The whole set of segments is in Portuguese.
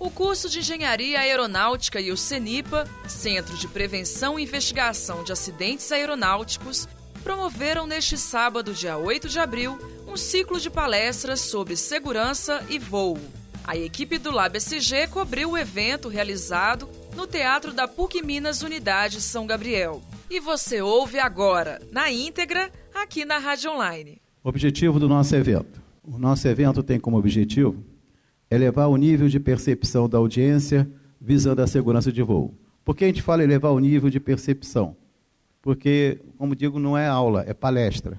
O curso de Engenharia Aeronáutica e o CENIPA, Centro de Prevenção e Investigação de Acidentes Aeronáuticos, promoveram neste sábado, dia 8 de abril, um ciclo de palestras sobre segurança e voo. A equipe do LabSG cobriu o evento realizado no Teatro da PUC Minas Unidade São Gabriel. E você ouve agora, na íntegra, aqui na Rádio Online. Objetivo do nosso evento. O nosso evento tem como objetivo elevar o nível de percepção da audiência visando a segurança de voo. Por que a gente fala elevar o nível de percepção? Porque, como digo, não é aula, é palestra.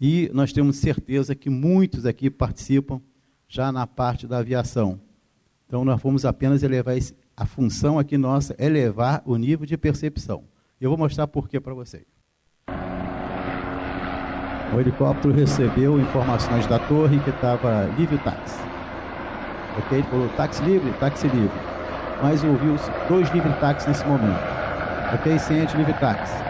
E nós temos certeza que muitos aqui participam já na parte da aviação. Então, nós vamos apenas elevar esse, a função aqui nossa, é elevar o nível de percepção. Eu vou mostrar por que para vocês. O helicóptero recebeu informações da torre que estava livre táxi. Ok? Ele falou táxi livre, táxi livre. Mas ouviu dois livre táxi nesse momento. Ok? Ciente livre táxi.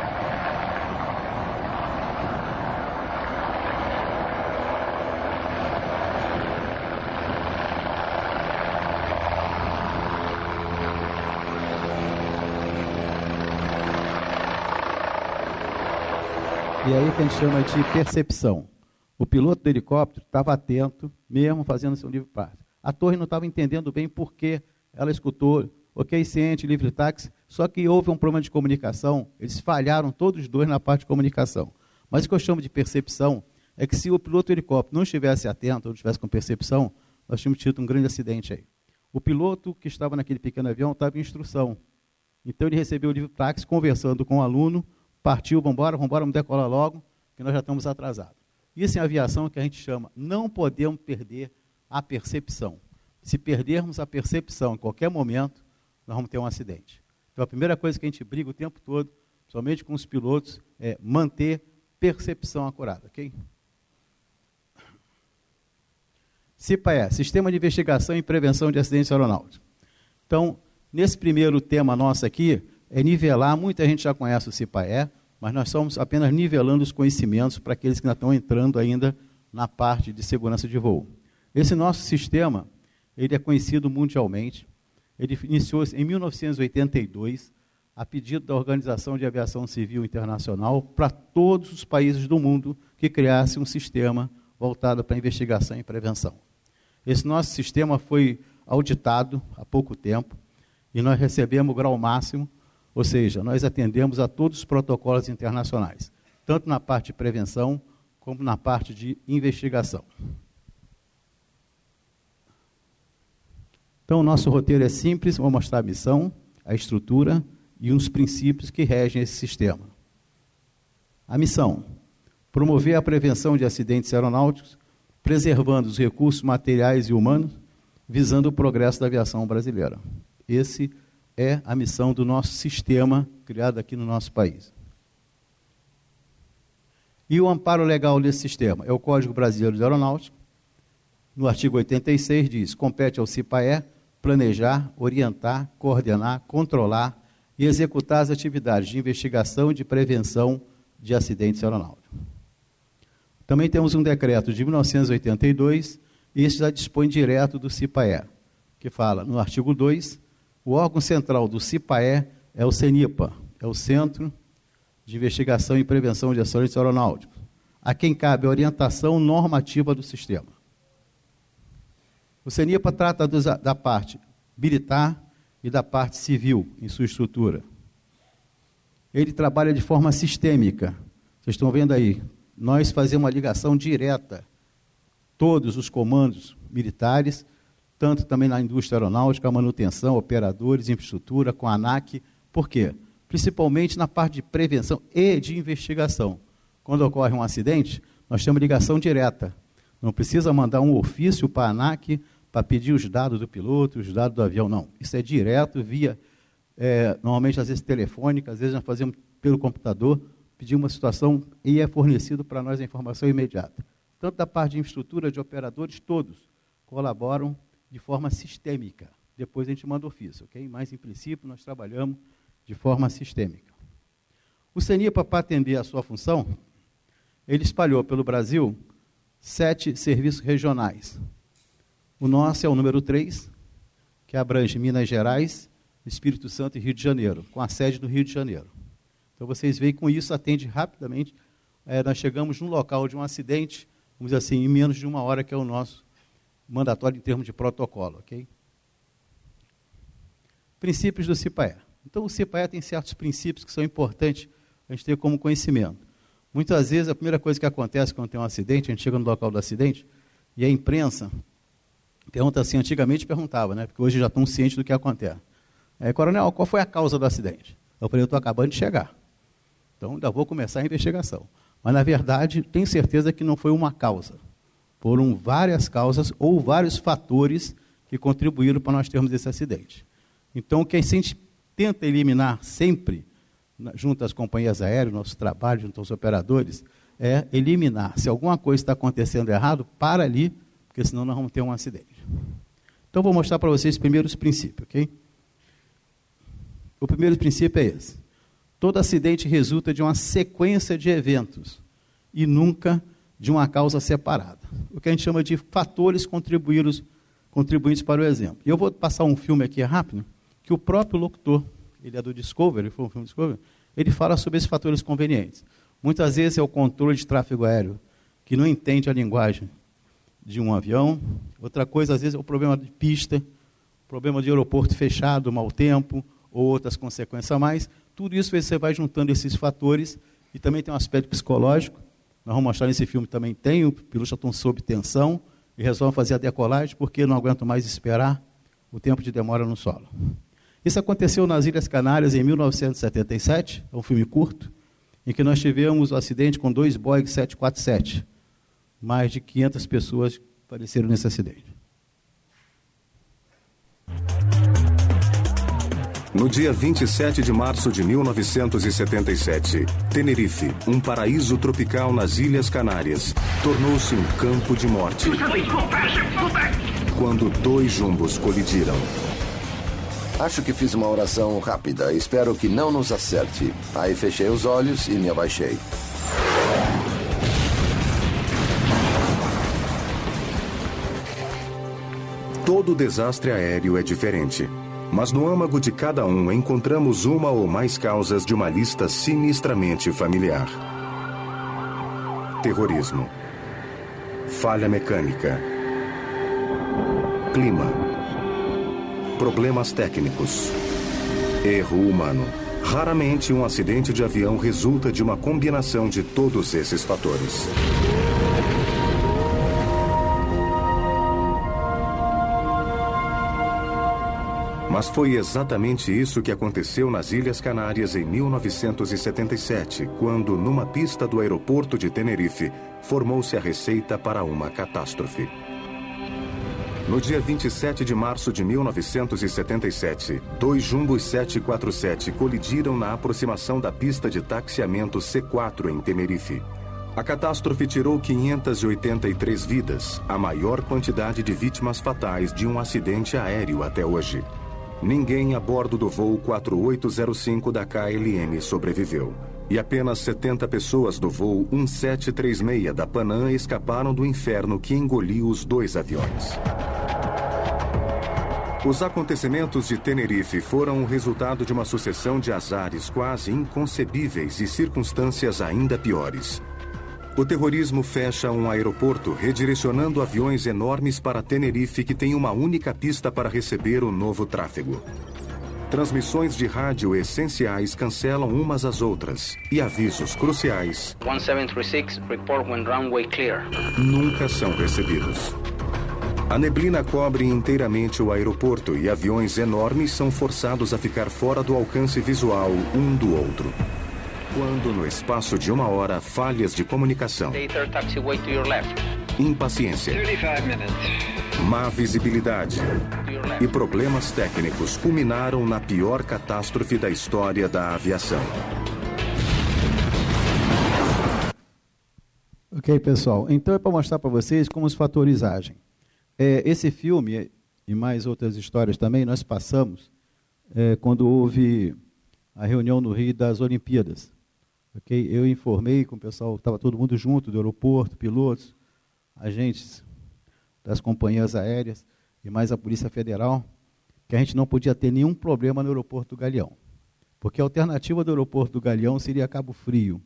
E aí que a gente chama de percepção. O piloto do helicóptero estava atento, mesmo fazendo seu livre parte. A torre não estava entendendo bem por que ela escutou, ok, ciente, livre táxi, só que houve um problema de comunicação, eles falharam todos os dois na parte de comunicação. Mas o que eu chamo de percepção é que se o piloto do helicóptero não estivesse atento, ou não estivesse com percepção, nós tínhamos tido um grande acidente aí. O piloto que estava naquele pequeno avião estava em instrução. Então ele recebeu o livre táxi conversando com o aluno, partiu, vamos embora, vamos embora, vamos decolar logo, que nós já estamos atrasados. Isso em aviação que a gente chama, não podemos perder a percepção. Se perdermos a percepção em qualquer momento, nós vamos ter um acidente. Então a primeira coisa que a gente briga o tempo todo, somente com os pilotos, é manter percepção acurada, ok? CIPAE, Sistema de Investigação e Prevenção de Acidentes Aeronáuticos. Então, nesse primeiro tema nosso aqui, é nivelar, muita gente já conhece o CIPAE, mas nós estamos apenas nivelando os conhecimentos para aqueles que ainda estão entrando ainda na parte de segurança de voo. Esse nosso sistema, ele é conhecido mundialmente, ele iniciou em 1982, a pedido da Organização de Aviação Civil Internacional, para todos os países do mundo que criasse um sistema voltado para investigação e prevenção. Esse nosso sistema foi auditado há pouco tempo e nós recebemos o grau máximo ou seja, nós atendemos a todos os protocolos internacionais, tanto na parte de prevenção como na parte de investigação. Então, o nosso roteiro é simples, vou mostrar a missão, a estrutura e os princípios que regem esse sistema. A missão: promover a prevenção de acidentes aeronáuticos, preservando os recursos materiais e humanos, visando o progresso da aviação brasileira. Esse é a missão do nosso sistema criado aqui no nosso país. E o amparo legal desse sistema é o Código Brasileiro de Aeronáutica. No artigo 86 diz: compete ao CIPAE planejar, orientar, coordenar, controlar e executar as atividades de investigação e de prevenção de acidentes aeronáuticos. Também temos um decreto de 1982, e esse já dispõe direto do CIPAE, que fala no artigo 2 o órgão central do CIPAE é o CENIPA, é o Centro de Investigação e Prevenção de Acidentes Aeronáuticos, a quem cabe a orientação normativa do sistema. O CENIPA trata dos, da parte militar e da parte civil em sua estrutura. Ele trabalha de forma sistêmica. Vocês estão vendo aí, nós fazemos uma ligação direta, todos os comandos militares tanto também na indústria aeronáutica, manutenção, operadores, infraestrutura, com a ANAC. Por quê? Principalmente na parte de prevenção e de investigação. Quando ocorre um acidente, nós temos ligação direta. Não precisa mandar um ofício para a ANAC para pedir os dados do piloto, os dados do avião, não. Isso é direto, via, é, normalmente às vezes telefônica, às vezes nós fazemos pelo computador, pedir uma situação e é fornecido para nós a informação imediata. Tanto da parte de infraestrutura, de operadores, todos colaboram de forma sistêmica. Depois a gente manda ofício, ok? Mas, em princípio, nós trabalhamos de forma sistêmica. O CENIPA, para atender a sua função, ele espalhou pelo Brasil sete serviços regionais. O nosso é o número 3, que abrange Minas Gerais, Espírito Santo e Rio de Janeiro, com a sede do Rio de Janeiro. Então vocês veem com isso atende rapidamente. É, nós chegamos no local de um acidente, vamos dizer assim, em menos de uma hora, que é o nosso mandatório em termos de protocolo, ok? Princípios do CIPAE. Então o CIPAE tem certos princípios que são importantes a gente ter como conhecimento. Muitas vezes a primeira coisa que acontece quando tem um acidente, a gente chega no local do acidente e a imprensa pergunta assim, antigamente perguntava, né? Porque hoje já estão cientes do que acontece. É, coronel, qual foi a causa do acidente? Eu falei, eu estou acabando de chegar. Então ainda vou começar a investigação. Mas na verdade, tenho certeza que não foi uma causa. Foram várias causas ou vários fatores que contribuíram para nós termos esse acidente. Então, o que a gente tenta eliminar sempre, junto às companhias aéreas, nosso trabalho, junto aos operadores, é eliminar. Se alguma coisa está acontecendo errado, para ali, porque senão nós vamos ter um acidente. Então, vou mostrar para vocês primeiro os princípios, ok? O primeiro princípio é esse. Todo acidente resulta de uma sequência de eventos e nunca de uma causa separada. O que a gente chama de fatores contribuintes para o exemplo. E eu vou passar um filme aqui rápido, que o próprio locutor, ele é do Discovery, foi um filme Discovery, ele fala sobre esses fatores convenientes. Muitas vezes é o controle de tráfego aéreo, que não entende a linguagem de um avião. Outra coisa, às vezes, é o problema de pista, problema de aeroporto fechado, mau tempo, ou outras consequências a mais. Tudo isso você vai juntando esses fatores e também tem um aspecto psicológico. Nós vamos mostrar nesse filme também tem, o piloto estão sob tensão e resolvem fazer a decolagem porque não aguentam mais esperar o tempo de demora no solo. Isso aconteceu nas Ilhas Canárias em 1977, é um filme curto, em que nós tivemos o um acidente com dois Boeing 747. Mais de 500 pessoas faleceram nesse acidente. No dia 27 de março de 1977, Tenerife, um paraíso tropical nas Ilhas Canárias, tornou-se um campo de morte. Quando dois jumbos colidiram. Acho que fiz uma oração rápida. Espero que não nos acerte. Aí fechei os olhos e me abaixei. Todo desastre aéreo é diferente. Mas no âmago de cada um encontramos uma ou mais causas de uma lista sinistramente familiar: terrorismo, falha mecânica, clima, problemas técnicos, erro humano. Raramente um acidente de avião resulta de uma combinação de todos esses fatores. Mas foi exatamente isso que aconteceu nas Ilhas Canárias em 1977, quando, numa pista do aeroporto de Tenerife, formou-se a receita para uma catástrofe. No dia 27 de março de 1977, dois Jumbos 747 colidiram na aproximação da pista de taxiamento C4 em Tenerife. A catástrofe tirou 583 vidas, a maior quantidade de vítimas fatais de um acidente aéreo até hoje. Ninguém a bordo do voo 4805 da KLM sobreviveu. E apenas 70 pessoas do voo 1736 da Panam escaparam do inferno que engoliu os dois aviões. Os acontecimentos de Tenerife foram o resultado de uma sucessão de azares quase inconcebíveis e circunstâncias ainda piores. O terrorismo fecha um aeroporto, redirecionando aviões enormes para Tenerife, que tem uma única pista para receber o novo tráfego. Transmissões de rádio essenciais cancelam umas às outras e avisos cruciais 1736, report when runway clear. nunca são recebidos. A neblina cobre inteiramente o aeroporto e aviões enormes são forçados a ficar fora do alcance visual um do outro. Quando, no espaço de uma hora, falhas de comunicação, impaciência, má visibilidade e problemas técnicos culminaram na pior catástrofe da história da aviação. Ok, pessoal. Então é para mostrar para vocês como os fatores agem. É, esse filme e mais outras histórias também nós passamos é, quando houve a reunião no Rio das Olimpíadas. Okay? Eu informei com o pessoal, estava todo mundo junto, do aeroporto, pilotos, agentes das companhias aéreas e mais a Polícia Federal. que a gente não podia ter nenhum problema no aeroporto do Galeão. Porque a alternativa do aeroporto do Galeão seria Cabo Frio,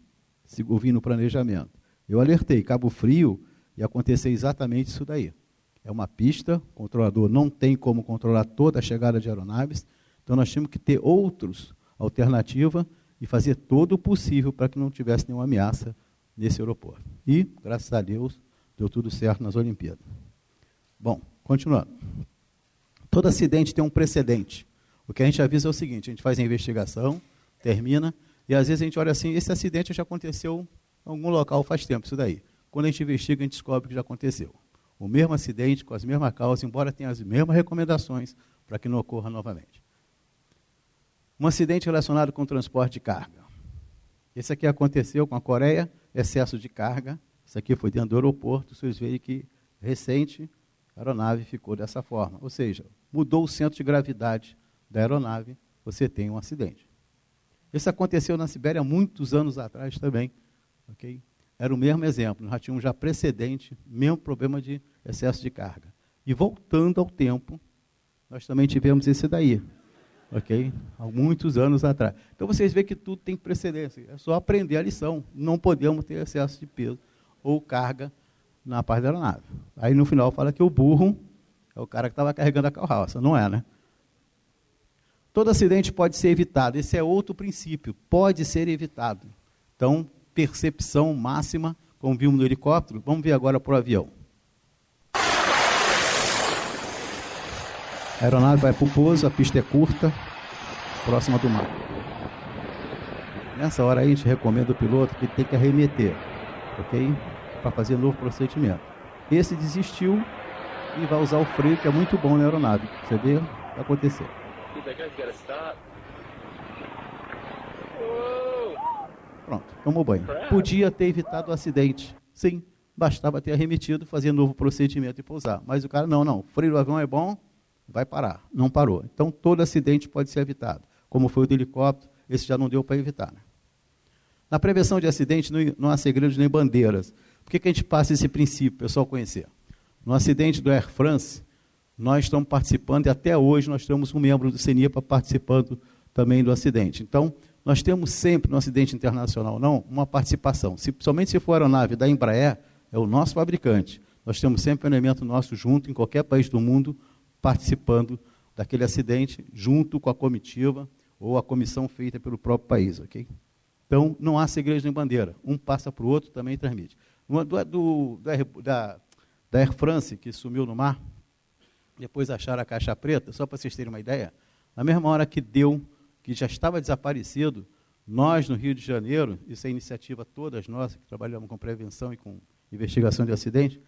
se ouvindo o planejamento. Eu alertei, Cabo Frio ia acontecer exatamente isso daí. É uma pista, o controlador não tem como controlar toda a chegada de aeronaves, então nós tínhamos que ter outros alternativa e fazer todo o possível para que não tivesse nenhuma ameaça nesse aeroporto. E, graças a Deus, deu tudo certo nas Olimpíadas. Bom, continuando. Todo acidente tem um precedente. O que a gente avisa é o seguinte: a gente faz a investigação, termina, e às vezes a gente olha assim: esse acidente já aconteceu em algum local faz tempo, isso daí. Quando a gente investiga, a gente descobre que já aconteceu. O mesmo acidente, com as mesmas causas, embora tenha as mesmas recomendações para que não ocorra novamente. Um acidente relacionado com o transporte de carga. Esse aqui aconteceu com a Coreia, excesso de carga. Isso aqui foi dentro do aeroporto. Vocês veem que recente a aeronave ficou dessa forma. Ou seja, mudou o centro de gravidade da aeronave, você tem um acidente. Isso aconteceu na Sibéria muitos anos atrás também. Okay? Era o mesmo exemplo, nós tínhamos já precedente, mesmo problema de excesso de carga. E voltando ao tempo, nós também tivemos esse daí, ok? Há muitos anos atrás. Então vocês veem que tudo tem precedência, é só aprender a lição. Não podemos ter excesso de peso ou carga na parte da aeronave. Aí no final fala que o burro é o cara que estava carregando a carroça, não é, né? Todo acidente pode ser evitado. Esse é outro princípio. Pode ser evitado. Então, percepção máxima, como vimos no helicóptero. Vamos ver agora para o avião. A aeronave vai para o pouso, a pista é curta, próxima do mar. Nessa hora aí a gente recomenda o piloto que tem que arremeter, ok? Para fazer novo procedimento. Esse desistiu e vai usar o freio, que é muito bom na aeronave. Você vê? Vai acontecer. Pronto, tomou banho. Podia ter evitado o acidente. Sim, bastava ter arremetido, fazer novo procedimento e pousar. Mas o cara, não, não, o freio do avião é bom, vai parar. Não parou. Então, todo acidente pode ser evitado. Como foi o do helicóptero, esse já não deu para evitar. Né? Na prevenção de acidente, não, há segredos nem bandeiras. Por que, que a gente passa esse princípio, pessoal conhecer? No acidente do Air France, nós estamos participando e até hoje nós temos um membro do CENIPA participando também do acidente. Então, nós temos sempre no acidente internacional, não, uma participação. Se, somente se for a aeronave da Embraer, é o nosso fabricante. Nós temos sempre um elemento nosso junto, em qualquer país do mundo, participando daquele acidente, junto com a comitiva ou a comissão feita pelo próprio país. ok? Então, não há segredo nem bandeira. Um passa para o outro, também transmite. Do, do, do, da, da Air France, que sumiu no mar, depois acharam a caixa preta, só para vocês terem uma ideia, na mesma hora que deu, que já estava desaparecido, nós no Rio de Janeiro, isso é iniciativa todas nós que trabalhamos com prevenção e com investigação de acidente,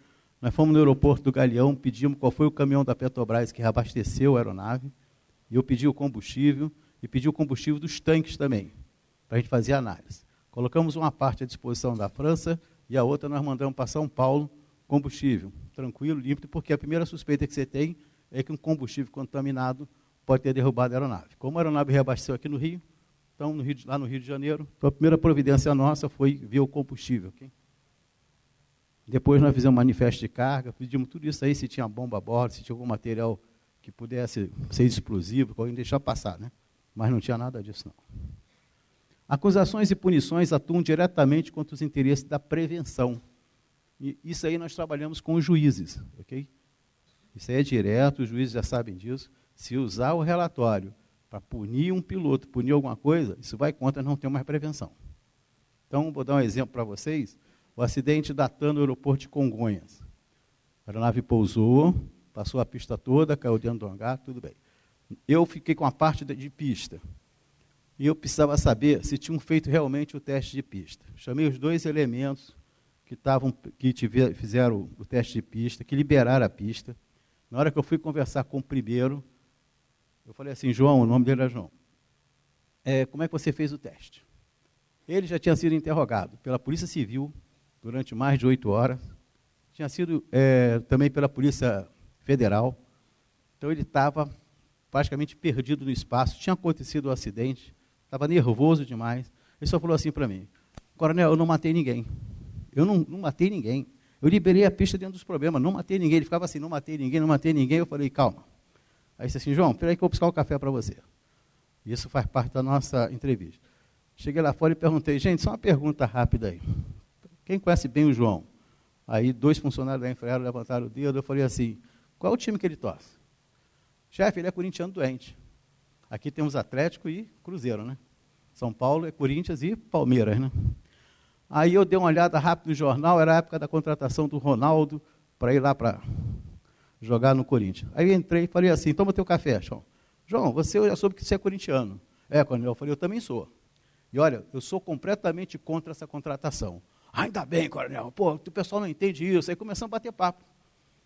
nós fomos no aeroporto do Galeão, pedimos qual foi o caminhão da Petrobras que reabasteceu a aeronave, e eu pedi o combustível, e pedi o combustível dos tanques também, para a gente fazer análise. Colocamos uma parte à disposição da França e a outra nós mandamos para São Paulo combustível tranquilo, limpo, porque a primeira suspeita que você tem é que um combustível contaminado pode ter derrubado a aeronave. Como a aeronave reabasteceu aqui no Rio, então no Rio, lá no Rio de Janeiro, então a primeira providência nossa foi ver o combustível. Okay? Depois nós fizemos um manifesto de carga, pedimos tudo isso aí, se tinha bomba a bordo, se tinha algum material que pudesse ser explosivo, alguém deixar passar, né? Mas não tinha nada disso, não. Acusações e punições atuam diretamente contra os interesses da prevenção. E isso aí nós trabalhamos com os juízes, ok? Isso aí é direto, os juízes já sabem disso. Se usar o relatório para punir um piloto, punir alguma coisa, isso vai contra não ter mais prevenção. Então, vou dar um exemplo para vocês. O acidente da TAN no aeroporto de Congonhas. A aeronave pousou, passou a pista toda, caiu dentro do hangar, tudo bem. Eu fiquei com a parte de pista. E eu precisava saber se tinham feito realmente o teste de pista. Chamei os dois elementos que, tavam, que tiver, fizeram o teste de pista, que liberaram a pista. Na hora que eu fui conversar com o primeiro, eu falei assim, João, o nome dele era João, é, como é que você fez o teste? Ele já tinha sido interrogado pela Polícia Civil durante mais de oito horas, tinha sido é, também pela Polícia Federal, então ele estava praticamente perdido no espaço, tinha acontecido o um acidente, estava nervoso demais. Ele só falou assim para mim, coronel, eu não matei ninguém. Eu não, não matei ninguém. Eu liberei a pista dentro dos problemas, não matei ninguém. Ele ficava assim, não matei ninguém, não matei ninguém. Eu falei, calma. Aí disse assim, João, peraí que eu vou buscar o um café para você. Isso faz parte da nossa entrevista. Cheguei lá fora e perguntei, gente, só uma pergunta rápida aí. Quem conhece bem o João? Aí dois funcionários da Infraero levantaram o dedo, eu falei assim, qual é o time que ele torce? Chefe, ele é corintiano doente. Aqui temos Atlético e Cruzeiro, né? São Paulo é Corinthians e Palmeiras, né? Aí eu dei uma olhada rápida no jornal, era a época da contratação do Ronaldo para ir lá para jogar no Corinthians. Aí eu entrei e falei assim, toma teu café, João. João, você já soube que você é corintiano. É, Coronel, eu falei, eu também sou. E olha, eu sou completamente contra essa contratação. Ainda bem, Coronel, pô, o pessoal não entende isso. Aí começamos a bater papo.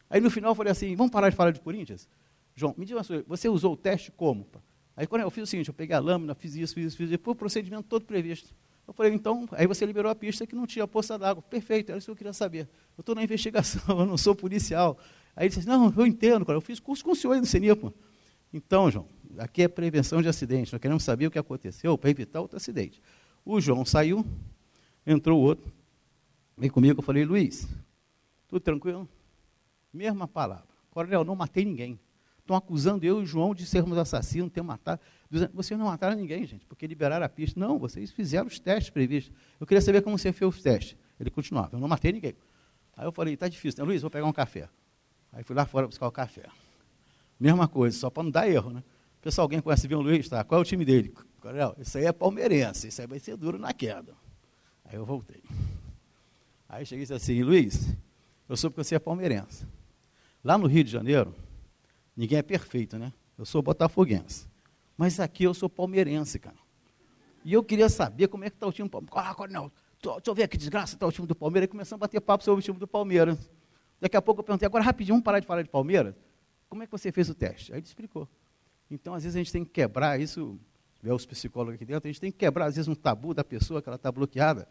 Aí no final eu falei assim, vamos parar de falar de Corinthians? João, me diga uma coisa, você usou o teste como? Aí quando eu fiz o seguinte, eu peguei a lâmina, fiz isso, fiz isso, fiz isso, foi o procedimento todo previsto. Eu falei, então, aí você liberou a pista que não tinha poça d'água. Perfeito, era isso que eu queria saber. Eu estou na investigação, eu não sou policial. Aí ele disse, não, eu entendo, cara, eu fiz curso com o senhor aí no CENIPA. Então, João, aqui é prevenção de acidente, nós queremos saber o que aconteceu para evitar outro acidente. O João saiu, entrou o outro, veio comigo, eu falei, Luiz, tudo tranquilo? Mesma palavra. Coronel, não matei ninguém. Estão acusando eu e João de sermos assassinos, ter matado. Vocês não mataram ninguém, gente, porque liberaram a pista. Não, vocês fizeram os testes previstos. Eu queria saber como você fez os testes. Ele continuava, eu não matei ninguém. Aí eu falei, está difícil, né? Luiz, vou pegar um café. Aí fui lá fora buscar o café. Mesma coisa, só para não dar erro, né? Pessoal, alguém conhece bem o Luiz? Tá? Qual é o time dele? Coronel, isso aí é palmeirense, isso aí vai ser duro na queda. Aí eu voltei. Aí cheguei e disse assim, Luiz, eu soube que você é palmeirense. Lá no Rio de Janeiro, Ninguém é perfeito, né? Eu sou botafoguense. Mas aqui eu sou palmeirense, cara. E eu queria saber como é que está o time do Palmeiras. Ah, Coronel, deixa eu ver que desgraça está o time do Palmeiras. E começamos a bater papo sobre o time do Palmeiras. Daqui a pouco eu perguntei, agora rapidinho, vamos parar de falar de Palmeiras? Como é que você fez o teste? Aí ele explicou. Então, às vezes, a gente tem que quebrar isso, tiver os psicólogos aqui dentro, a gente tem que quebrar, às vezes, um tabu da pessoa que ela está bloqueada,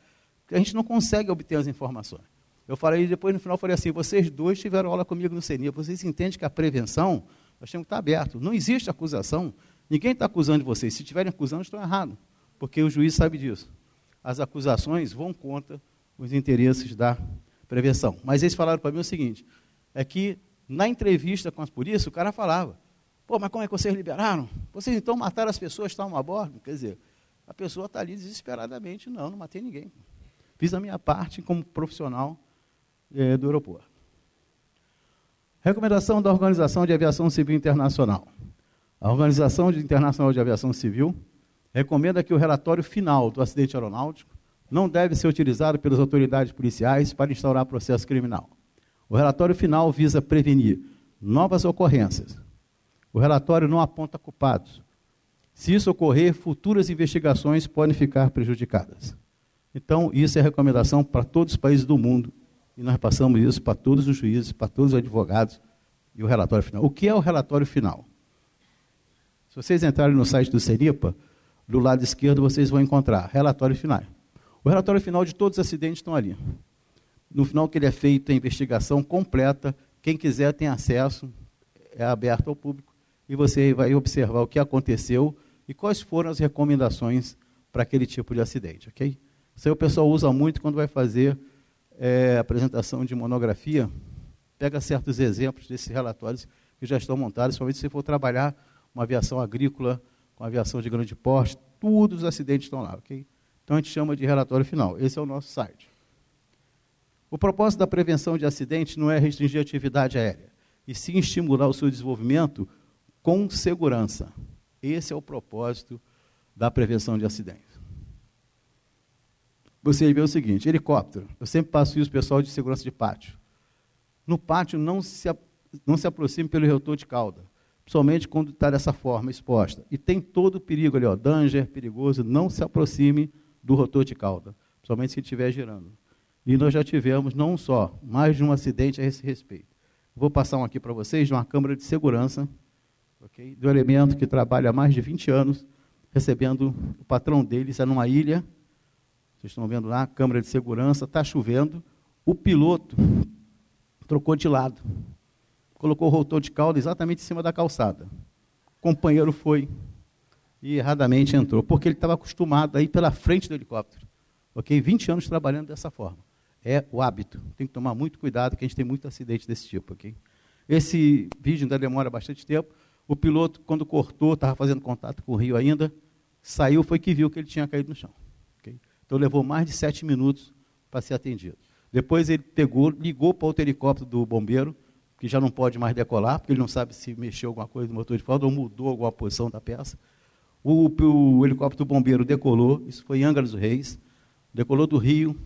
a gente não consegue obter as informações. Eu falei, depois no final falei assim, vocês dois tiveram aula comigo no CENIA, vocês entendem que a prevenção, nós temos que estar aberto. Não existe acusação, ninguém está acusando vocês. Se estiverem acusando, estão errados, porque o juiz sabe disso. As acusações vão contra os interesses da prevenção. Mas eles falaram para mim o seguinte, é que na entrevista com as polícias, o cara falava, pô, mas como é que vocês liberaram? Vocês então mataram as pessoas estavam a bordo? Quer dizer, a pessoa está ali desesperadamente, não, não matei ninguém. Fiz a minha parte como profissional é, do aeroporto. Recomendação da Organização de Aviação Civil Internacional. A Organização Internacional de Aviação Civil recomenda que o relatório final do acidente aeronáutico não deve ser utilizado pelas autoridades policiais para instaurar processo criminal. O relatório final visa prevenir novas ocorrências. O relatório não aponta culpados. Se isso ocorrer, futuras investigações podem ficar prejudicadas. Então, isso é recomendação para todos os países do mundo e nós passamos isso para todos os juízes, para todos os advogados e o relatório final. O que é o relatório final? Se vocês entrarem no site do Seripa, do lado esquerdo vocês vão encontrar relatório final. O relatório final de todos os acidentes estão ali. No final que ele é feito a investigação completa, quem quiser tem acesso, é aberto ao público e você vai observar o que aconteceu e quais foram as recomendações para aquele tipo de acidente, ok? Isso aí o pessoal usa muito quando vai fazer é, apresentação de monografia, pega certos exemplos desses relatórios que já estão montados, principalmente se for trabalhar uma aviação agrícola, com aviação de grande porte, todos os acidentes estão lá, ok? Então a gente chama de relatório final. Esse é o nosso site. O propósito da prevenção de acidentes não é restringir a atividade aérea, e sim estimular o seu desenvolvimento com segurança. Esse é o propósito da prevenção de acidentes você vê o seguinte: helicóptero. Eu sempre passo isso pessoal de segurança de pátio. No pátio, não se, não se aproxime pelo redutor de cauda, somente quando está dessa forma, exposta. E tem todo o perigo ali, ó, danger, perigoso, não se aproxime do rotor de cauda, somente se estiver girando. E nós já tivemos, não só, mais de um acidente a esse respeito. Vou passar um aqui para vocês, de uma câmara de segurança, okay, do elemento que trabalha há mais de 20 anos, recebendo o patrão deles, é numa ilha, vocês estão vendo lá, câmera de segurança, está chovendo. O piloto trocou de lado. Colocou o rotor de cauda exatamente em cima da calçada. O companheiro foi e erradamente entrou, porque ele estava acostumado a ir pela frente do helicóptero. Ok? 20 anos trabalhando dessa forma. É o hábito. Tem que tomar muito cuidado, que a gente tem muito acidente desse tipo. Ok? Esse vídeo ainda demora bastante tempo. O piloto, quando cortou, estava fazendo contato com o rio ainda, saiu, foi que viu que ele tinha caído no chão. Então levou mais de sete minutos para ser atendido. Depois ele pegou, ligou para outro helicóptero do bombeiro, que já não pode mais decolar, porque ele não sabe se mexeu alguma coisa no motor de falta ou mudou alguma posição da peça. O, o, helicóptero do bombeiro decolou, isso foi em Angra dos Reis, decolou do Rio,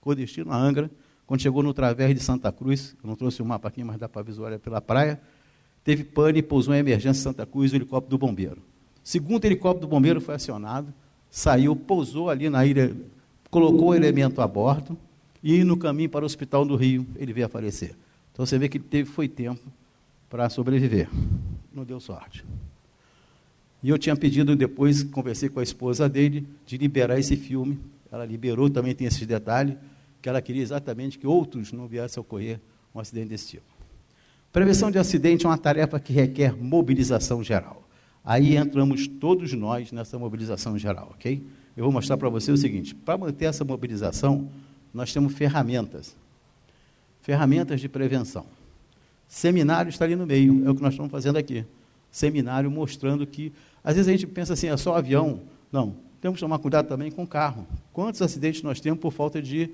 com destino a Angra. Quando chegou no través de Santa Cruz, eu não trouxe o mapa aqui, mas dá para visualizar pela praia, teve pane e pousou em emergência em Santa Cruz o helicóptero do bombeiro. Segundo helicóptero do bombeiro foi acionado, saiu, pousou ali na ilha, colocou o elemento a bordo e no caminho para o hospital do Rio ele veio a falecer. Então você vê que teve foi tempo para sobreviver. Não deu sorte. E eu tinha pedido depois, conversei com a esposa dele, de liberar esse filme. Ela liberou, também tem esses detalhes, que ela queria exatamente que outros não viessem a ocorrer um acidente desse tipo. Prevenção de acidente é uma tarefa que requer mobilização geral. Aí entramos todos nós nessa mobilização geral, ok? Eu vou mostrar para você o seguinte: para manter essa mobilização, nós temos ferramentas. Ferramentas de prevenção. Seminário está ali no meio, é o que nós estamos fazendo aqui. Seminário mostrando que, às vezes a gente pensa assim, é só avião. Não, temos que tomar cuidado também com carro. Quantos acidentes nós temos por falta de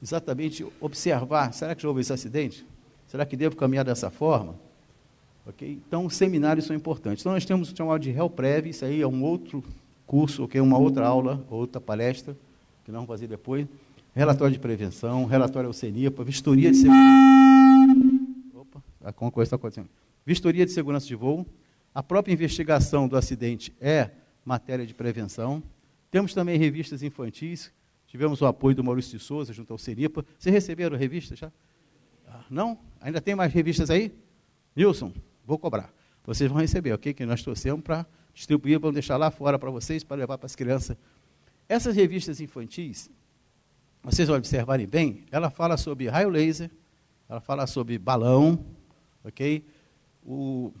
exatamente observar? Será que já houve esse acidente? Será que devo caminhar dessa forma? Então, os seminários são importantes. Então, nós temos o chamado de Helprev, isso aí é um outro curso, okay? uma outra aula, outra palestra, que nós vamos fazer depois. Relatório de prevenção, relatório ao CENIPA, vistoria de segurança. Opa, a coisa está acontecendo. Vistoria de segurança de voo. A própria investigação do acidente é matéria de prevenção. Temos também revistas infantis. Tivemos o apoio do Maurício de Souza junto ao CENIPA. Vocês receberam revistas já? Ah, não? Ainda tem mais revistas aí? Nilson, vou cobrar. Vocês vão receber, ok? Que nós trouxemos para distribuir, vamos deixar lá fora para vocês, para levar para as crianças. Essas revistas infantis, vocês vão observarem bem, ela fala sobre raio laser, ela fala sobre balão, ok? O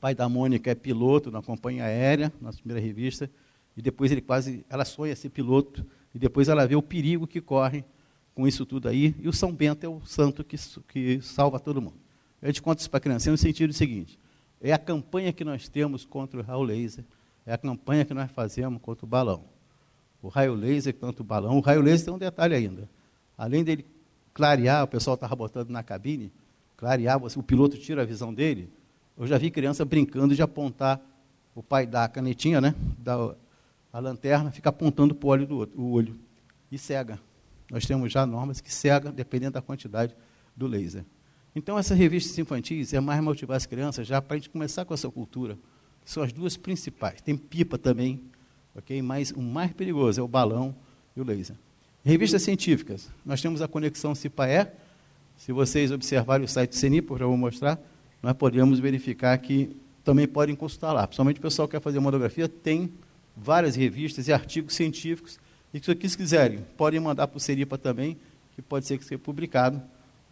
pai da Mônica é piloto na companhia aérea, na primeira revista, e depois ele quase, ela sonha ser piloto, e depois ela vê o perigo que corre com isso tudo aí, e o São Bento é o santo que, que salva todo mundo. A gente conta isso para a criança no sentido seguinte: é a campanha que nós temos contra o raio laser, é a campanha que nós fazemos contra o balão. O raio laser contra o balão. O raio laser tem um detalhe ainda. Além dele clarear, o pessoal estava botando na cabine, clarear, o piloto tira a visão dele. Eu já vi criança brincando de apontar, o pai dá a canetinha, né? Da a lanterna, fica apontando para o olho do outro, o olho e cega. Nós temos já normas que cega, dependendo da quantidade do laser. Então, essas revistas infantis é mais motivar as crianças já para a gente começar com essa cultura. São as duas principais. Tem pipa também, ok? Mas o mais perigoso é o balão e o laser. Revistas científicas. Nós temos a conexão CIPAE. Se vocês observarem o site do CENIPO, já vou mostrar, nós podemos verificar que também podem consultar lá. Principalmente o pessoal que quer fazer monografia, tem várias revistas e artigos científicos. E que se quiserem, podem mandar para o CENIPA também, que pode ser que seja publicado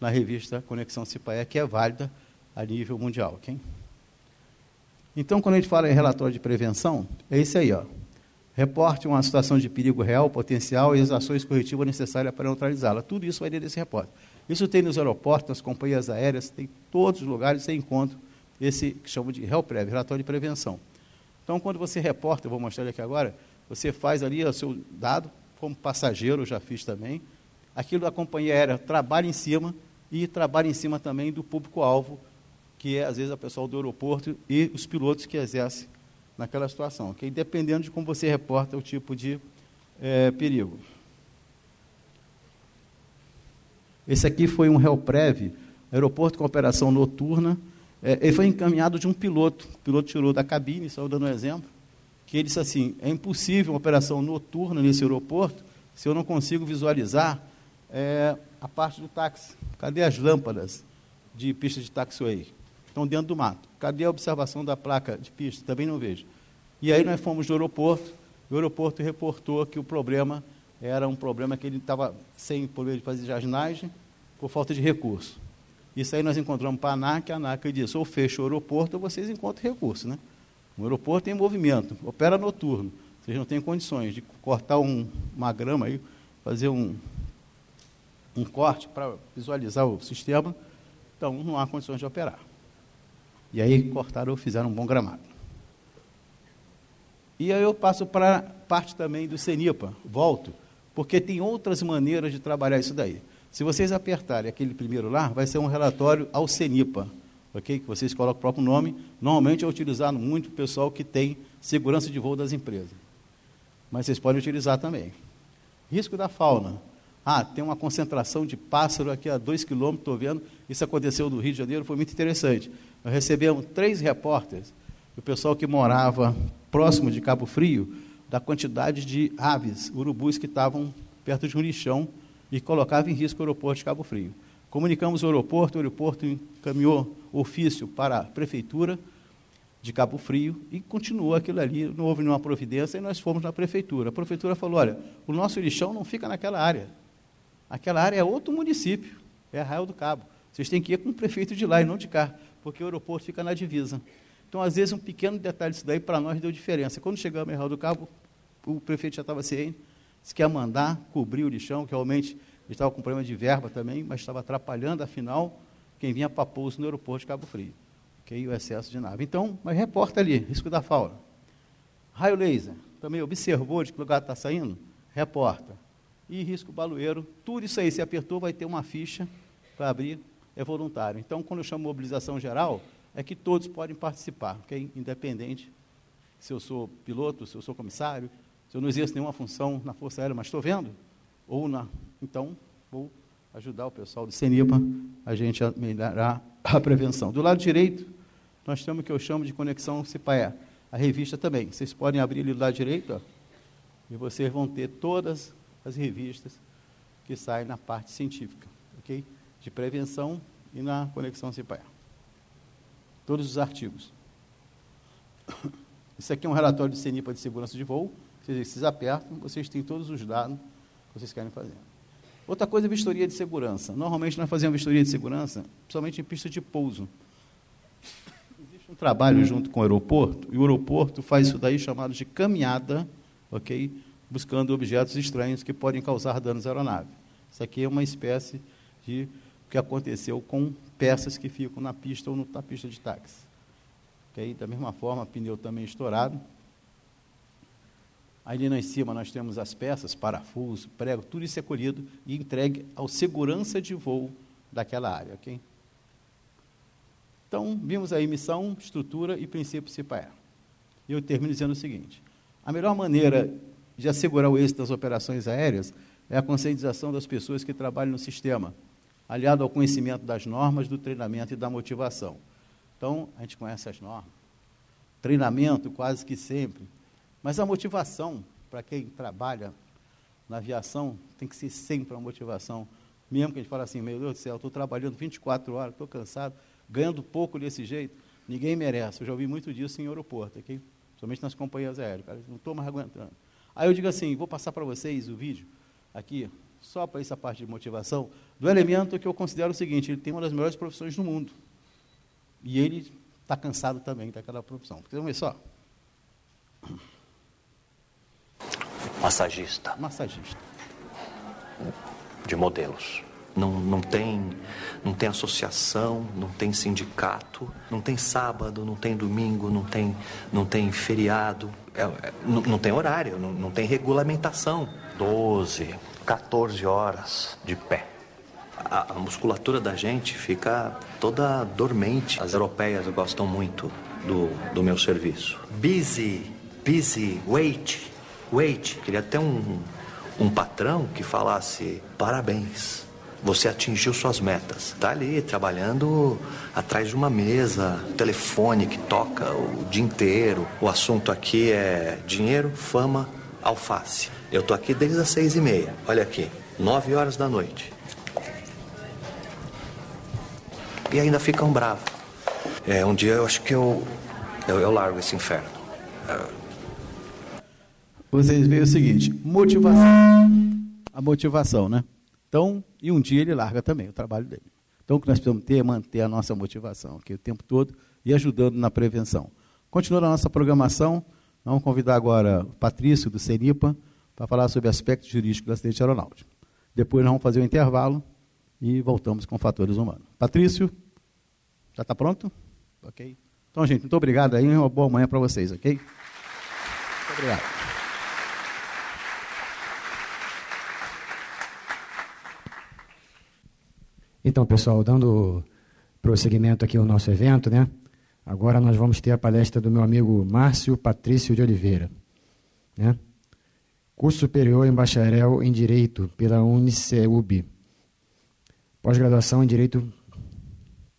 na revista Conexão Cipaé, que é válida a nível mundial. Okay? Então, quando a gente fala em relatório de prevenção, é isso aí. Ó. Reporte uma situação de perigo real, potencial e as ações corretivas necessárias para neutralizá-la. Tudo isso vai dentro desse repórter. Isso tem nos aeroportos, nas companhias aéreas, tem em todos os lugares você encontra esse que chama de RELPREV, relatório de prevenção. Então, quando você reporta, eu vou mostrar aqui agora, você faz ali o seu dado, como passageiro, eu já fiz também, aquilo da companhia aérea trabalha em cima, e trabalha em cima também do público-alvo, que é, às vezes, a pessoa do aeroporto e os pilotos que exercem naquela situação, okay? dependendo de como você reporta o tipo de é, perigo. Esse aqui foi um prévio, aeroporto com operação noturna. É, ele foi encaminhado de um piloto. O piloto tirou da cabine, só dando um exemplo, que ele disse assim: é impossível uma operação noturna nesse aeroporto se eu não consigo visualizar é, a parte do táxi. Cadê as lâmpadas de pista de taxiway? Estão dentro do mato. Cadê a observação da placa de pista? Também não vejo. E aí nós fomos no aeroporto, o aeroporto reportou que o problema era um problema que ele estava sem poder de fazer jardinagem por falta de recurso. Isso aí nós encontramos para a ANAC, a ANAC disse, ou fecha o aeroporto ou vocês encontram recurso. Né? O aeroporto tem movimento, opera noturno. Vocês não têm condições de cortar um, uma grama aí, fazer um, um corte para visualizar o sistema, então não há condições de operar. E aí cortaram, fizeram um bom gramado. E aí eu passo para parte também do CENIPA, volto, porque tem outras maneiras de trabalhar isso daí. Se vocês apertarem aquele primeiro lá, vai ser um relatório ao CENIPA, ok? Que vocês colocam o próprio nome. Normalmente é utilizado muito o pessoal que tem segurança de voo das empresas. Mas vocês podem utilizar também. Risco da fauna. Ah, tem uma concentração de pássaro aqui a dois quilômetros, estou vendo. Isso aconteceu no Rio de Janeiro, foi muito interessante. Nós recebemos três repórteres, o pessoal que morava próximo de Cabo Frio, da quantidade de aves, urubus que estavam perto de um lixão e colocava em risco o aeroporto de Cabo Frio. Comunicamos o aeroporto, o aeroporto encaminhou ofício para a prefeitura de Cabo Frio e continuou aquilo ali, não houve nenhuma providência e nós fomos na prefeitura. A prefeitura falou: olha, o nosso lixão não fica naquela área. Aquela área é outro município, é Arraial do Cabo. Vocês têm que ir com o prefeito de lá e não de cá, porque o aeroporto fica na divisa. Então, às vezes, um pequeno detalhe disso daí para nós deu diferença. Quando chegamos em Arraial do Cabo, o prefeito já estava ciente, se quer mandar cobrir o lixão, que realmente estava com problema de verba também, mas estava atrapalhando, afinal, quem vinha para pouso no aeroporto de Cabo Frio. Okay? O excesso de nave. Então, mas reporta ali, risco da fauna. Raio laser, também observou de que lugar está saindo? Reporta e risco baloeiro. Tudo isso aí, se apertou, vai ter uma ficha para abrir, é voluntário. Então, quando eu chamo mobilização geral, é que todos podem participar, ok? Independente se eu sou piloto, se eu sou comissário, se eu não exerço nenhuma função na Força Aérea, mas estou vendo, ou na. Então, vou ajudar o pessoal do CENIPA a gente a melhorar a prevenção. Do lado direito, nós temos o que eu chamo de conexão CIPAE, a revista também. Vocês podem abrir ali do lado direito, ó, e vocês vão ter todas as revistas que saem na parte científica, ok? De prevenção e na conexão CIPAE. Todos os artigos. Isso aqui é um relatório do CENIPA de segurança de voo. Vocês, vocês apertam, vocês têm todos os dados que vocês querem fazer. Outra coisa é vistoria de segurança. Normalmente nós fazemos vistoria de segurança, principalmente em pista de pouso. Existe um trabalho junto com o aeroporto, e o aeroporto faz isso daí chamado de caminhada, ok? Buscando objetos estranhos que podem causar danos à aeronave. Isso aqui é uma espécie de o que aconteceu com peças que ficam na pista ou na pista de táxi. Okay? Da mesma forma, pneu também estourado. Ali em cima nós temos as peças, parafuso, prego, tudo isso é colhido e entregue ao segurança de voo daquela área. Okay? Então, vimos aí missão, estrutura e princípio CIPAE. Eu termino dizendo o seguinte: a melhor maneira de assegurar o êxito das operações aéreas é a conscientização das pessoas que trabalham no sistema, aliado ao conhecimento das normas, do treinamento e da motivação. Então, a gente conhece as normas, treinamento quase que sempre, mas a motivação, para quem trabalha na aviação, tem que ser sempre uma motivação. Mesmo que a gente fale assim, meu Deus do céu, estou trabalhando 24 horas, estou cansado, ganhando pouco desse jeito, ninguém merece. Eu já ouvi muito disso em aeroporto, aqui, somente nas companhias aéreas. Cara, não estou mais aguentando. Aí eu digo assim, vou passar para vocês o vídeo aqui, só para essa parte de motivação, do elemento que eu considero o seguinte, ele tem uma das melhores profissões do mundo. E ele está cansado também daquela profissão. Vocês vão ver só. Massagista. Massagista. De modelos. Não, não, tem, não tem associação, não tem sindicato, não tem sábado, não tem domingo, não tem, não tem feriado, é, é, não, não, tem horário, não, não tem regulamentação. 12, 14 horas de pé. A, a, musculatura da gente fica toda dormente. As europeias gostam muito do, do meu serviço. Busy, busy, wait, wait. Queria ter um, um patrão que falasse parabéns você atingiu suas metas. Está ali trabalhando atrás de uma mesa, telefone que toca o dia inteiro. O assunto aqui é dinheiro, fama, alface. Eu tô aqui desde as seis e meia. Olha aqui, nove horas da noite. E ainda ficam bravos. É, um dia eu acho que eu, eu, eu largo esse inferno. Vocês veem o seguinte, motivação. A motivação, né? Então, e um dia ele larga também o trabalho dele. Então, o que nós precisamos ter é manter a nossa motivação aqui o tempo todo e ajudando na prevenção. Continuando a nossa programação, vamos convidar agora o Patrício, do CENIPA, para falar sobre aspectos jurídicos do acidente aeronáutico. Depois nós vamos fazer um intervalo e voltamos com fatores humanos. Patrício, já está pronto? Ok? Então, gente, muito obrigado aí. Uma boa manhã para vocês, ok? Muito obrigado. Então, pessoal, dando prosseguimento aqui ao nosso evento, né? Agora nós vamos ter a palestra do meu amigo Márcio Patrício de Oliveira, né? Curso superior em bacharel em Direito pela Uniceub. Pós-graduação em Direito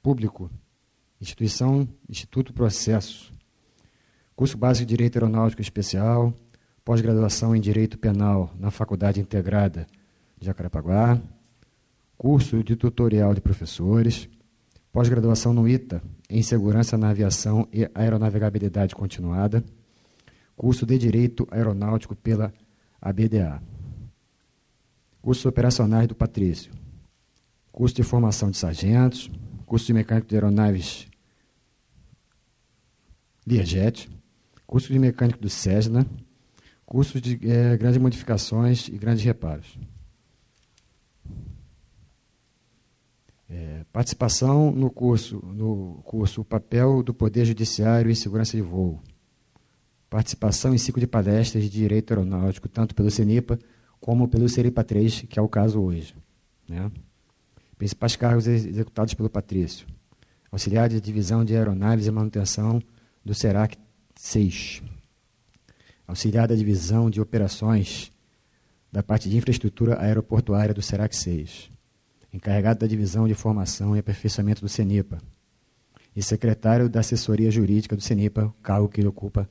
Público. Instituição Instituto Processo. Curso básico de Direito Aeronáutico Especial. Pós-graduação em Direito Penal na Faculdade Integrada de Jacarapaguá. Curso de Tutorial de Professores. Pós-graduação no ITA em Segurança na Aviação e Aeronavegabilidade Continuada. Curso de Direito Aeronáutico pela ABDA. Cursos operacionais do Patrício. Curso de formação de sargentos. Curso de mecânico de aeronaves Learjet. Curso de mecânico do Cessna. Curso de é, grandes modificações e grandes reparos. É, participação no curso, no curso O Papel do Poder Judiciário em Segurança de Voo participação em ciclo de palestras de direito aeronáutico, tanto pelo CENIPA como pelo CERIPA 3, que é o caso hoje. Né? Principais cargos executados pelo Patrício. Auxiliar de divisão de aeronaves e manutenção do SERAC 6. Auxiliar da divisão de operações da parte de infraestrutura aeroportuária do SERAC 6. Encarregado da divisão de formação e aperfeiçoamento do CENIPA. E secretário da assessoria jurídica do CENIPA, cargo que ele ocupa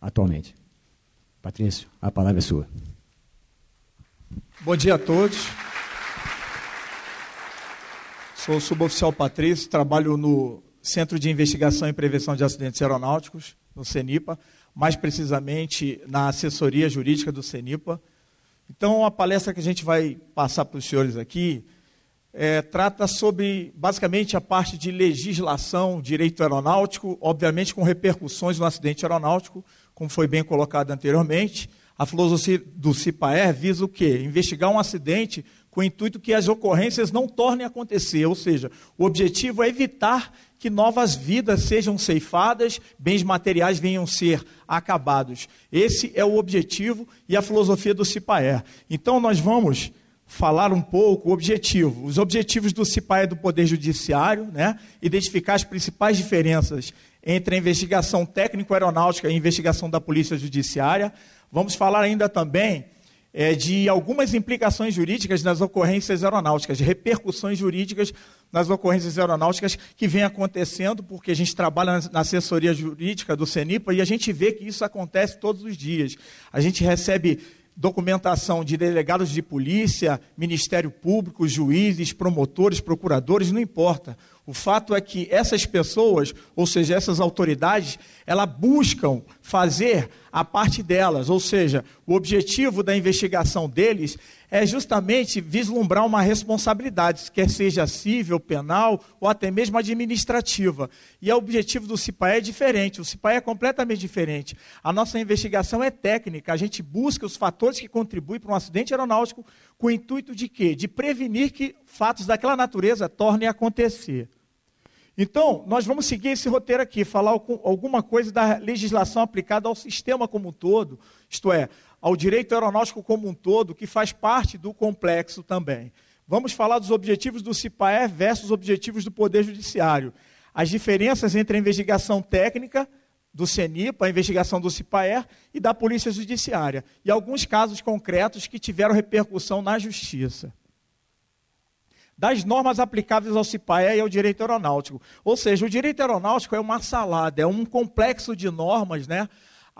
atualmente. Patrício, a palavra é sua. Bom dia a todos. Sou o suboficial Patrício, trabalho no Centro de Investigação e Prevenção de Acidentes Aeronáuticos, no CENIPA, mais precisamente na assessoria jurídica do CENIPA. Então, a palestra que a gente vai passar para os senhores aqui é, trata sobre, basicamente, a parte de legislação, direito aeronáutico, obviamente com repercussões no acidente aeronáutico, como foi bem colocado anteriormente, a filosofia do CIPAER visa o quê? Investigar um acidente com o intuito que as ocorrências não tornem a acontecer, ou seja, o objetivo é evitar que novas vidas sejam ceifadas, bens materiais venham ser acabados. Esse é o objetivo e a filosofia do CIPAER. Então nós vamos falar um pouco o objetivo, os objetivos do CIPAER do Poder Judiciário, né? identificar as principais diferenças entre a investigação técnico-aeronáutica e a investigação da Polícia Judiciária. Vamos falar ainda também é, de algumas implicações jurídicas nas ocorrências aeronáuticas, repercussões jurídicas nas ocorrências aeronáuticas que vem acontecendo, porque a gente trabalha na assessoria jurídica do CENIPA e a gente vê que isso acontece todos os dias. A gente recebe documentação de delegados de polícia, Ministério Público, juízes, promotores, procuradores, não importa. O fato é que essas pessoas, ou seja, essas autoridades, elas buscam fazer a parte delas, ou seja, o objetivo da investigação deles é justamente vislumbrar uma responsabilidade, quer seja civil, penal ou até mesmo administrativa. E o objetivo do CIPAE é diferente, o CIPAE é completamente diferente. A nossa investigação é técnica, a gente busca os fatores que contribuem para um acidente aeronáutico com o intuito de quê? De prevenir que fatos daquela natureza tornem a acontecer. Então, nós vamos seguir esse roteiro aqui, falar alguma coisa da legislação aplicada ao sistema como um todo, isto é, ao direito aeronáutico como um todo, que faz parte do complexo também. Vamos falar dos objetivos do CIPAE versus os objetivos do Poder Judiciário. As diferenças entre a investigação técnica do CENIPA, a investigação do CIPAER e da Polícia Judiciária. E alguns casos concretos que tiveram repercussão na Justiça das normas aplicáveis ao CIPAE e ao direito aeronáutico. Ou seja, o direito aeronáutico é uma salada, é um complexo de normas, né?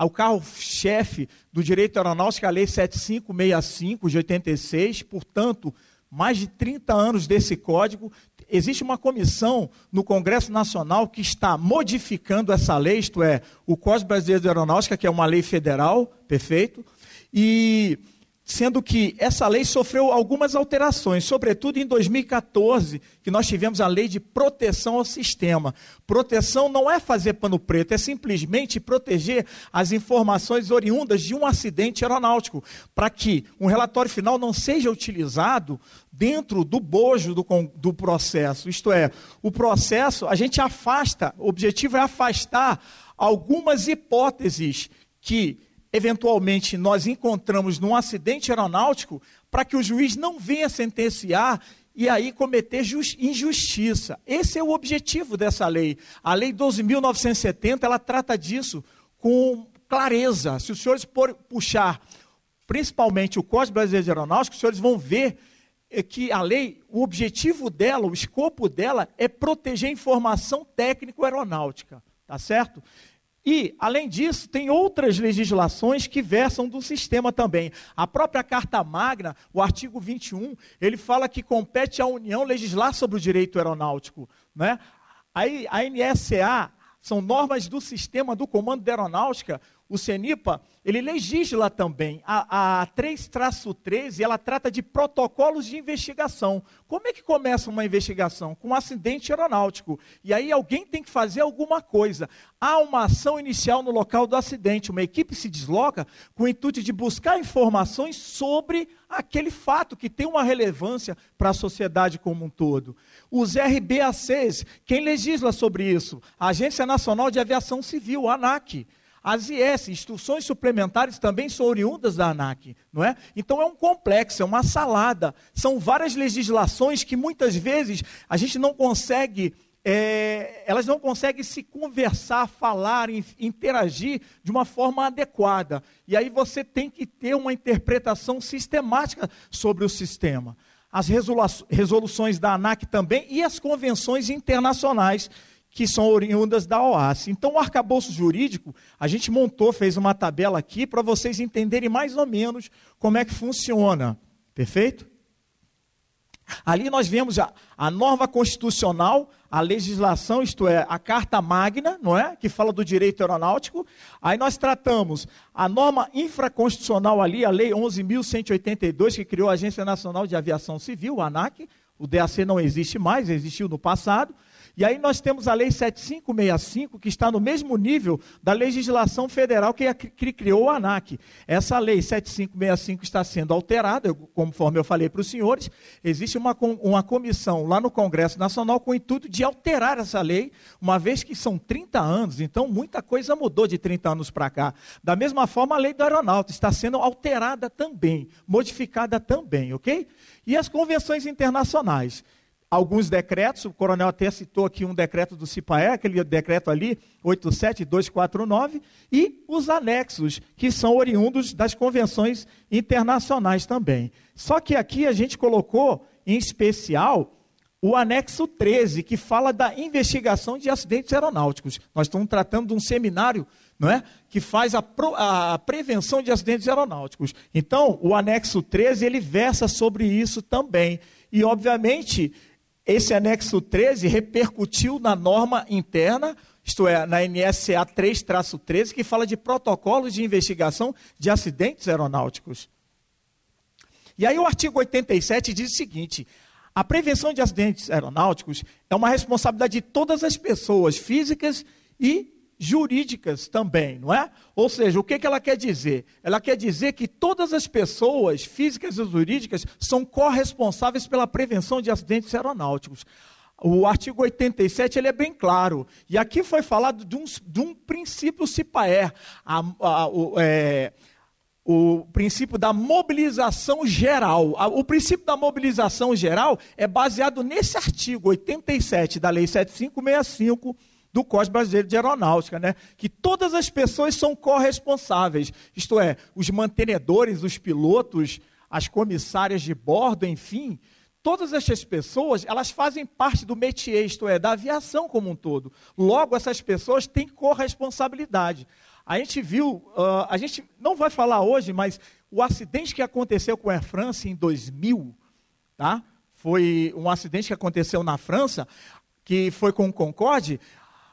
O carro-chefe do direito aeronáutico a Lei 7565 de 86, portanto, mais de 30 anos desse código. Existe uma comissão no Congresso Nacional que está modificando essa lei, isto é, o Código Brasileiro de Aeronáutica, que é uma lei federal, perfeito, e sendo que essa lei sofreu algumas alterações, sobretudo em 2014, que nós tivemos a lei de proteção ao sistema. Proteção não é fazer pano preto, é simplesmente proteger as informações oriundas de um acidente aeronáutico, para que um relatório final não seja utilizado dentro do bojo do, do processo. Isto é, o processo, a gente afasta, o objetivo é afastar algumas hipóteses que eventualmente nós encontramos num acidente aeronáutico, para que o juiz não venha sentenciar e aí cometer injustiça. Esse é o objetivo dessa lei. A lei 12.970, ela trata disso com clareza. Se os senhores puxar principalmente o Código Brasileiro de Aeronáutica, os senhores vão ver é que a lei, o objetivo dela, o escopo dela é proteger a informação técnico-aeronáutica, tá certo? E, além disso, tem outras legislações que versam do sistema também. A própria Carta Magna, o artigo 21, ele fala que compete à União legislar sobre o direito aeronáutico. Né? Aí, a NSA são normas do sistema do Comando de Aeronáutica, o CENIPA, ele legisla também. A, a 3-13, ela trata de protocolos de investigação. Como é que começa uma investigação? Com um acidente aeronáutico. E aí alguém tem que fazer alguma coisa. Há uma ação inicial no local do acidente. Uma equipe se desloca com o intuito de buscar informações sobre aquele fato que tem uma relevância para a sociedade como um todo. Os RBACs, quem legisla sobre isso? A Agência Nacional de Aviação Civil, ANAC. As IS, instruções suplementares, também são oriundas da ANAC, não é? Então é um complexo, é uma salada. São várias legislações que muitas vezes a gente não consegue é, elas não conseguem se conversar, falar, interagir de uma forma adequada. E aí você tem que ter uma interpretação sistemática sobre o sistema. As resoluções da ANAC também e as convenções internacionais que são oriundas da OAS. Então, o arcabouço jurídico, a gente montou, fez uma tabela aqui para vocês entenderem mais ou menos como é que funciona. Perfeito? Ali nós vemos a, a norma constitucional, a legislação, isto é, a Carta Magna, não é? Que fala do direito aeronáutico. Aí nós tratamos a norma infraconstitucional ali, a Lei 11.182, que criou a Agência Nacional de Aviação Civil, a ANAC. O DAC não existe mais, existiu no passado. E aí nós temos a Lei 7565, que está no mesmo nível da legislação federal que, criou o ANAC. Essa Lei 7565 está sendo alterada, conforme eu falei para os senhores. Existe uma, uma comissão lá no Congresso Nacional com o intuito de alterar essa lei, uma vez que são 30 anos, então muita coisa mudou de 30 anos para cá. Da mesma forma, a lei do aeronáutico está sendo alterada também, modificada também, ok? E as convenções internacionais alguns decretos, o coronel até citou aqui um decreto do CIPAE, aquele decreto ali, 87249, e os anexos, que são oriundos das convenções internacionais também. Só que aqui a gente colocou, em especial, o anexo 13, que fala da investigação de acidentes aeronáuticos. Nós estamos tratando de um seminário não é? que faz a, pro, a, prevenção de acidentes aeronáuticos. Então, o anexo 13, ele versa sobre isso também. E, obviamente, esse anexo 13 repercutiu na norma interna, isto é, na NSA 3-13, que fala de protocolos de investigação de acidentes aeronáuticos. E aí o artigo 87 diz o seguinte: a prevenção de acidentes aeronáuticos é uma responsabilidade de todas as pessoas físicas e jurídicas também, não é? Ou seja, o que, ela quer dizer? Ela quer dizer que todas as pessoas físicas e jurídicas são corresponsáveis pela prevenção de acidentes aeronáuticos. O artigo 87 ele é bem claro. E aqui foi falado de um, de um princípio CIPAER, a, a, o, é, o princípio da mobilização geral. O princípio da mobilização geral é baseado nesse artigo 87 da Lei 7565 do Código Brasileiro de Aeronáutica, né? que todas as pessoas são corresponsáveis, isto é, os mantenedores, os pilotos, as comissárias de bordo, enfim, todas essas pessoas, elas fazem parte do métier, isto é, da aviação como um todo. Logo, essas pessoas têm corresponsabilidade. A gente viu, uh, a gente não vai falar hoje, mas o acidente que aconteceu com a Air France em 2000, tá? Foi um acidente que aconteceu na França, que foi com o Concorde.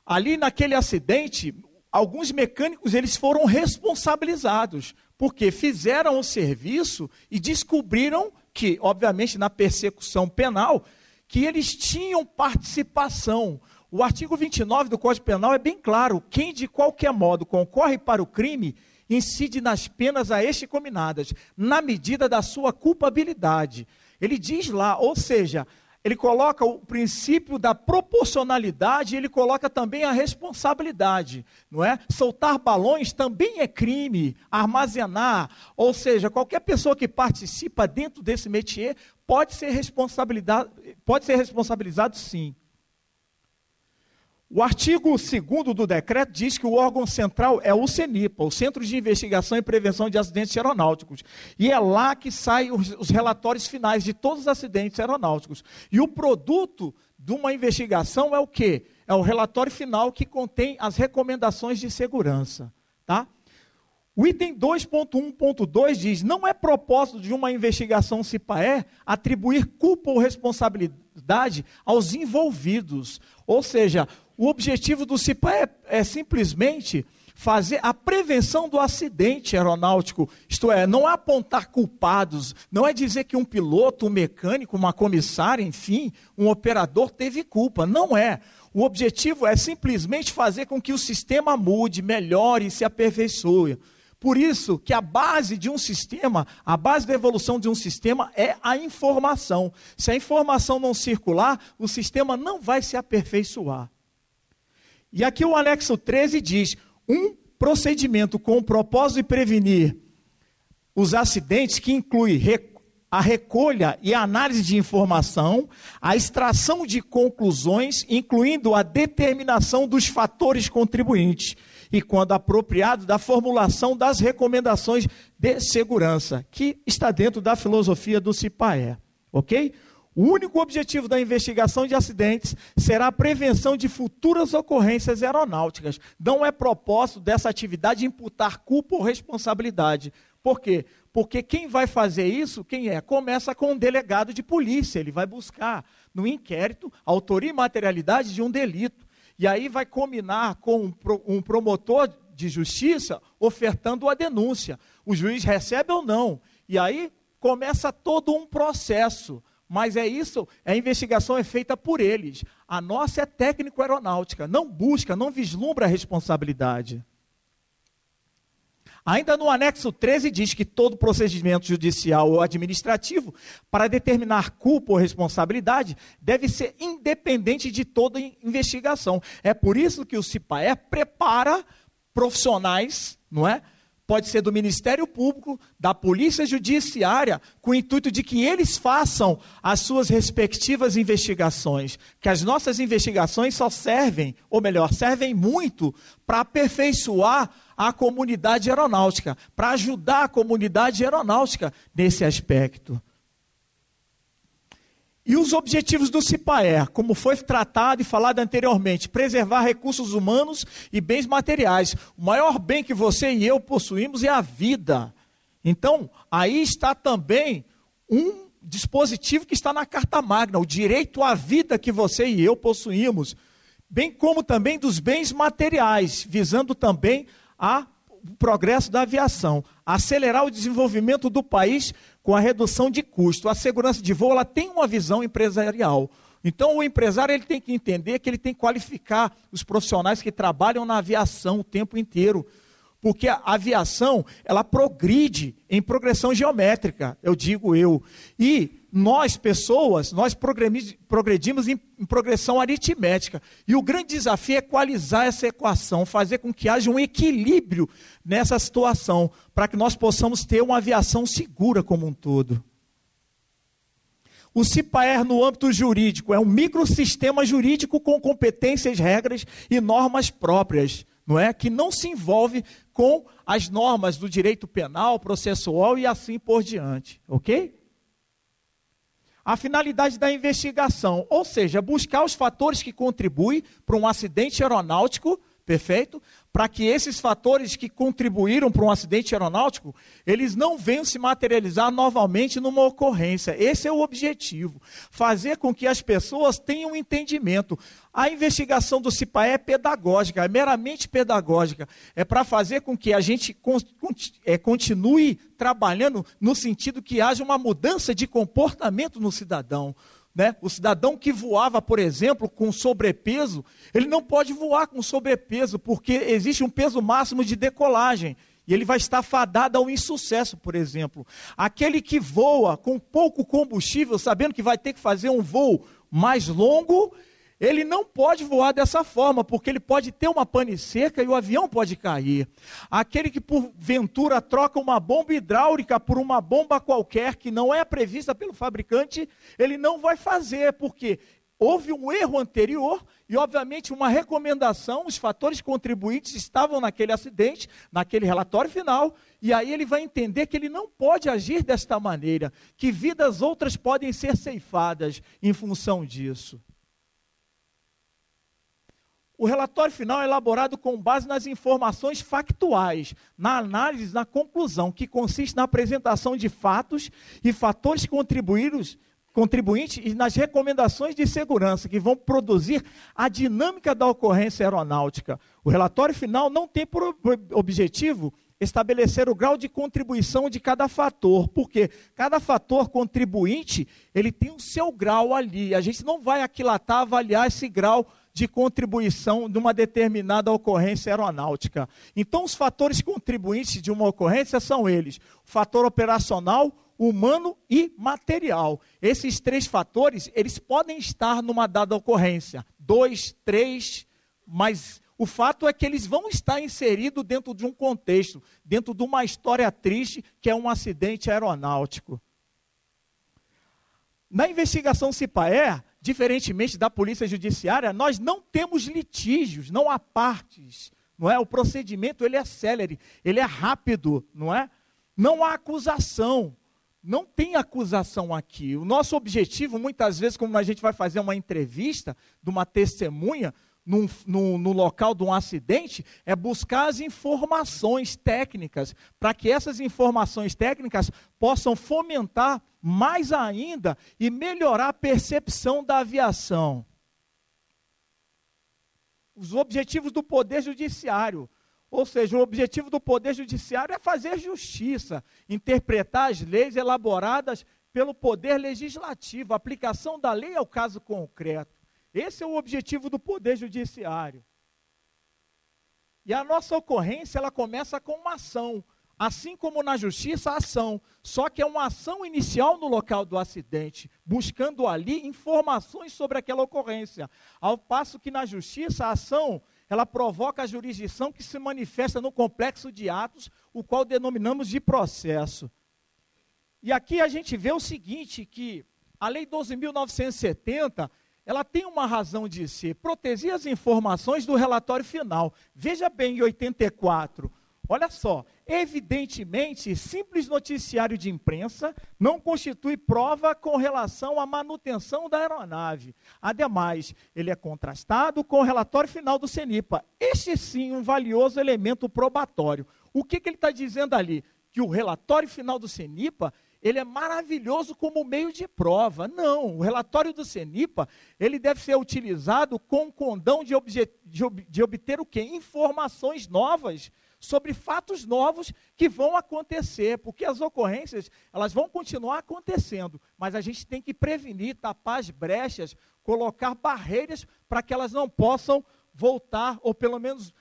Ali naquele acidente, alguns mecânicos eles foram responsabilizados porque fizeram o serviço e descobriram que, obviamente, na persecução penal, que eles tinham participação. O artigo 29 do Código Penal é bem claro: quem de qualquer modo concorre para o crime incide nas penas a este combinadas, na medida da sua culpabilidade. Ele diz lá, ou seja, ele coloca o princípio da proporcionalidade ele coloca também a responsabilidade, não é? Soltar balões também é crime, armazenar, ou seja, qualquer pessoa que participa dentro desse métier pode ser responsabilizado, pode ser responsabilizado sim. O artigo 2 do decreto diz que o órgão central é o CENIPA, o Centro de Investigação e Prevenção de Acidentes Aeronáuticos. E é lá que saem os, os relatórios finais de todos os acidentes aeronáuticos. E o produto de uma investigação é o quê? É o relatório final que contém as recomendações de segurança. Tá? O item 2.1.2 diz: não é propósito de uma investigação CIPAE atribuir culpa ou responsabilidade aos envolvidos. Ou seja, o objetivo do CIPA é, é simplesmente fazer a prevenção do acidente aeronáutico, isto é, não é apontar culpados, não é dizer que um piloto, um mecânico, uma comissária, enfim, um operador teve culpa, não é. O objetivo é simplesmente fazer com que o sistema mude, melhore e se aperfeiçoe. Por isso que a base de um sistema, a base da evolução de um sistema é a informação. Se a informação não circular, o sistema não vai se aperfeiçoar. E aqui o anexo 13 diz: um procedimento com o propósito de prevenir os acidentes, que inclui a recolha e a análise de informação, a extração de conclusões, incluindo a determinação dos fatores contribuintes e, quando apropriado, da formulação das recomendações de segurança, que está dentro da filosofia do CIPAE. Ok? O único objetivo da investigação de acidentes será a prevenção de futuras ocorrências aeronáuticas. Não é propósito dessa atividade imputar culpa ou responsabilidade. Por quê? Porque quem vai fazer isso, quem é? Começa com um delegado de polícia. Ele vai buscar no inquérito a autoria e materialidade de um delito. E aí vai combinar com um promotor de justiça ofertando a denúncia. O juiz recebe ou não. E aí começa todo um processo mas é isso, a investigação é feita por eles. A nossa é técnico-aeronáutica, não busca, não vislumbra a responsabilidade. Ainda no anexo 13 diz que todo procedimento judicial ou administrativo, para determinar culpa ou responsabilidade, deve ser independente de toda investigação. É por isso que o CIPAE prepara profissionais, não é? Pode ser do Ministério Público, da Polícia Judiciária, com o intuito de que eles façam as suas respectivas investigações. Que as nossas investigações só servem, ou melhor, servem muito para aperfeiçoar a comunidade aeronáutica, para ajudar a comunidade aeronáutica nesse aspecto. E os objetivos do CIPAER, como foi tratado e falado anteriormente, preservar recursos humanos e bens materiais. O maior bem que você e eu possuímos é a vida. Então, aí está também um dispositivo que está na Carta Magna, o direito à vida que você e eu possuímos, bem como também dos bens materiais, visando também a o progresso da aviação, acelerar o desenvolvimento do país com a redução de custo. A segurança de voo ela tem uma visão empresarial. Então o empresário ele tem que entender que ele tem que qualificar os profissionais que trabalham na aviação o tempo inteiro. Porque a aviação, ela progride em progressão geométrica, eu digo eu. E nós, pessoas, nós progredimos em, progressão aritmética. E o grande desafio é equalizar essa equação, fazer com que haja um equilíbrio nessa situação, para que nós possamos ter uma aviação segura como um todo. O CIPAER no âmbito jurídico é um microsistema jurídico com competências, regras e normas próprias, não é? Que não se envolve com as normas do direito penal, processual e assim por diante, ok? a finalidade da investigação, ou seja, buscar os fatores que contribuem para um acidente aeronáutico, perfeito? Para que esses fatores que contribuíram para um acidente aeronáutico, eles não venham se materializar novamente numa ocorrência. Esse é o objetivo. Fazer com que as pessoas tenham um entendimento. A investigação do CIPAE é pedagógica, é meramente pedagógica. É para fazer com que a gente é, continue trabalhando no sentido que haja uma mudança de comportamento no cidadão. Né? O cidadão que voava, por exemplo, com sobrepeso, ele não pode voar com sobrepeso, porque existe um peso máximo de decolagem. E ele vai estar fadado ao insucesso, por exemplo. Aquele que voa com pouco combustível, sabendo que vai ter que fazer um voo mais longo, ele não pode voar dessa forma, porque ele pode ter uma pane seca e o avião pode cair. Aquele que porventura troca uma bomba hidráulica por uma bomba qualquer que não é prevista pelo fabricante, ele não vai fazer, porque houve um erro anterior e, obviamente, uma recomendação. Os fatores contribuintes estavam naquele acidente, naquele relatório final, e aí ele vai entender que ele não pode agir desta maneira, que vidas outras podem ser ceifadas em função disso. O relatório final é elaborado com base nas informações factuais, na análise, na conclusão, que consiste na apresentação de fatos e fatores contribuídos contribuintes e nas recomendações de segurança que vão produzir a dinâmica da ocorrência aeronáutica. O relatório final não tem por objetivo estabelecer o grau de contribuição de cada fator, porque cada fator contribuinte, ele tem o seu grau ali. A gente não vai aquilatar avaliar esse grau de contribuição de uma determinada ocorrência aeronáutica. Então, os fatores contribuintes de uma ocorrência são eles: o fator operacional, humano e material. Esses três fatores, eles podem estar numa dada ocorrência. Dois, três, mas o fato é que eles vão estar inseridos dentro de um contexto, dentro de uma história triste, que é um acidente aeronáutico. Na investigação CIPAER, diferentemente da polícia judiciária, nós não temos litígios, não há partes, não é? O procedimento ele é célere, ele é rápido, não é? Não há acusação. Não tem acusação aqui. O nosso objetivo, muitas vezes, quando a gente vai fazer uma entrevista de uma testemunha, num, no, local de um acidente é buscar as informações técnicas, para que essas informações técnicas possam fomentar mais ainda e melhorar a percepção da aviação. Os objetivos do Poder Judiciário. Ou seja, o objetivo do Poder Judiciário é fazer justiça, interpretar as leis elaboradas pelo Poder Legislativo. Aplicação da lei é o caso concreto. Esse é o objetivo do Poder Judiciário. E a nossa ocorrência, ela começa com uma ação. Assim como na justiça, a ação. Só que é uma ação inicial no local do acidente, buscando ali informações sobre aquela ocorrência. Ao passo que na justiça, a ação, ela provoca a jurisdição que se manifesta no complexo de atos, o qual denominamos de processo. E aqui a gente vê o seguinte, que a Lei 12.970 ela tem uma razão de ser, proteger as informações do relatório final. Veja bem, em 84, olha só, evidentemente, simples noticiário de imprensa não constitui prova com relação à manutenção da aeronave. Ademais, ele é contrastado com o relatório final do CENIPA. Este sim, um valioso elemento probatório. O que, que ele está dizendo ali? Que o relatório final do CENIPA ele é maravilhoso como meio de prova. Não, o relatório do CENIPA, ele deve ser utilizado com condão de, de, ob de obter o quê? Informações novas sobre fatos novos que vão acontecer, porque as ocorrências, elas vão continuar acontecendo, mas a gente tem que prevenir, tapar as brechas, colocar barreiras para que elas não possam voltar, ou pelo menos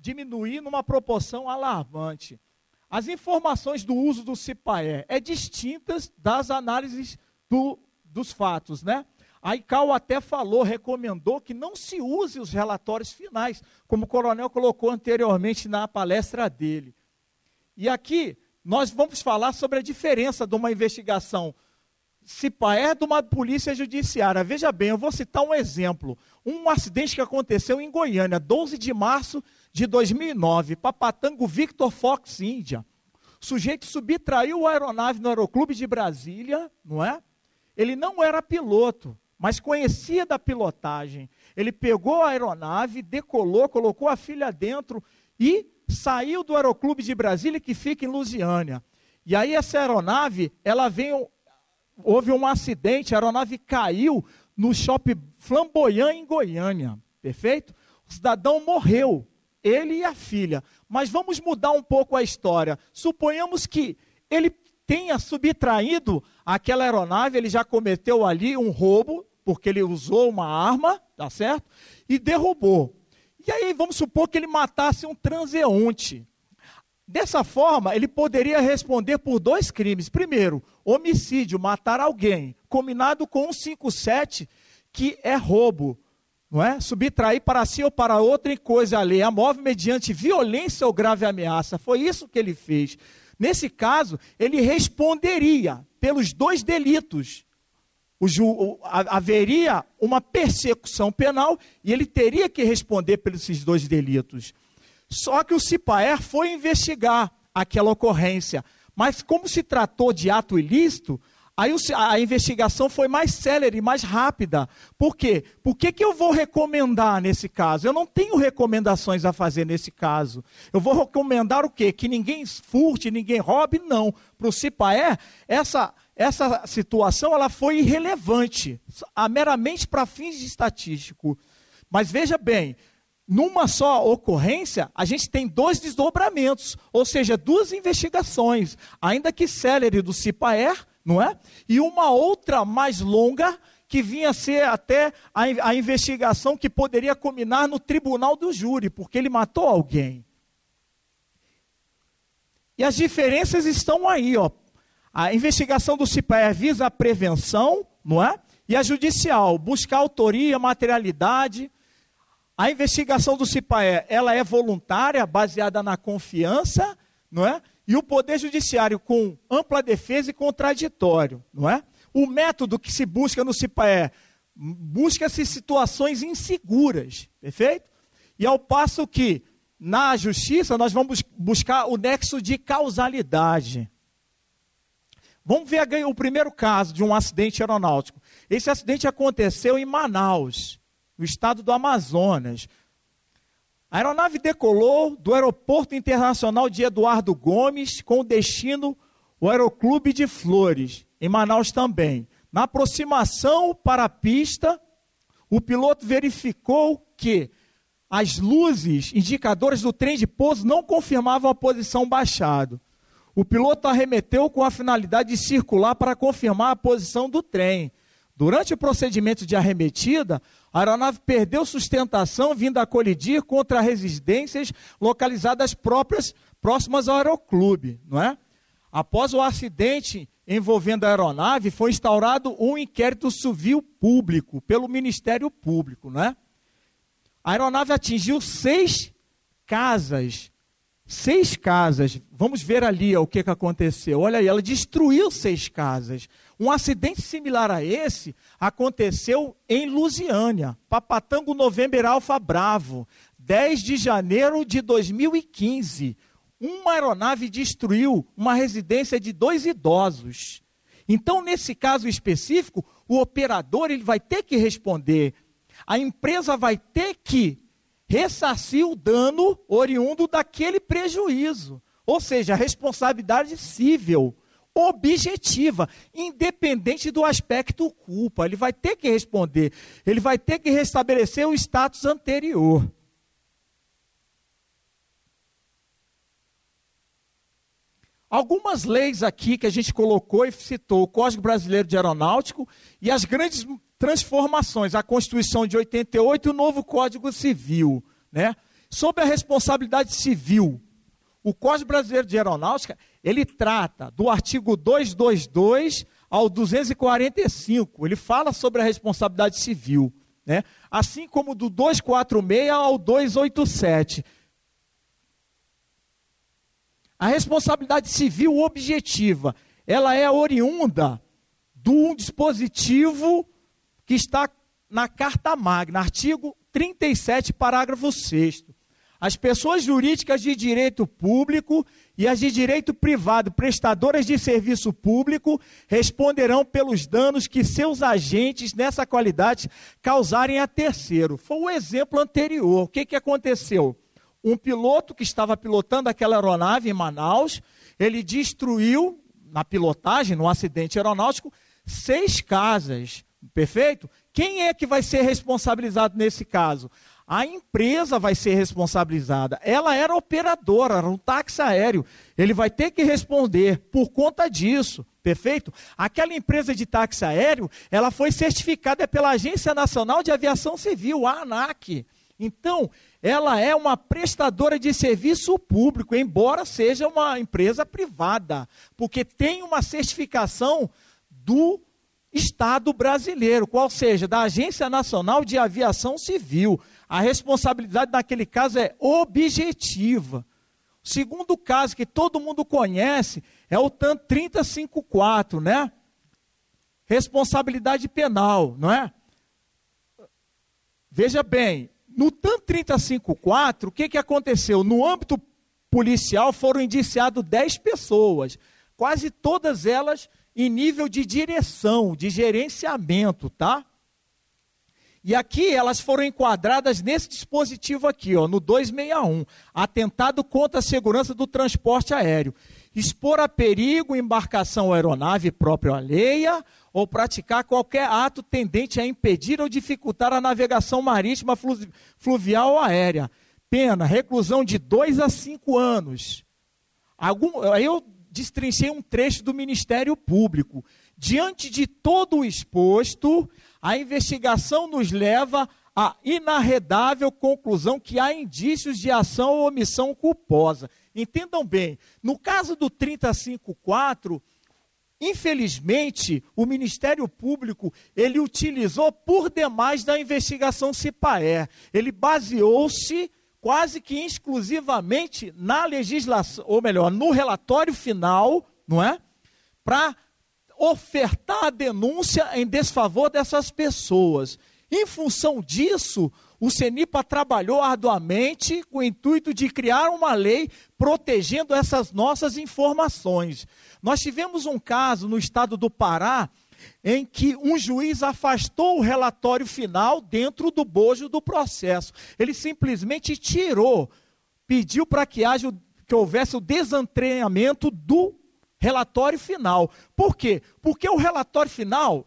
diminuir numa proporção alarmante. As informações do uso do CIPAE é distintas das análises do, dos fatos, né? A ICAO até falou, recomendou que não se use os relatórios finais, como o coronel colocou anteriormente na palestra dele. E aqui nós vamos falar sobre a diferença de uma investigação CIPAE de uma polícia judiciária. Veja bem, eu vou citar um exemplo. Um acidente que aconteceu em Goiânia, 12 de março de 2009, Papatango Victor Fox Índia. O sujeito subtraiu a aeronave no Aeroclube de Brasília, não é? Ele não era piloto, mas conhecia da pilotagem. Ele pegou a aeronave, decolou, colocou a filha dentro e saiu do Aeroclube de Brasília, que fica em Lusiânia. E aí essa aeronave, ela veio, houve um acidente, a aeronave caiu no shopping Flamboyant em Goiânia, perfeito? O cidadão morreu, ele e a filha. Mas vamos mudar um pouco a história. Suponhamos que ele tenha subtraído aquela aeronave, ele já cometeu ali um roubo, porque ele usou uma arma, tá certo? E derrubou. E aí vamos supor que ele matasse um transeunte. Dessa forma, ele poderia responder por dois crimes. Primeiro, homicídio, matar alguém, combinado com 157, que é roubo, não é? Subtrair para si ou para outra coisa alheia, move mediante violência ou grave ameaça. Foi isso que ele fez. Nesse caso, ele responderia pelos dois delitos. Ju, haveria uma persecução penal e ele teria que responder pelos dois delitos. Só que o Cipaer foi investigar aquela ocorrência. Mas como se tratou de ato ilícito, aí a investigação foi mais célere, mais rápida. Por quê? Por que, que eu vou recomendar nesse caso? Eu não tenho recomendações a fazer nesse caso. Eu vou recomendar o quê? Que ninguém furte, ninguém roube? Não. Para o Cipaer, essa, essa situação ela foi irrelevante, meramente para fins de estatístico. Mas veja bem, numa só ocorrência, a gente tem dois desdobramentos, ou seja, duas investigações, ainda que célere do CIPAER, não é? E uma outra mais longa, que vinha a ser até a, a investigação que poderia culminar no tribunal do júri, porque ele matou alguém. E as diferenças estão aí, ó. A investigação do CIPAER visa a prevenção, não é? E a judicial, buscar autoria, materialidade, a investigação do CIPAE, ela é voluntária, baseada na confiança, não é? E o Poder Judiciário com ampla defesa e contraditório, não é? O método que se busca no CIPAE, busca-se situações inseguras, perfeito? E ao passo que na justiça nós vamos buscar o nexo de causalidade. Vamos ver o primeiro caso de um acidente aeronáutico. Esse acidente aconteceu em Manaus no estado do Amazonas. A aeronave decolou do Aeroporto Internacional de Eduardo Gomes com destino o Aeroclube de Flores, em Manaus também. Na aproximação para a pista, o piloto verificou que as luzes indicadoras do trem de pouso não confirmavam a posição baixado. O piloto arremeteu com a finalidade de circular para confirmar a posição do trem. Durante o procedimento de arremetida, a aeronave perdeu sustentação vindo a colidir contra residências localizadas próprias, próximas ao aeroclube, não é? Após o acidente envolvendo a aeronave, foi instaurado um inquérito civil público pelo Ministério Público, não é? A aeronave atingiu seis casas seis casas. Vamos ver ali ó, o que, que aconteceu. Olha aí, ela destruiu seis casas. Um acidente similar a esse aconteceu em Lusiânia, Papatango November Alfa Bravo, 10 de janeiro de 2015. Uma aeronave destruiu uma residência de dois idosos. Então, nesse caso específico, o operador ele vai ter que responder. A empresa vai ter que ressarcir o dano oriundo daquele prejuízo. Ou seja, a responsabilidade civil, objetiva, independente do aspecto culpa. Ele vai ter que responder, ele vai ter que restabelecer o status anterior. Algumas leis aqui que a gente colocou e citou, o Código Brasileiro de Aeronáutico e as grandes transformações, a Constituição de 88 e o novo Código Civil. Né? Sobre a responsabilidade civil, o Código Brasileiro de Aeronáutica, ele trata do artigo 222 ao 245, ele fala sobre a responsabilidade civil, né? assim como do 246 ao 287. A responsabilidade civil objetiva, ela é oriunda de um dispositivo que está na Carta Magna, artigo 37, parágrafo 6 As pessoas jurídicas de direito público e as de direito privado, prestadoras de serviço público, responderão pelos danos que seus agentes nessa qualidade causarem a terceiro. Foi o exemplo anterior. O que, que aconteceu? Um piloto que estava pilotando aquela aeronave em Manaus, ele destruiu, na pilotagem, no acidente aeronáutico, seis casas. Perfeito? Quem é que vai ser responsabilizado nesse caso? A empresa vai ser responsabilizada. Ela era operadora, era um táxi aéreo. Ele vai ter que responder por conta disso. Perfeito? Aquela empresa de táxi aéreo, ela foi certificada pela Agência Nacional de Aviação Civil, a ANAC. Então, ela é uma prestadora de serviço público, embora seja uma empresa privada, porque tem uma certificação do Estado brasileiro, qual seja, da Agência Nacional de Aviação Civil. A responsabilidade naquele caso é objetiva. O segundo caso que todo mundo conhece é o TAN 354, né? Responsabilidade penal, não é? Veja bem, no TAN 354, o que, que aconteceu? No âmbito policial foram indiciadas 10 pessoas, quase todas elas em nível de direção, de gerenciamento, tá? E aqui elas foram enquadradas nesse dispositivo aqui, ó, no 261, atentado contra a segurança do transporte aéreo. Expor a perigo embarcação ou aeronave própria alheia ou praticar qualquer ato tendente a impedir ou dificultar a navegação marítima, fluvial ou aérea. Pena, reclusão de dois a cinco anos. Algum, eu destrinchei um trecho do Ministério Público. Diante de todo o exposto, a investigação nos leva à inarredável conclusão que há indícios de ação ou omissão culposa. Entendam bem, no caso do 354, infelizmente, o Ministério Público, ele utilizou por demais da investigação CIPAE. Ele baseou-se quase que exclusivamente na legislação, ou melhor, no relatório final, não é? Para ofertar a denúncia em desfavor dessas pessoas. Em função disso, o CENIPA trabalhou arduamente com o intuito de criar uma lei protegendo essas nossas informações. Nós tivemos um caso no estado do Pará em que um juiz afastou o relatório final dentro do bojo do processo. Ele simplesmente tirou, pediu para que haja que houvesse o desentranhamento do relatório final. Por quê? Porque o relatório final,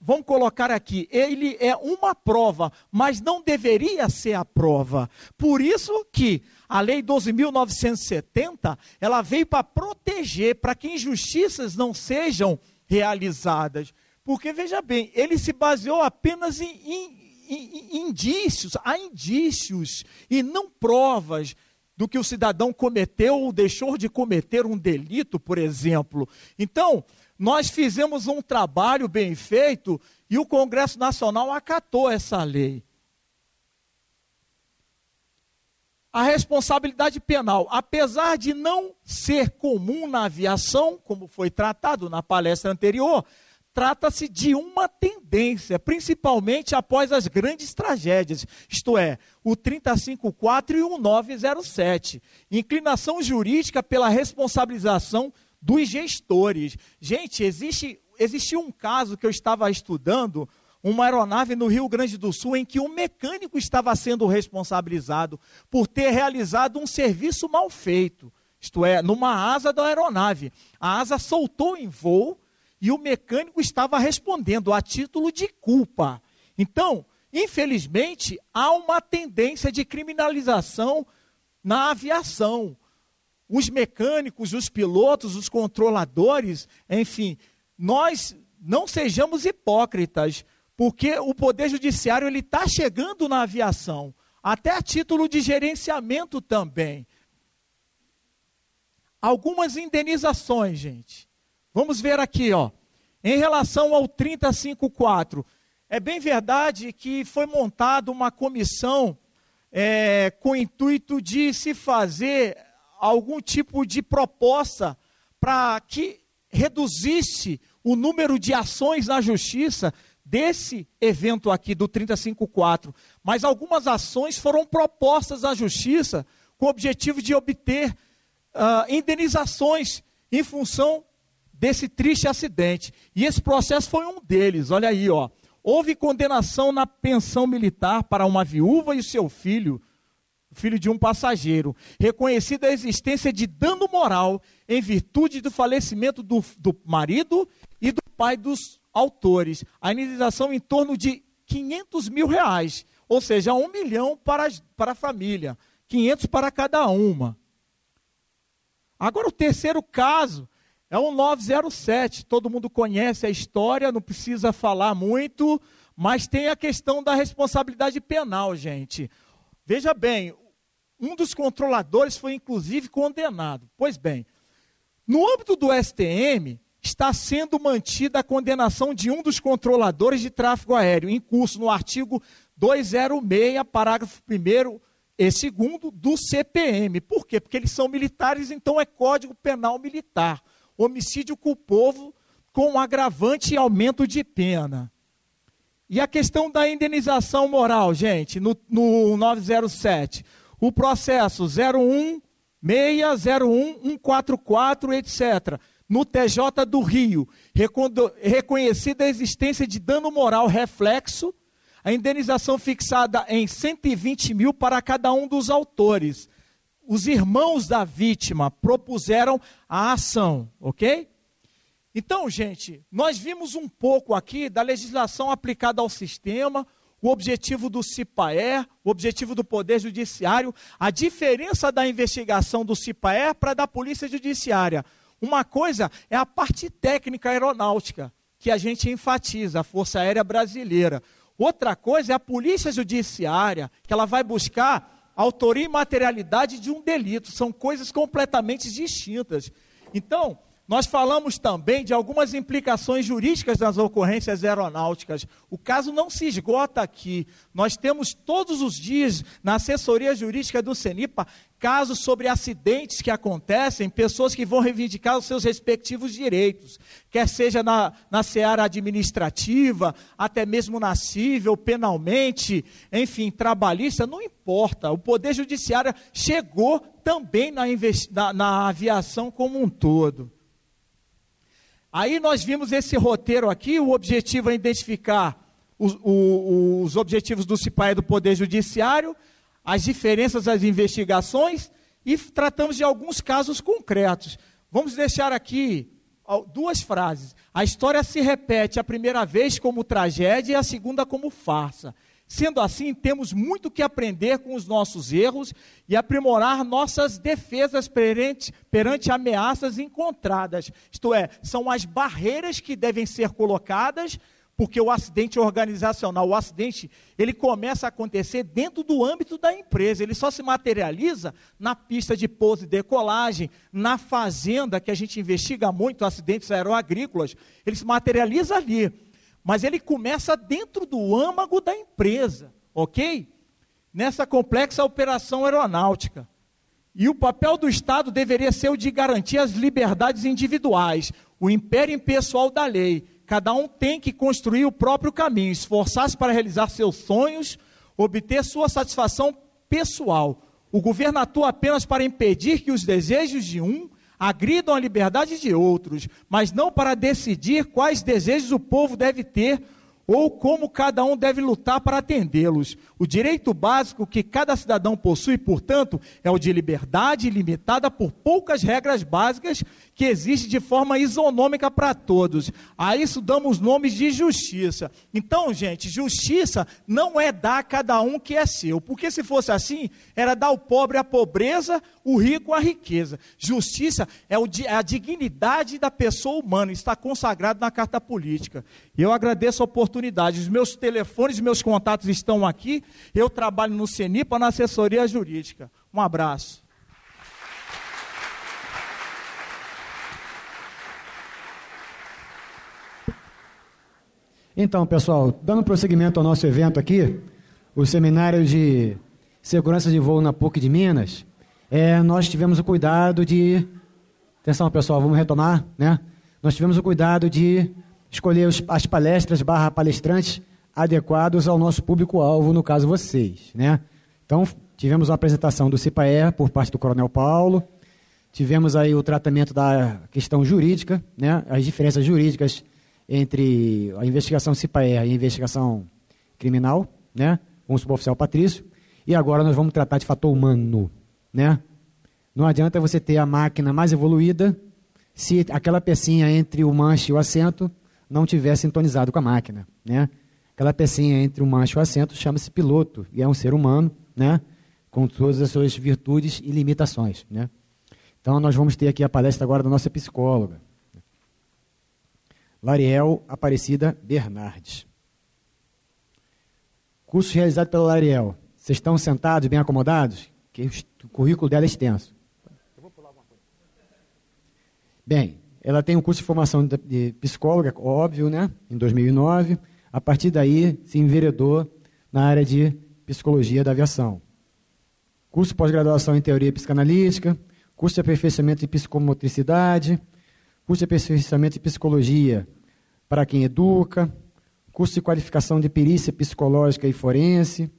vamos colocar aqui, ele é uma prova, mas não deveria ser a prova. Por isso que a lei 12.970, ela veio para proteger, para que injustiças não sejam realizadas. Porque, veja bem, ele se baseou apenas em, em, em, em indícios, há indícios e não provas do que o cidadão cometeu ou deixou de cometer um delito, por exemplo. Então, nós fizemos um trabalho bem feito e o Congresso Nacional acatou essa lei. A responsabilidade penal, apesar de não ser comum na aviação, como foi tratado na palestra anterior, trata-se de uma tendência, principalmente após as grandes tragédias, isto é, o 354 e o 907. Inclinação jurídica pela responsabilização dos gestores. Gente, existe, existe um caso que eu estava estudando, uma aeronave no Rio Grande do Sul em que um mecânico estava sendo responsabilizado por ter realizado um serviço mal feito. Isto é, numa asa da aeronave. A asa soltou em voo e o mecânico estava respondendo a título de culpa. Então, infelizmente, há uma tendência de criminalização na aviação. Os mecânicos, os pilotos, os controladores, enfim, nós não sejamos hipócritas, porque o poder judiciário ele está chegando na aviação, até a título de gerenciamento também. Algumas indenizações, gente. Vamos ver aqui, ó. Em relação ao 354, é bem verdade que foi montada uma comissão é, com o intuito de se fazer algum tipo de proposta para que reduzisse o número de ações na justiça desse evento aqui do 354, mas algumas ações foram propostas à justiça com o objetivo de obter uh, indenizações em função desse triste acidente. E esse processo foi um deles. Olha aí, ó. Houve condenação na pensão militar para uma viúva e seu filho, filho de um passageiro, reconhecida a existência de dano moral em virtude do falecimento do, do marido e do pai dos autores. A indenização em torno de 500 mil reais, ou seja, um milhão para, para a família, 500 para cada uma. Agora, o terceiro caso é o 907. Todo mundo conhece a história, não precisa falar muito, mas tem a questão da responsabilidade penal, gente. Veja bem, um dos controladores foi inclusive condenado. Pois bem, no âmbito do STM, está sendo mantida a condenação de um dos controladores de tráfego aéreo, em curso no artigo 206, parágrafo 1 e segundo do CPM. Por quê? Porque eles são militares, então é Código Penal Militar. Homicídio culposo com agravante e aumento de pena. E a questão da indenização moral, gente, no, no 907. O processo 01 144, etc. No TJ do Rio, reconhecida a existência de dano moral reflexo a indenização fixada em 120 mil para cada um dos autores. Os irmãos da vítima propuseram a ação, ok? Então, gente, nós vimos um pouco aqui da legislação aplicada ao sistema, o objetivo do CIPAER, o objetivo do Poder Judiciário, a diferença da investigação do CIPAER para da Polícia Judiciária. Uma coisa é a parte técnica aeronáutica, que a gente enfatiza, a Força Aérea Brasileira. Outra coisa é a polícia judiciária, que ela vai buscar autoria e materialidade de um delito. São coisas completamente distintas. Então, nós falamos também de algumas implicações jurídicas das ocorrências aeronáuticas. O caso não se esgota aqui. Nós temos todos os dias, na assessoria jurídica do CENIPA, casos sobre acidentes que acontecem, pessoas que vão reivindicar os seus respectivos direitos, quer seja na, na seara administrativa, até mesmo na civil, penalmente, enfim, trabalhista, não importa. O Poder Judiciário chegou também na, na, na aviação como um todo. Aí nós vimos esse roteiro aqui, o objetivo é identificar os, os, os objetivos do CIPAE do Poder Judiciário, as diferenças das investigações e tratamos de alguns casos concretos. Vamos deixar aqui duas frases. A história se repete a primeira vez como tragédia e a segunda como farsa. Sendo assim, temos muito que aprender com os nossos erros e aprimorar nossas defesas perante, perante ameaças encontradas. Isto é, são as barreiras que devem ser colocadas porque o acidente organizacional, o acidente, ele começa a acontecer dentro do âmbito da empresa, ele só se materializa na pista de pouso e decolagem, na fazenda, que a gente investiga muito acidentes aeroagrícolas, ele se materializa ali mas ele começa dentro do âmago da empresa, ok? Nessa complexa operação aeronáutica. E o papel do Estado deveria ser o de garantir as liberdades individuais, o império impessoal da lei. Cada um tem que construir o próprio caminho, esforçar-se para realizar seus sonhos, obter sua satisfação pessoal. O governo atua apenas para impedir que os desejos de um agridam a liberdade de outros, mas não para decidir quais desejos o povo deve ter ou como cada um deve lutar para atendê-los. O direito básico que cada cidadão possui, portanto, é o de liberdade limitada por poucas regras básicas que existe de forma isonômica para todos. A isso damos nomes de justiça. Então, gente, justiça não é dar a cada um que é seu, porque se fosse assim, era dar ao pobre a pobreza, o rico a riqueza. Justiça é, a dignidade da pessoa humana, está consagrado na carta política. Eu agradeço a oportunidade. Os meus telefones, meus contatos estão aqui. Eu trabalho no CENIPA, na assessoria jurídica. Um abraço. Então, pessoal, dando prosseguimento ao nosso evento aqui, o seminário de segurança de voo na PUC de Minas, é, nós tivemos o cuidado de. Atenção, pessoal, vamos retomar, né? Nós tivemos o cuidado de escolher as palestras barra palestrantes adequados ao nosso público-alvo, no caso vocês. Né? Então, tivemos uma apresentação do CIPAE por parte do Coronel Paulo, tivemos aí o tratamento da questão jurídica, né? as diferenças jurídicas entre a investigação CIPAE e a investigação criminal, né? com o suboficial Patrício, e agora nós vamos tratar de fator humano. Né? Não adianta você ter a máquina mais evoluída se aquela pecinha entre o manche e o assento não tiver sintonizado com a máquina. Né? Aquela pecinha entre o manche e o assento chama-se piloto e é um ser humano, né? com todas as suas virtudes e limitações. Né? Então, nós vamos ter aqui a palestra agora da nossa psicóloga, Lariel Aparecida Bernardes. Curso realizado pela Lariel. Vocês estão sentados, bem acomodados? Que o currículo dela é extenso. Bem, ela tem um curso de formação de psicóloga, óbvio, né? Em 2009. A partir daí, se enveredou na área de psicologia da aviação. Curso pós-graduação em teoria psicanalítica, curso de aperfeiçoamento de psicomotricidade, curso de aperfeiçoamento de psicologia para quem educa, curso de qualificação de perícia psicológica e forense,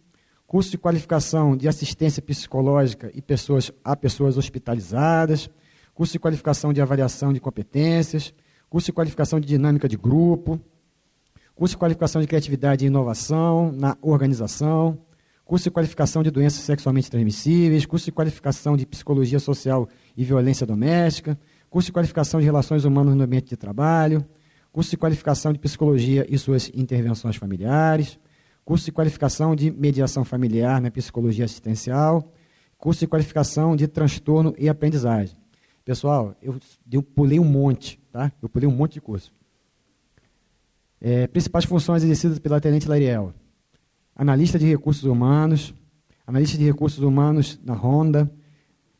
curso de qualificação de assistência psicológica e pessoas, a pessoas hospitalizadas, curso de qualificação de avaliação de competências, curso de qualificação de dinâmica de grupo, curso de qualificação de criatividade e inovação na organização, curso de qualificação de doenças sexualmente transmissíveis, curso de qualificação de psicologia social e violência doméstica, curso de qualificação de relações humanas no ambiente de trabalho, curso de qualificação de psicologia e suas intervenções familiares, curso de qualificação de mediação familiar na psicologia assistencial, curso de qualificação de transtorno e aprendizagem. Pessoal, eu, eu pulei um monte, tá? Eu pulei um monte de curso. É, principais funções exercidas pela Tenente Lariel. Analista de recursos humanos, analista de recursos humanos na Honda,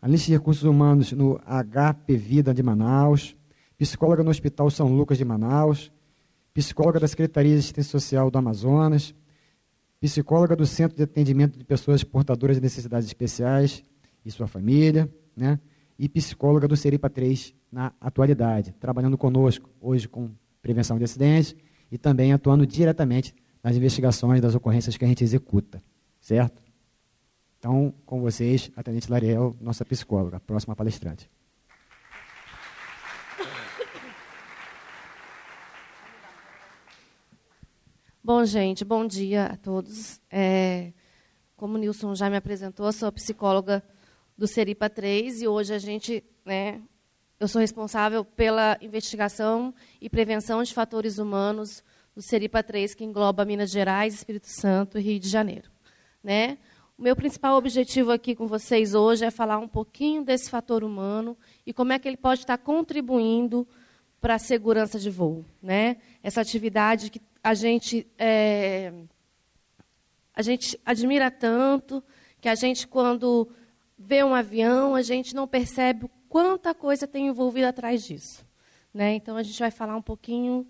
analista de recursos humanos no HP Vida de Manaus, psicóloga no Hospital São Lucas de Manaus, psicóloga da Secretaria de Assistência Social do Amazonas, psicóloga do Centro de Atendimento de Pessoas Portadoras de Necessidades Especiais e sua família, né? E psicóloga do Seripa 3 na atualidade, trabalhando conosco hoje com prevenção de acidentes e também atuando diretamente nas investigações das ocorrências que a gente executa, certo? Então, com vocês, a Tenente Lariel, nossa psicóloga, próxima palestrante. Bom, gente, bom dia a todos. É, como o Nilson já me apresentou, sou psicóloga do Seripa 3 e hoje a gente, né, eu sou responsável pela investigação e prevenção de fatores humanos do Seripa 3, que engloba Minas Gerais, Espírito Santo e Rio de Janeiro. Né? O meu principal objetivo aqui com vocês hoje é falar um pouquinho desse fator humano e como é que ele pode estar contribuindo para a segurança de voo. Né? Essa atividade que a gente, é, a gente admira tanto, que a gente, quando vê um avião, a gente não percebe quanta coisa tem envolvida atrás disso. Né? Então, a gente vai falar um pouquinho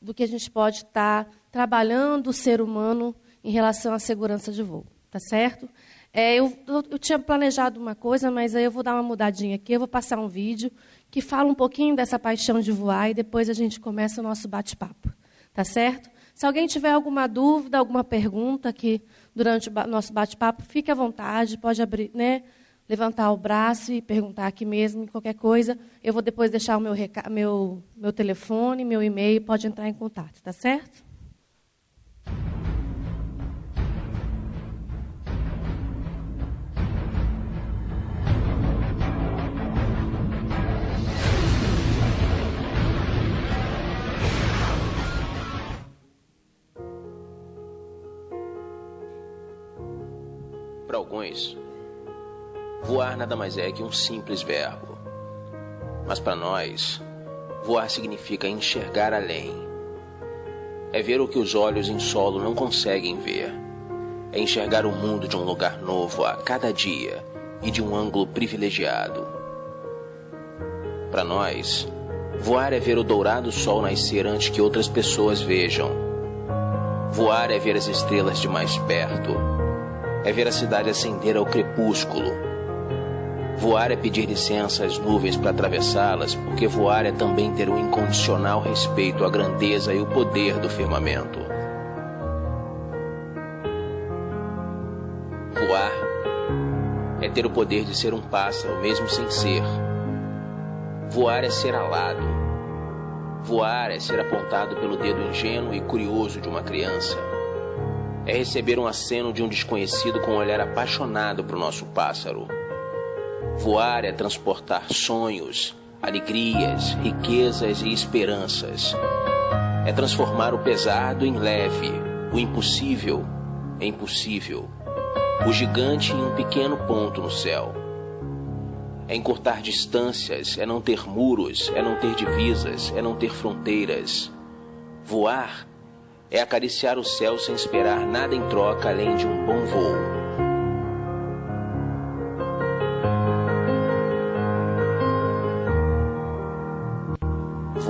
do que a gente pode estar trabalhando o ser humano em relação à segurança de voo. Tá certo? É, eu, eu, tinha planejado uma coisa, mas aí eu vou dar uma mudadinha aqui. Eu vou passar um vídeo que fala um pouquinho dessa paixão de voar e depois a gente começa o nosso bate-papo. Tá certo? Se alguém tiver alguma dúvida, alguma pergunta aqui durante o nosso bate-papo, fique à vontade, pode abrir, né? Levantar o braço e perguntar aqui mesmo, qualquer coisa. Eu vou depois deixar o meu, meu, meu telefone, meu e-mail, pode entrar em contato, tá certo? Para alguns, Voar nada mais é que um simples verbo. Mas para nós, voar significa enxergar além. É ver o que os olhos em solo não conseguem ver. É enxergar o mundo de um lugar novo a cada dia e de um ângulo privilegiado. Para nós, voar é ver o dourado sol nascer antes que outras pessoas vejam. Voar é ver as estrelas de mais perto. É ver a cidade acender ao crepúsculo Voar é pedir licença às nuvens para atravessá-las, porque voar é também ter um incondicional respeito à grandeza e o poder do firmamento. Voar é ter o poder de ser um pássaro, mesmo sem ser. Voar é ser alado. Voar é ser apontado pelo dedo ingênuo e curioso de uma criança. É receber um aceno de um desconhecido com um olhar apaixonado para o nosso pássaro. Voar é transportar sonhos, alegrias, riquezas e esperanças. É transformar o pesado em leve, o impossível em possível, o gigante em um pequeno ponto no céu. É encurtar distâncias, é não ter muros, é não ter divisas, é não ter fronteiras. Voar é acariciar o céu sem esperar nada em troca além de um bom voo.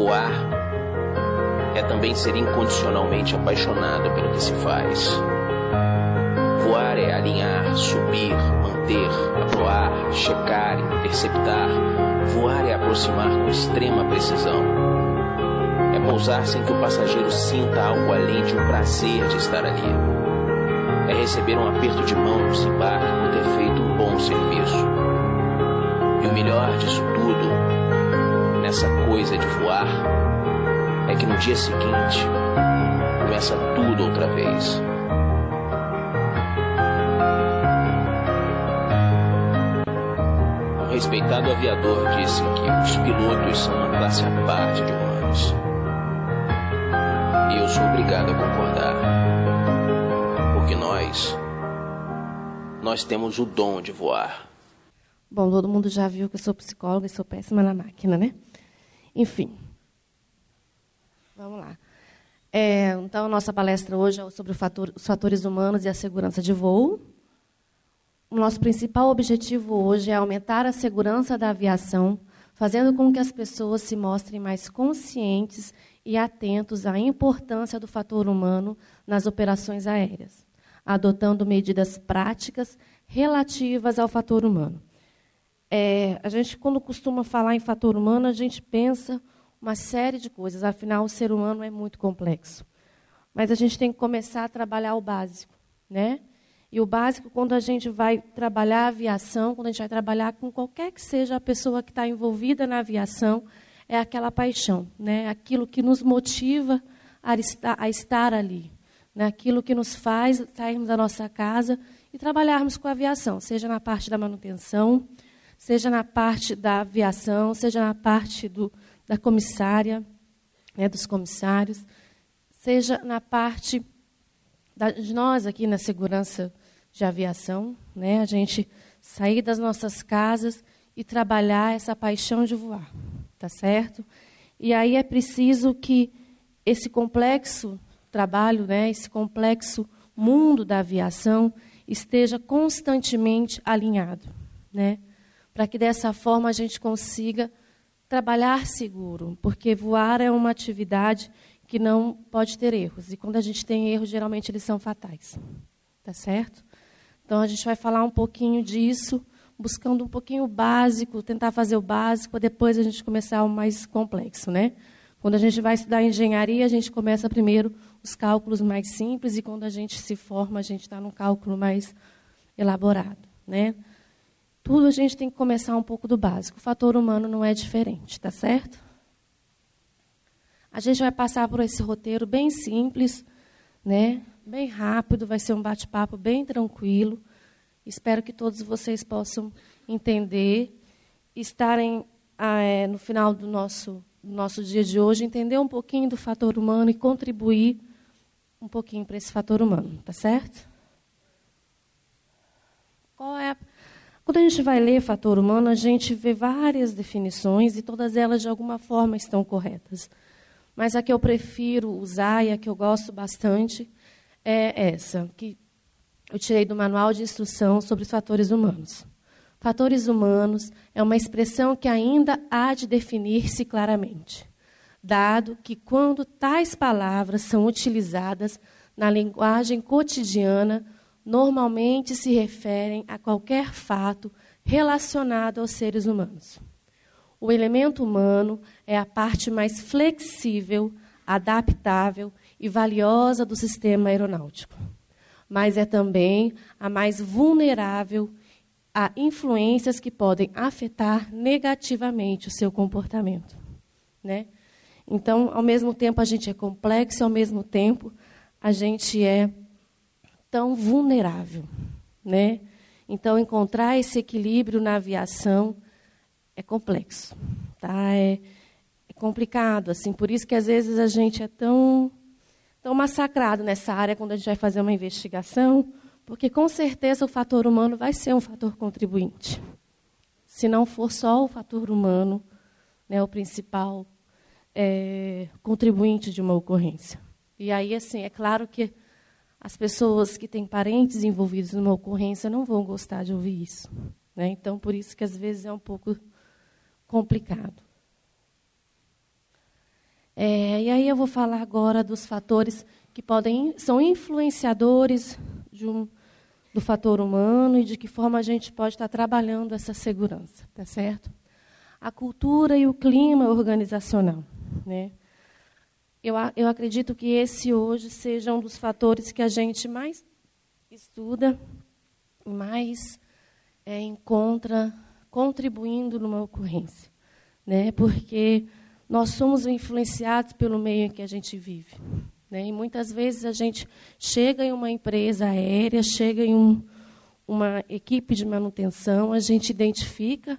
Voar é também ser incondicionalmente apaixonado pelo que se faz. Voar é alinhar, subir, manter, voar, checar, interceptar. Voar é aproximar com extrema precisão. É pousar sem que o passageiro sinta algo além de um prazer de estar ali. É receber um aperto de mão no desembarque por ter feito um bom serviço. E o melhor disso tudo, nessa coisa de voar, é que no dia seguinte começa tudo outra vez. Um respeitado aviador disse que os pilotos são uma classe à parte de humanos. E eu sou obrigado a concordar. Porque nós. Nós temos o dom de voar. Bom, todo mundo já viu que eu sou psicóloga e sou péssima na máquina, né? Enfim. Vamos lá. É, então, nossa palestra hoje é sobre fator, os fatores humanos e a segurança de voo. O nosso principal objetivo hoje é aumentar a segurança da aviação, fazendo com que as pessoas se mostrem mais conscientes e atentos à importância do fator humano nas operações aéreas, adotando medidas práticas relativas ao fator humano. É, a gente, quando costuma falar em fator humano, a gente pensa uma série de coisas, afinal, o ser humano é muito complexo. Mas a gente tem que começar a trabalhar o básico. Né? E o básico, quando a gente vai trabalhar a aviação, quando a gente vai trabalhar com qualquer que seja a pessoa que está envolvida na aviação, é aquela paixão, né? aquilo que nos motiva a estar, a estar ali, né? aquilo que nos faz sairmos da nossa casa e trabalharmos com a aviação, seja na parte da manutenção, seja na parte da aviação, seja na parte do, da comissária, né, dos comissários, seja na parte de nós aqui na segurança de aviação, né, a gente sair das nossas casas e trabalhar essa paixão de voar, tá certo? E aí é preciso que esse complexo trabalho, né, esse complexo mundo da aviação esteja constantemente alinhado, né, para que dessa forma a gente consiga trabalhar seguro, porque voar é uma atividade que não pode ter erros. E quando a gente tem erros, geralmente eles são fatais. Tá certo? Então a gente vai falar um pouquinho disso, buscando um pouquinho o básico, tentar fazer o básico, depois a gente começar o mais complexo, né? Quando a gente vai estudar engenharia, a gente começa primeiro os cálculos mais simples e quando a gente se forma, a gente está num cálculo mais elaborado, né? Tudo a gente tem que começar um pouco do básico. O fator humano não é diferente, tá certo? A gente vai passar por esse roteiro bem simples, né? Bem rápido, vai ser um bate-papo bem tranquilo. Espero que todos vocês possam entender, estarem ah, é, no final do nosso, nosso dia de hoje, entender um pouquinho do fator humano e contribuir um pouquinho para esse fator humano, tá certo? Qual é a quando a gente vai ler fator humano, a gente vê várias definições e todas elas de alguma forma estão corretas. Mas a que eu prefiro usar e a que eu gosto bastante é essa, que eu tirei do manual de instrução sobre os fatores humanos. Fatores humanos é uma expressão que ainda há de definir-se claramente, dado que quando tais palavras são utilizadas na linguagem cotidiana, normalmente se referem a qualquer fato relacionado aos seres humanos. O elemento humano é a parte mais flexível, adaptável e valiosa do sistema aeronáutico, mas é também a mais vulnerável a influências que podem afetar negativamente o seu comportamento. Né? Então, ao mesmo tempo, a gente é complexo, ao mesmo tempo, a gente é tão vulnerável. Né? Então, encontrar esse equilíbrio na aviação é complexo, tá? É, é, complicado, assim. Por isso que às vezes a gente é tão, tão massacrado nessa área quando a gente vai fazer uma investigação, porque com certeza o fator humano vai ser um fator contribuinte. Se não for só o fator humano, né, o principal é, contribuinte de uma ocorrência. E aí, assim, é claro que as pessoas que têm parentes envolvidos numa ocorrência não vão gostar de ouvir isso. Né? Então, por isso que às vezes é um pouco complicado. É, e aí eu vou falar agora dos fatores que podem são influenciadores um, do fator humano e de que forma a gente pode estar trabalhando essa segurança, tá certo? A cultura e o clima organizacional, né? Eu, eu acredito que esse hoje seja um dos fatores que a gente mais estuda, mais é, encontra contribuindo numa ocorrência, né? Porque nós somos influenciados pelo meio em que a gente vive, né? E muitas vezes a gente chega em uma empresa aérea, chega em um, uma equipe de manutenção, a gente identifica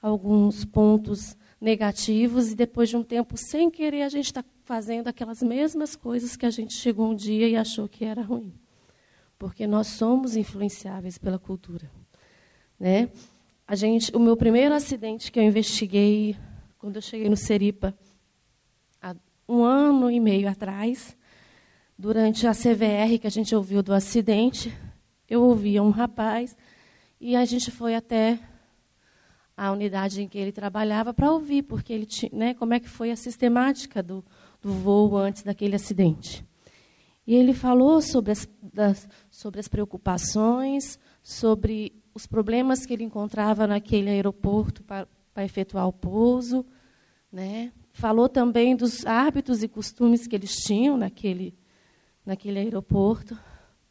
alguns pontos negativos e depois de um tempo, sem querer, a gente está fazendo aquelas mesmas coisas que a gente chegou um dia e achou que era ruim. Porque nós somos influenciáveis pela cultura. Né? A gente, o meu primeiro acidente que eu investiguei quando eu cheguei no Seripa, há um ano e meio atrás, durante a CVR que a gente ouviu do acidente, eu ouvia um rapaz e a gente foi até a unidade em que ele trabalhava para ouvir, porque ele tinha, né, como é que foi a sistemática do, do voo antes daquele acidente. E ele falou sobre as, das, sobre as preocupações, sobre os problemas que ele encontrava naquele aeroporto para, para efetuar o pouso. Né? Falou também dos hábitos e costumes que eles tinham naquele, naquele aeroporto.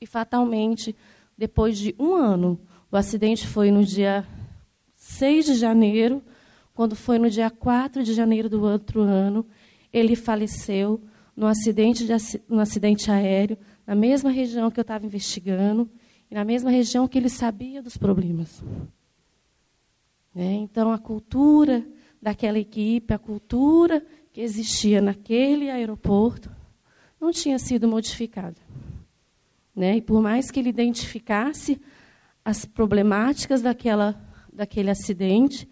E, fatalmente, depois de um ano, o acidente foi no dia 6 de janeiro, quando foi no dia 4 de janeiro do outro ano, ele faleceu num acidente, de, num acidente aéreo, na mesma região que eu estava investigando, e na mesma região que ele sabia dos problemas. É, então, a cultura daquela equipe, a cultura que existia naquele aeroporto, não tinha sido modificada. Né? E por mais que ele identificasse as problemáticas daquela, daquele acidente,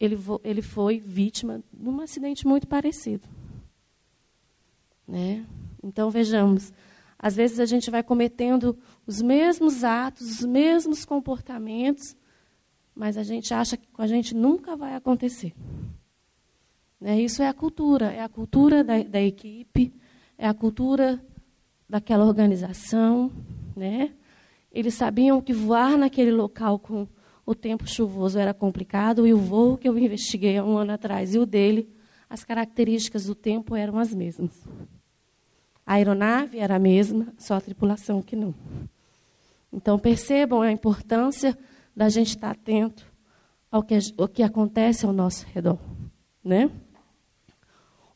ele, ele foi vítima de um acidente muito parecido. Né? Então, vejamos, às vezes a gente vai cometendo os mesmos atos, os mesmos comportamentos, mas a gente acha que com a gente nunca vai acontecer. Né? Isso é a cultura, é a cultura da, da equipe, é a cultura daquela organização. Né? Eles sabiam que voar naquele local com o tempo chuvoso era complicado, e o voo que eu investiguei há um ano atrás e o dele, as características do tempo eram as mesmas. A aeronave era a mesma, só a tripulação que não. Então percebam a importância da gente estar atento ao que, ao que acontece ao nosso redor, né?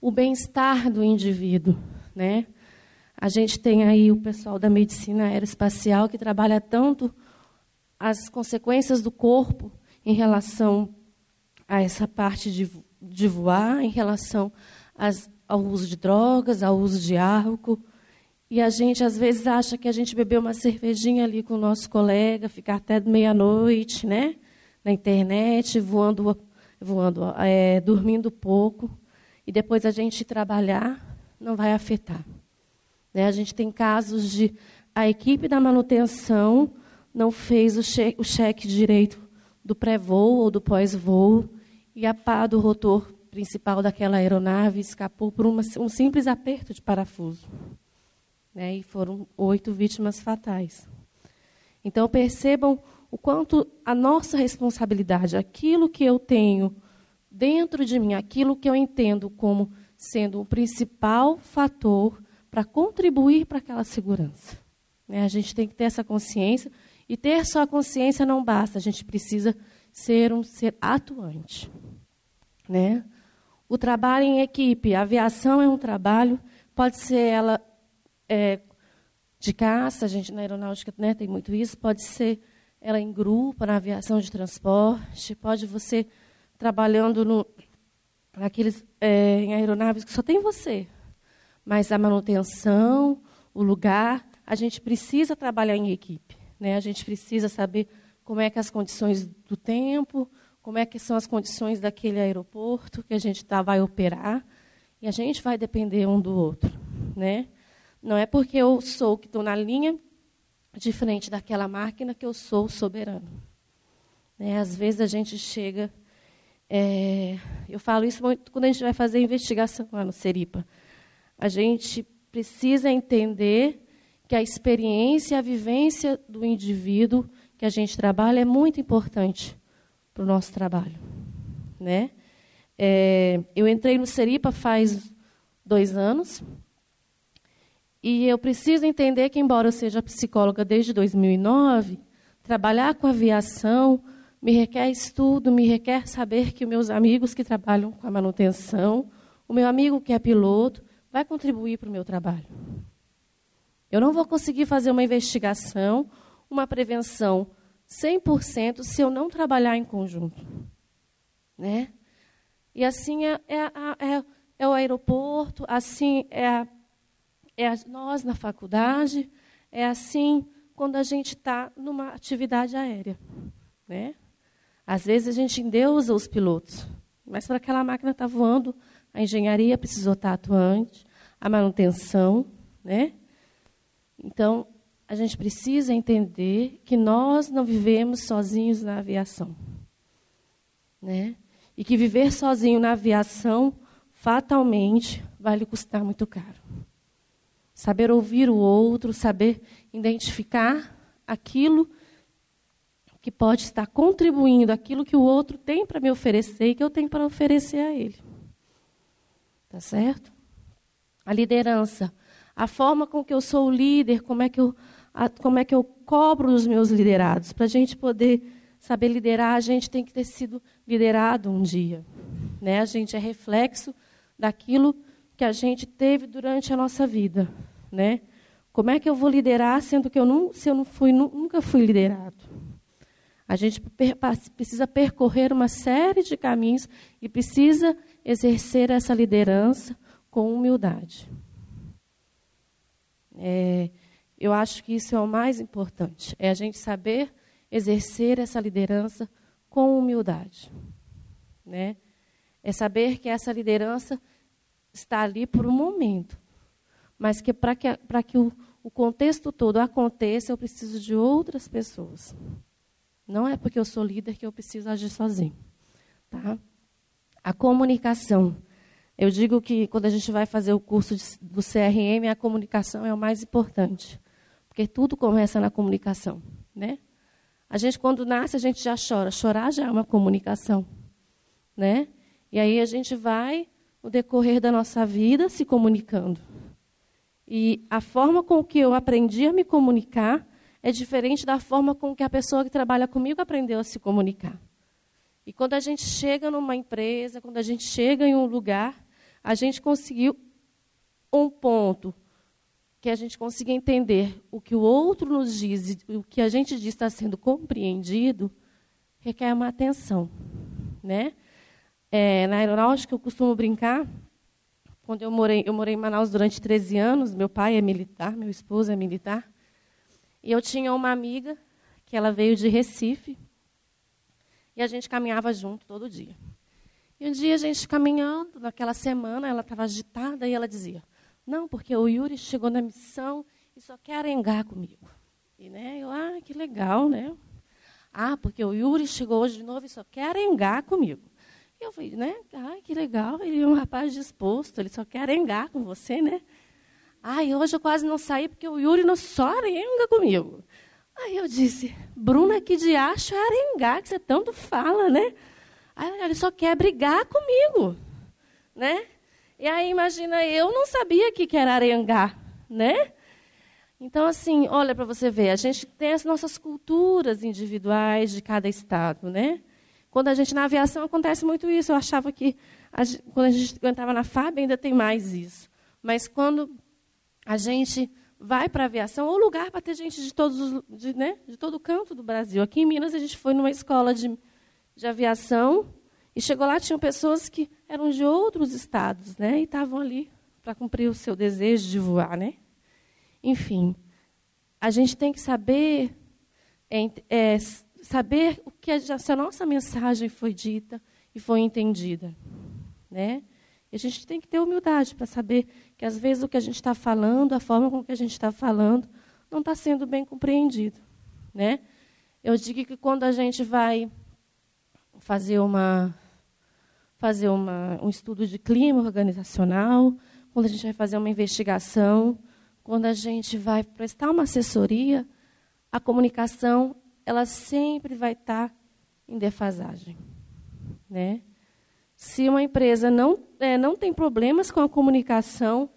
O bem-estar do indivíduo, né? A gente tem aí o pessoal da medicina aeroespacial que trabalha tanto as consequências do corpo em relação a essa parte de, de voar, em relação às ao uso de drogas, ao uso de álcool. E a gente, às vezes, acha que a gente bebeu uma cervejinha ali com o nosso colega, ficar até meia-noite, né? Na internet, voando, voando é, dormindo pouco. E depois a gente trabalhar, não vai afetar. Né? A gente tem casos de a equipe da manutenção não fez o, che o cheque direito do pré-voo ou do pós-voo e a pá do rotor principal daquela aeronave escapou por uma, um simples aperto de parafuso. Né? E foram oito vítimas fatais. Então, percebam o quanto a nossa responsabilidade, aquilo que eu tenho dentro de mim, aquilo que eu entendo como sendo o principal fator para contribuir para aquela segurança. Né? A gente tem que ter essa consciência, e ter só a consciência não basta, a gente precisa ser um ser atuante. Né? O trabalho em equipe, a aviação é um trabalho, pode ser ela é, de caça, a gente na aeronáutica né, tem muito isso, pode ser ela em grupo, na aviação de transporte, pode você trabalhando no, naqueles, é, em aeronaves que só tem você. Mas a manutenção, o lugar, a gente precisa trabalhar em equipe. Né? A gente precisa saber como é que as condições do tempo, como é que são as condições daquele aeroporto que a gente tá, vai operar, e a gente vai depender um do outro. Né? Não é porque eu sou que estou na linha de frente daquela máquina que eu sou soberano. Né? Às vezes a gente chega. É, eu falo isso muito quando a gente vai fazer investigação lá no Seripa. A gente precisa entender que a experiência, a vivência do indivíduo que a gente trabalha é muito importante para o nosso trabalho. Né? É, eu entrei no Seripa faz dois anos, e eu preciso entender que, embora eu seja psicóloga desde 2009, trabalhar com aviação me requer estudo, me requer saber que meus amigos que trabalham com a manutenção, o meu amigo que é piloto, vai contribuir para o meu trabalho. Eu não vou conseguir fazer uma investigação, uma prevenção 100% se eu não trabalhar em conjunto. Né? E assim é, é, é, é o aeroporto, assim é é nós na faculdade, é assim quando a gente está numa atividade aérea. Né? Às vezes a gente endeusa os pilotos, mas para aquela máquina estar tá voando, a engenharia precisou estar tá atuante, a manutenção. Né? Então, a gente precisa entender que nós não vivemos sozinhos na aviação. Né? E que viver sozinho na aviação, fatalmente, vai lhe custar muito caro saber ouvir o outro, saber identificar aquilo que pode estar contribuindo, aquilo que o outro tem para me oferecer e que eu tenho para oferecer a ele. Tá certo? A liderança, a forma com que eu sou o líder, como é que eu, como é que eu cobro os meus liderados. Para a gente poder saber liderar, a gente tem que ter sido liderado um dia. Né? A gente é reflexo daquilo que a gente teve durante a nossa vida, né? Como é que eu vou liderar sendo que eu não, se eu não fui, nunca fui liderado? A gente precisa percorrer uma série de caminhos e precisa exercer essa liderança com humildade. É, eu acho que isso é o mais importante, é a gente saber exercer essa liderança com humildade. Né? É saber que essa liderança está ali por um momento. Mas que para que, que o, o contexto todo aconteça, eu preciso de outras pessoas. Não é porque eu sou líder que eu preciso agir sozinho. Tá? A comunicação. Eu digo que quando a gente vai fazer o curso de, do CRM, a comunicação é o mais importante. Porque tudo começa na comunicação. Né? A gente, quando nasce, a gente já chora. Chorar já é uma comunicação. Né? E aí a gente vai no decorrer da nossa vida se comunicando. E a forma com que eu aprendi a me comunicar é diferente da forma com que a pessoa que trabalha comigo aprendeu a se comunicar. E quando a gente chega numa empresa, quando a gente chega em um lugar, a gente conseguiu um ponto que a gente consiga entender o que o outro nos diz e o que a gente diz está sendo compreendido, requer uma atenção. Né? É, na aeronáutica, eu costumo brincar. Quando eu morei, eu morei em Manaus durante 13 anos. Meu pai é militar, meu esposo é militar. E eu tinha uma amiga que ela veio de Recife. E a gente caminhava junto todo dia. E um dia a gente caminhando, naquela semana, ela estava agitada e ela dizia: Não, porque o Yuri chegou na missão e só quer arengar comigo. E né, eu, ah, que legal, né? Ah, porque o Yuri chegou hoje de novo e só quer arengar comigo. E eu falei, né? Ai, que legal, ele é um rapaz disposto, ele só quer arengar com você, né? Ai, hoje eu quase não saí porque o Yuri não só arenga comigo. Aí eu disse, Bruna, que de acho é Arengá, que você tanto fala, né? Aí ele só quer brigar comigo, né? E aí, imagina, eu não sabia que, que era Arengá, né? Então, assim, olha para você ver, a gente tem as nossas culturas individuais de cada estado, né? Quando a gente na aviação acontece muito isso. Eu achava que a, quando a gente entrava na FAB ainda tem mais isso. Mas quando a gente vai para a aviação, ou lugar para ter gente de todos os, de, né, de todo canto do Brasil. Aqui em Minas a gente foi numa escola de, de aviação e chegou lá tinham pessoas que eram de outros estados, né, e estavam ali para cumprir o seu desejo de voar, né? Enfim, a gente tem que saber é, é, saber o que a, se a nossa mensagem foi dita e foi entendida, né? E a gente tem que ter humildade para saber que às vezes o que a gente está falando, a forma com que a gente está falando, não está sendo bem compreendido, né? Eu digo que quando a gente vai fazer uma fazer uma, um estudo de clima organizacional, quando a gente vai fazer uma investigação, quando a gente vai prestar uma assessoria, a comunicação ela sempre vai estar tá em defasagem, né? Se uma empresa não, é, não tem problemas com a comunicação,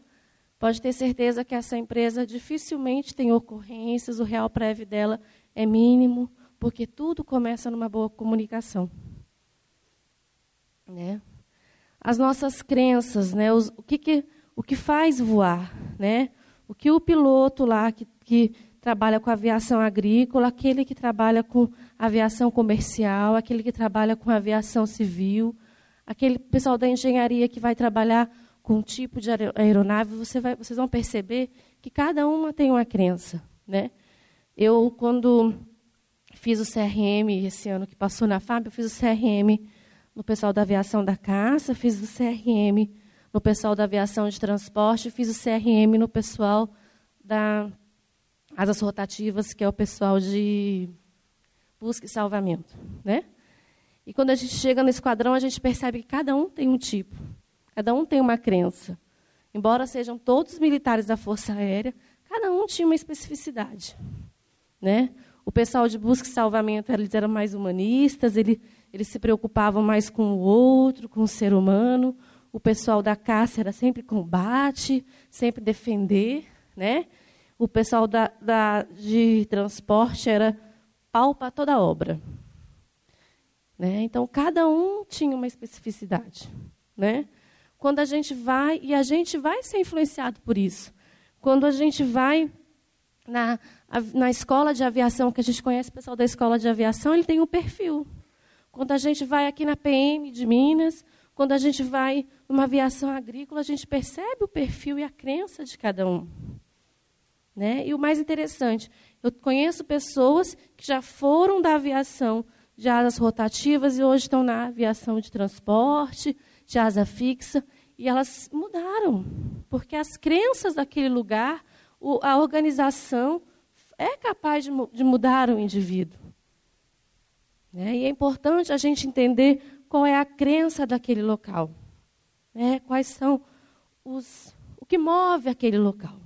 pode ter certeza que essa empresa dificilmente tem ocorrências, o real prévio dela é mínimo, porque tudo começa numa boa comunicação. Né? As nossas crenças, né? Os, o, que, que, o que faz voar, né? o que o piloto lá que, que trabalha com aviação agrícola, aquele que trabalha com aviação comercial, aquele que trabalha com aviação civil, aquele pessoal da engenharia que vai trabalhar com um tipo de aeronave, você vai, vocês vão perceber que cada uma tem uma crença. Né? Eu, quando fiz o CRM esse ano que passou na FAB, eu fiz o CRM no pessoal da aviação da caça, fiz o CRM no pessoal da aviação de transporte, fiz o CRM no pessoal da asas rotativas, que é o pessoal de busca e salvamento, né? E quando a gente chega no esquadrão, a gente percebe que cada um tem um tipo, cada um tem uma crença. Embora sejam todos militares da Força Aérea, cada um tinha uma especificidade. Né? O pessoal de busca e salvamento eles eram mais humanistas, eles, eles se preocupavam mais com o outro, com o ser humano. O pessoal da caça era sempre combate, sempre defender. Né? O pessoal da, da de transporte era pau para toda obra. Né? Então, cada um tinha uma especificidade. Né? Quando a gente vai, e a gente vai ser influenciado por isso. Quando a gente vai na, na escola de aviação, que a gente conhece o pessoal da escola de aviação, ele tem um perfil. Quando a gente vai aqui na PM de Minas, quando a gente vai numa aviação agrícola, a gente percebe o perfil e a crença de cada um. Né? E o mais interessante, eu conheço pessoas que já foram da aviação de asas rotativas e hoje estão na aviação de transporte, de asa fixa, e elas mudaram, porque as crenças daquele lugar, a organização é capaz de, mudar o indivíduo. Né? E é importante a gente entender qual é a crença daquele local, né? quais são os, o que move aquele local.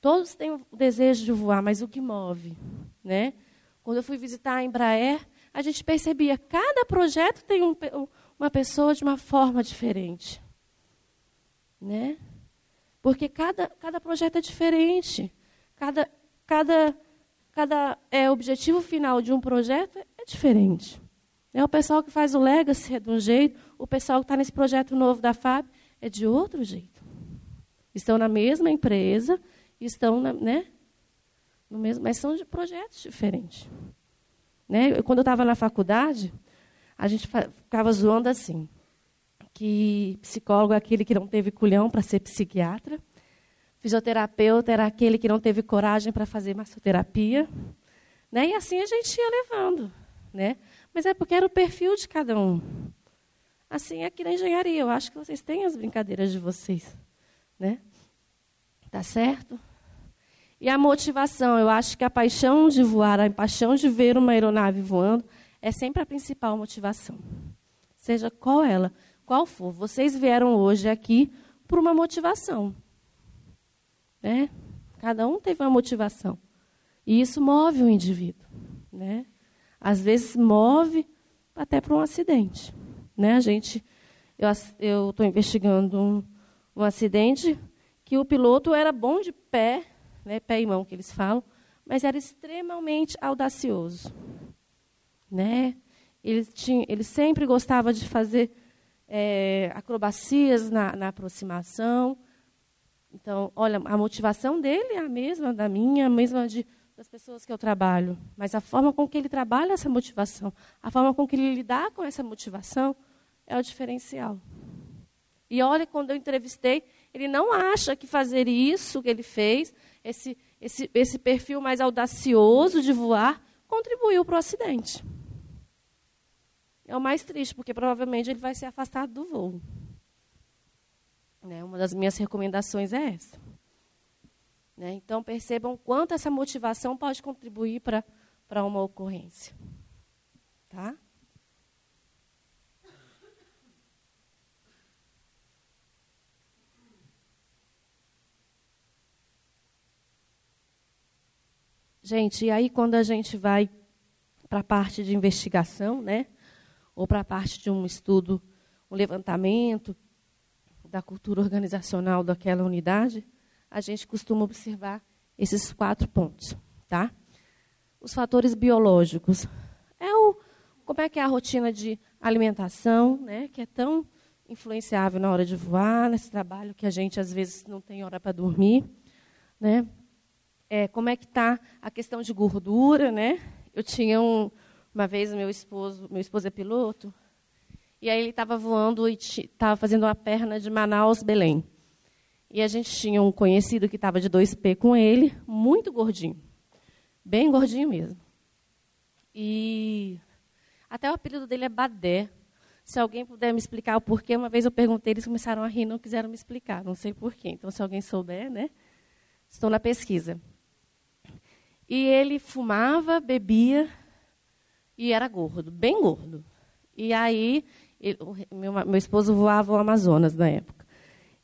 Todos têm o desejo de voar, mas o que move, né? Quando eu fui visitar a Embraer, a gente percebia cada projeto tem um, uma pessoa de uma forma diferente. Né? Porque cada, cada projeto é diferente. Cada, cada, cada é, objetivo final de um projeto diferente. É, o pessoal que faz o Legacy é de um jeito, o pessoal que está nesse projeto novo da FAB é de outro jeito. Estão na mesma empresa, estão na, né, no mesmo, mas são de projetos diferentes. Né? Quando eu estava na faculdade, a gente ficava zoando assim, que psicólogo é aquele que não teve culhão para ser psiquiatra, fisioterapeuta era aquele que não teve coragem para fazer massoterapia, né? E assim a gente ia levando, né? Mas é porque era o perfil de cada um. Assim é aqui na engenharia, eu acho que vocês têm as brincadeiras de vocês, né? Tá certo? E a motivação, eu acho que a paixão de voar, a paixão de ver uma aeronave voando, é sempre a principal motivação. Seja qual ela, qual for. Vocês vieram hoje aqui por uma motivação. Né? Cada um teve uma motivação. E isso move o indivíduo. Né? Às vezes move até para um acidente. Né? A gente, eu estou investigando um, um acidente que o piloto era bom de pé, né, pé e mão que eles falam, mas era extremamente audacioso. Né? Ele, tinha, ele sempre gostava de fazer é, acrobacias na, na, aproximação. Então, olha, a motivação dele é a mesma da minha, a mesma de, das pessoas que eu trabalho. Mas a forma com que ele trabalha essa motivação, a forma com que ele lidar com essa motivação, é o diferencial. E olha, quando eu entrevistei, ele não acha que fazer isso que ele fez, esse, esse, esse perfil mais audacioso de voar, contribuiu para o acidente. É o mais triste, porque provavelmente ele vai ser afastado do voo. Né? Uma das minhas recomendações é essa. Né? Então, percebam quanto essa motivação pode contribuir para uma ocorrência. Tá? Gente, e aí quando a gente vai para a parte de investigação, né? ou para a parte de um estudo, um levantamento da cultura organizacional daquela unidade, a gente costuma observar esses quatro pontos, tá? Os fatores biológicos é o como é que é a rotina de alimentação, né, que é tão influenciável na hora de voar, nesse trabalho que a gente às vezes não tem hora para dormir, né? é, como é que está a questão de gordura, né? Eu tinha um, uma vez meu esposo, meu esposo é piloto, e aí ele estava voando e estava fazendo uma perna de Manaus Belém. E a gente tinha um conhecido que estava de 2P com ele, muito gordinho, bem gordinho mesmo. E até o apelido dele é Badé. Se alguém puder me explicar o porquê, uma vez eu perguntei, eles começaram a rir, não quiseram me explicar, não sei porquê. Então, se alguém souber, né? Estou na pesquisa. E ele fumava, bebia e era gordo, bem gordo. E aí, ele, meu, meu esposo voava o Amazonas na época.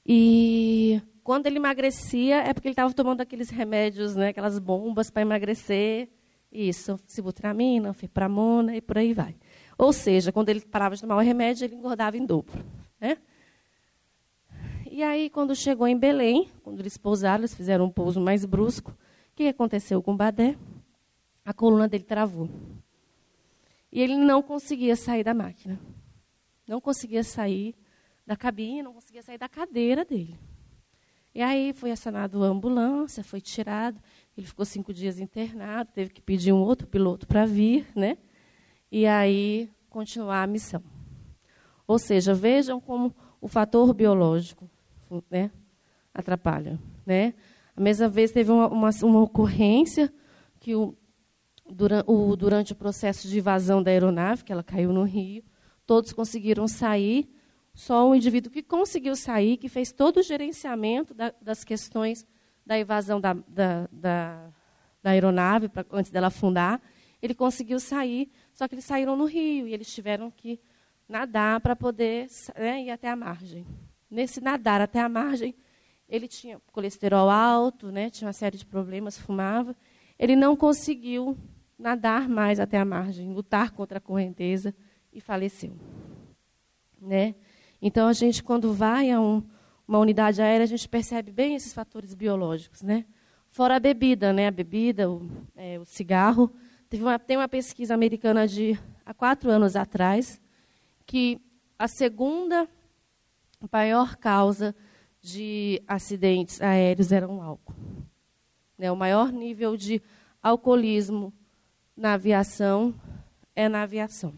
E quando ele emagrecia, é porque ele estava tomando aqueles remédios, né, aquelas bombas para emagrecer. Isso, sibutramina, fipramona e por aí vai. Ou seja, quando ele parava de tomar o remédio, ele engordava em dobro. Né? E aí, quando chegou em Belém, quando eles pousaram, eles fizeram um pouso mais brusco, o que aconteceu com o Badé? A coluna dele travou. E ele não conseguia sair da máquina. Não conseguia sair da cabine, não conseguia sair da cadeira dele. E aí foi acionado a ambulância, foi tirado. Ele ficou cinco dias internado, teve que pedir um outro piloto para vir, né? E aí continuar a missão. Ou seja, vejam como o fator biológico né, atrapalha. Né? A mesma vez teve uma, uma, uma ocorrência que o, durante, o, durante o processo de invasão da aeronave, que ela caiu no rio, todos conseguiram sair, só um indivíduo que conseguiu sair, que fez todo o gerenciamento da, das questões da invasão da, da, da, da aeronave, pra, antes dela afundar, ele conseguiu sair, só que eles saíram no rio e eles tiveram que nadar para poder né, ir até a margem. Nesse nadar até a margem, ele tinha colesterol alto, né, tinha uma série de problemas, fumava. Ele não conseguiu nadar mais até a margem, lutar contra a correnteza e faleceu. Né? Então, a gente, quando vai a um, uma unidade aérea, a gente percebe bem esses fatores biológicos. Né? Fora a bebida, né? a bebida, o, é, o cigarro. Teve uma, tem uma pesquisa americana de há quatro anos atrás que a segunda maior causa de acidentes aéreos eram álcool. Né, o maior nível de alcoolismo na aviação é na aviação.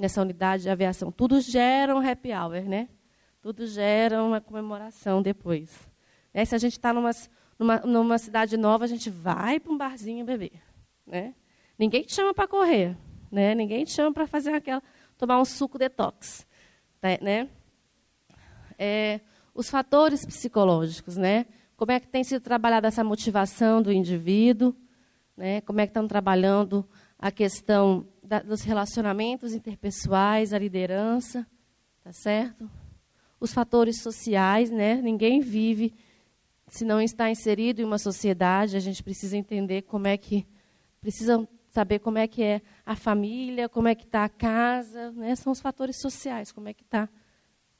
Nessa unidade de aviação. Tudo gera um happy hour, né? Tudo gera uma comemoração depois. Né? Se a gente está numa, numa, numa, cidade nova, a gente vai para um barzinho beber. Né? Ninguém te chama para correr. Né? Ninguém te chama para fazer aquela, tomar um suco detox. Né? É, os fatores psicológicos, né? Como é que tem sido trabalhada essa motivação do indivíduo, né? Como é que estão trabalhando a questão da, dos relacionamentos interpessoais, a liderança, tá certo? Os fatores sociais, né? Ninguém vive se não está inserido em uma sociedade, a gente precisa entender como é que precisa saber como é que é a família, como é que está a casa, né? são os fatores sociais, como é que está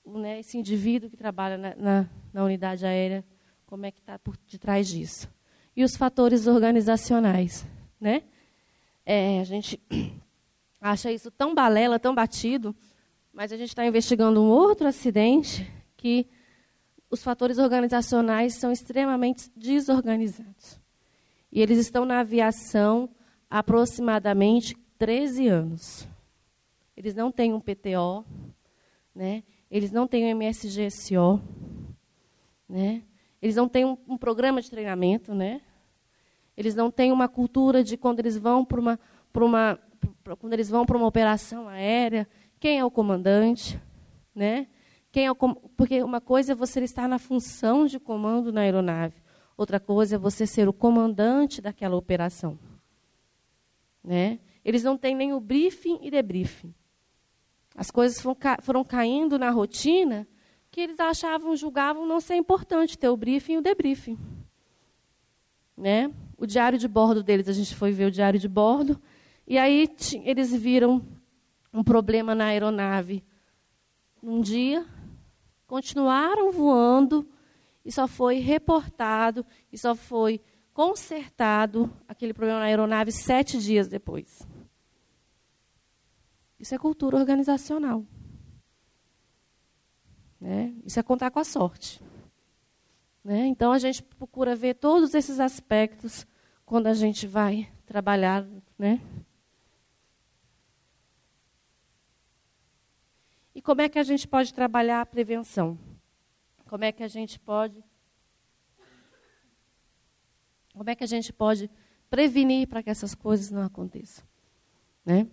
né, esse indivíduo que trabalha na, na, na unidade aérea, como é que está por detrás disso. E os fatores organizacionais. Né? É, a gente acha isso tão balela, tão batido, mas a gente está investigando um outro acidente que os fatores organizacionais são extremamente desorganizados. E eles estão na aviação aproximadamente 13 anos. Eles não têm um PTO, né? eles não têm um MSGSO, né? eles não têm um, um programa de treinamento, né? eles não têm uma cultura de quando eles vão para uma, uma, quando eles vão para uma operação aérea, quem é o comandante, né? Quem é o com... Porque uma coisa é você estar na função de comando na aeronave, outra coisa é você ser o comandante daquela operação. Né? Eles não têm nem o briefing e debriefing. As coisas foram, ca... foram caindo na rotina que eles achavam, julgavam não ser importante ter o briefing e o debriefing. Né? O diário de bordo deles, a gente foi ver o diário de bordo, e aí eles viram um problema na aeronave num dia, continuaram voando e só foi reportado e só foi consertado aquele problema na aeronave sete dias depois. Isso é cultura organizacional. Né? Isso é contar com a sorte. Né? Então a gente procura ver todos esses aspectos quando a gente vai trabalhar né, E como é que a gente pode trabalhar a prevenção? Como é que a gente pode Como é que a gente pode prevenir para que essas coisas não aconteçam, né?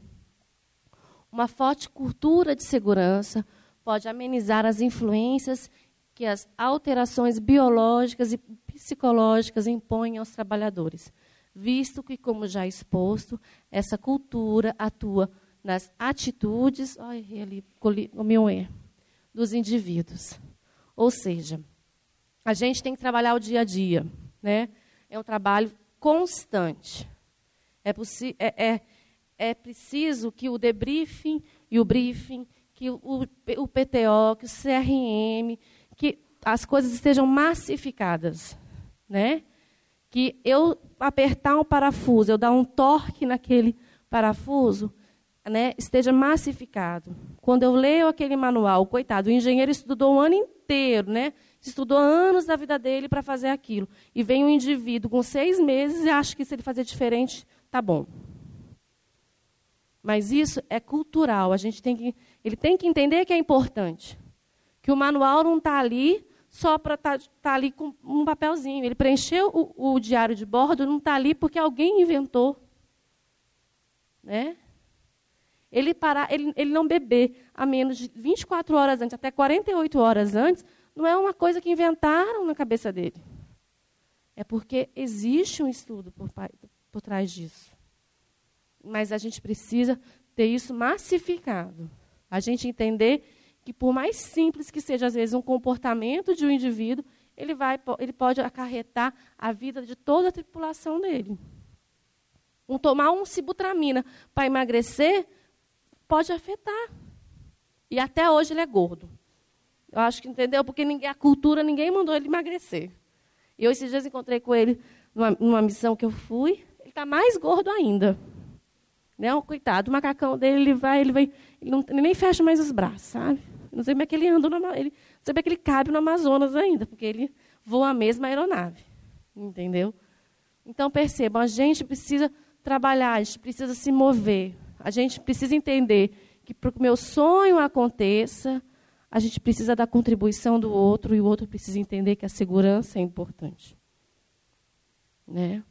Uma forte cultura de segurança pode amenizar as influências que as alterações biológicas e psicológicas impõem aos trabalhadores, visto que, como já exposto, essa cultura atua nas atitudes, ai, ele o meu erro, dos indivíduos. Ou seja, a gente tem que trabalhar o dia a dia, né? É um trabalho constante. É, é, é, é preciso que o debriefing e o briefing, que o, o PTO, que o CRM, que as coisas estejam massificadas, né? Que eu apertar um parafuso, eu dar um torque naquele parafuso, né, esteja massificado. Quando eu leio aquele manual, coitado, o engenheiro estudou um ano inteiro, né? Estudou anos da vida dele para fazer aquilo. E vem um indivíduo com seis meses e acha que se ele fazer diferente, tá bom. Mas isso é cultural. A gente tem que, ele tem que entender que é importante. Que o manual não está ali só para estar tá, tá ali com um papelzinho. Ele preencheu o, o diário de bordo, não está ali porque alguém inventou. Né? Ele parar, ele, ele não beber a menos de 24 horas antes, até 48 horas antes, não é uma coisa que inventaram na cabeça dele. É porque existe um estudo por, por trás disso. Mas a gente precisa ter isso massificado. A gente entender que, por mais simples que seja, às vezes, um comportamento de um indivíduo, ele, vai, ele pode acarretar a vida de toda a tripulação dele. Um, tomar um cibutramina para emagrecer pode afetar. E até hoje ele é gordo. Eu acho que entendeu, porque ninguém, a cultura, ninguém mandou ele emagrecer. E eu esses dias encontrei com ele numa, numa missão que eu fui, ele está mais gordo ainda. Né? Coitado, o macacão dele, ele vai, ele vai, ele, não, ele nem fecha mais os braços, sabe? Não sei como é que ele anda, no, ele, não sei como é que ele cabe no Amazonas ainda, porque ele voa a mesma aeronave. Entendeu? Então percebam, a gente precisa trabalhar, a gente precisa se mover. A gente precisa entender que para que o meu sonho aconteça, a gente precisa da contribuição do outro e o outro precisa entender que a segurança é importante. Né?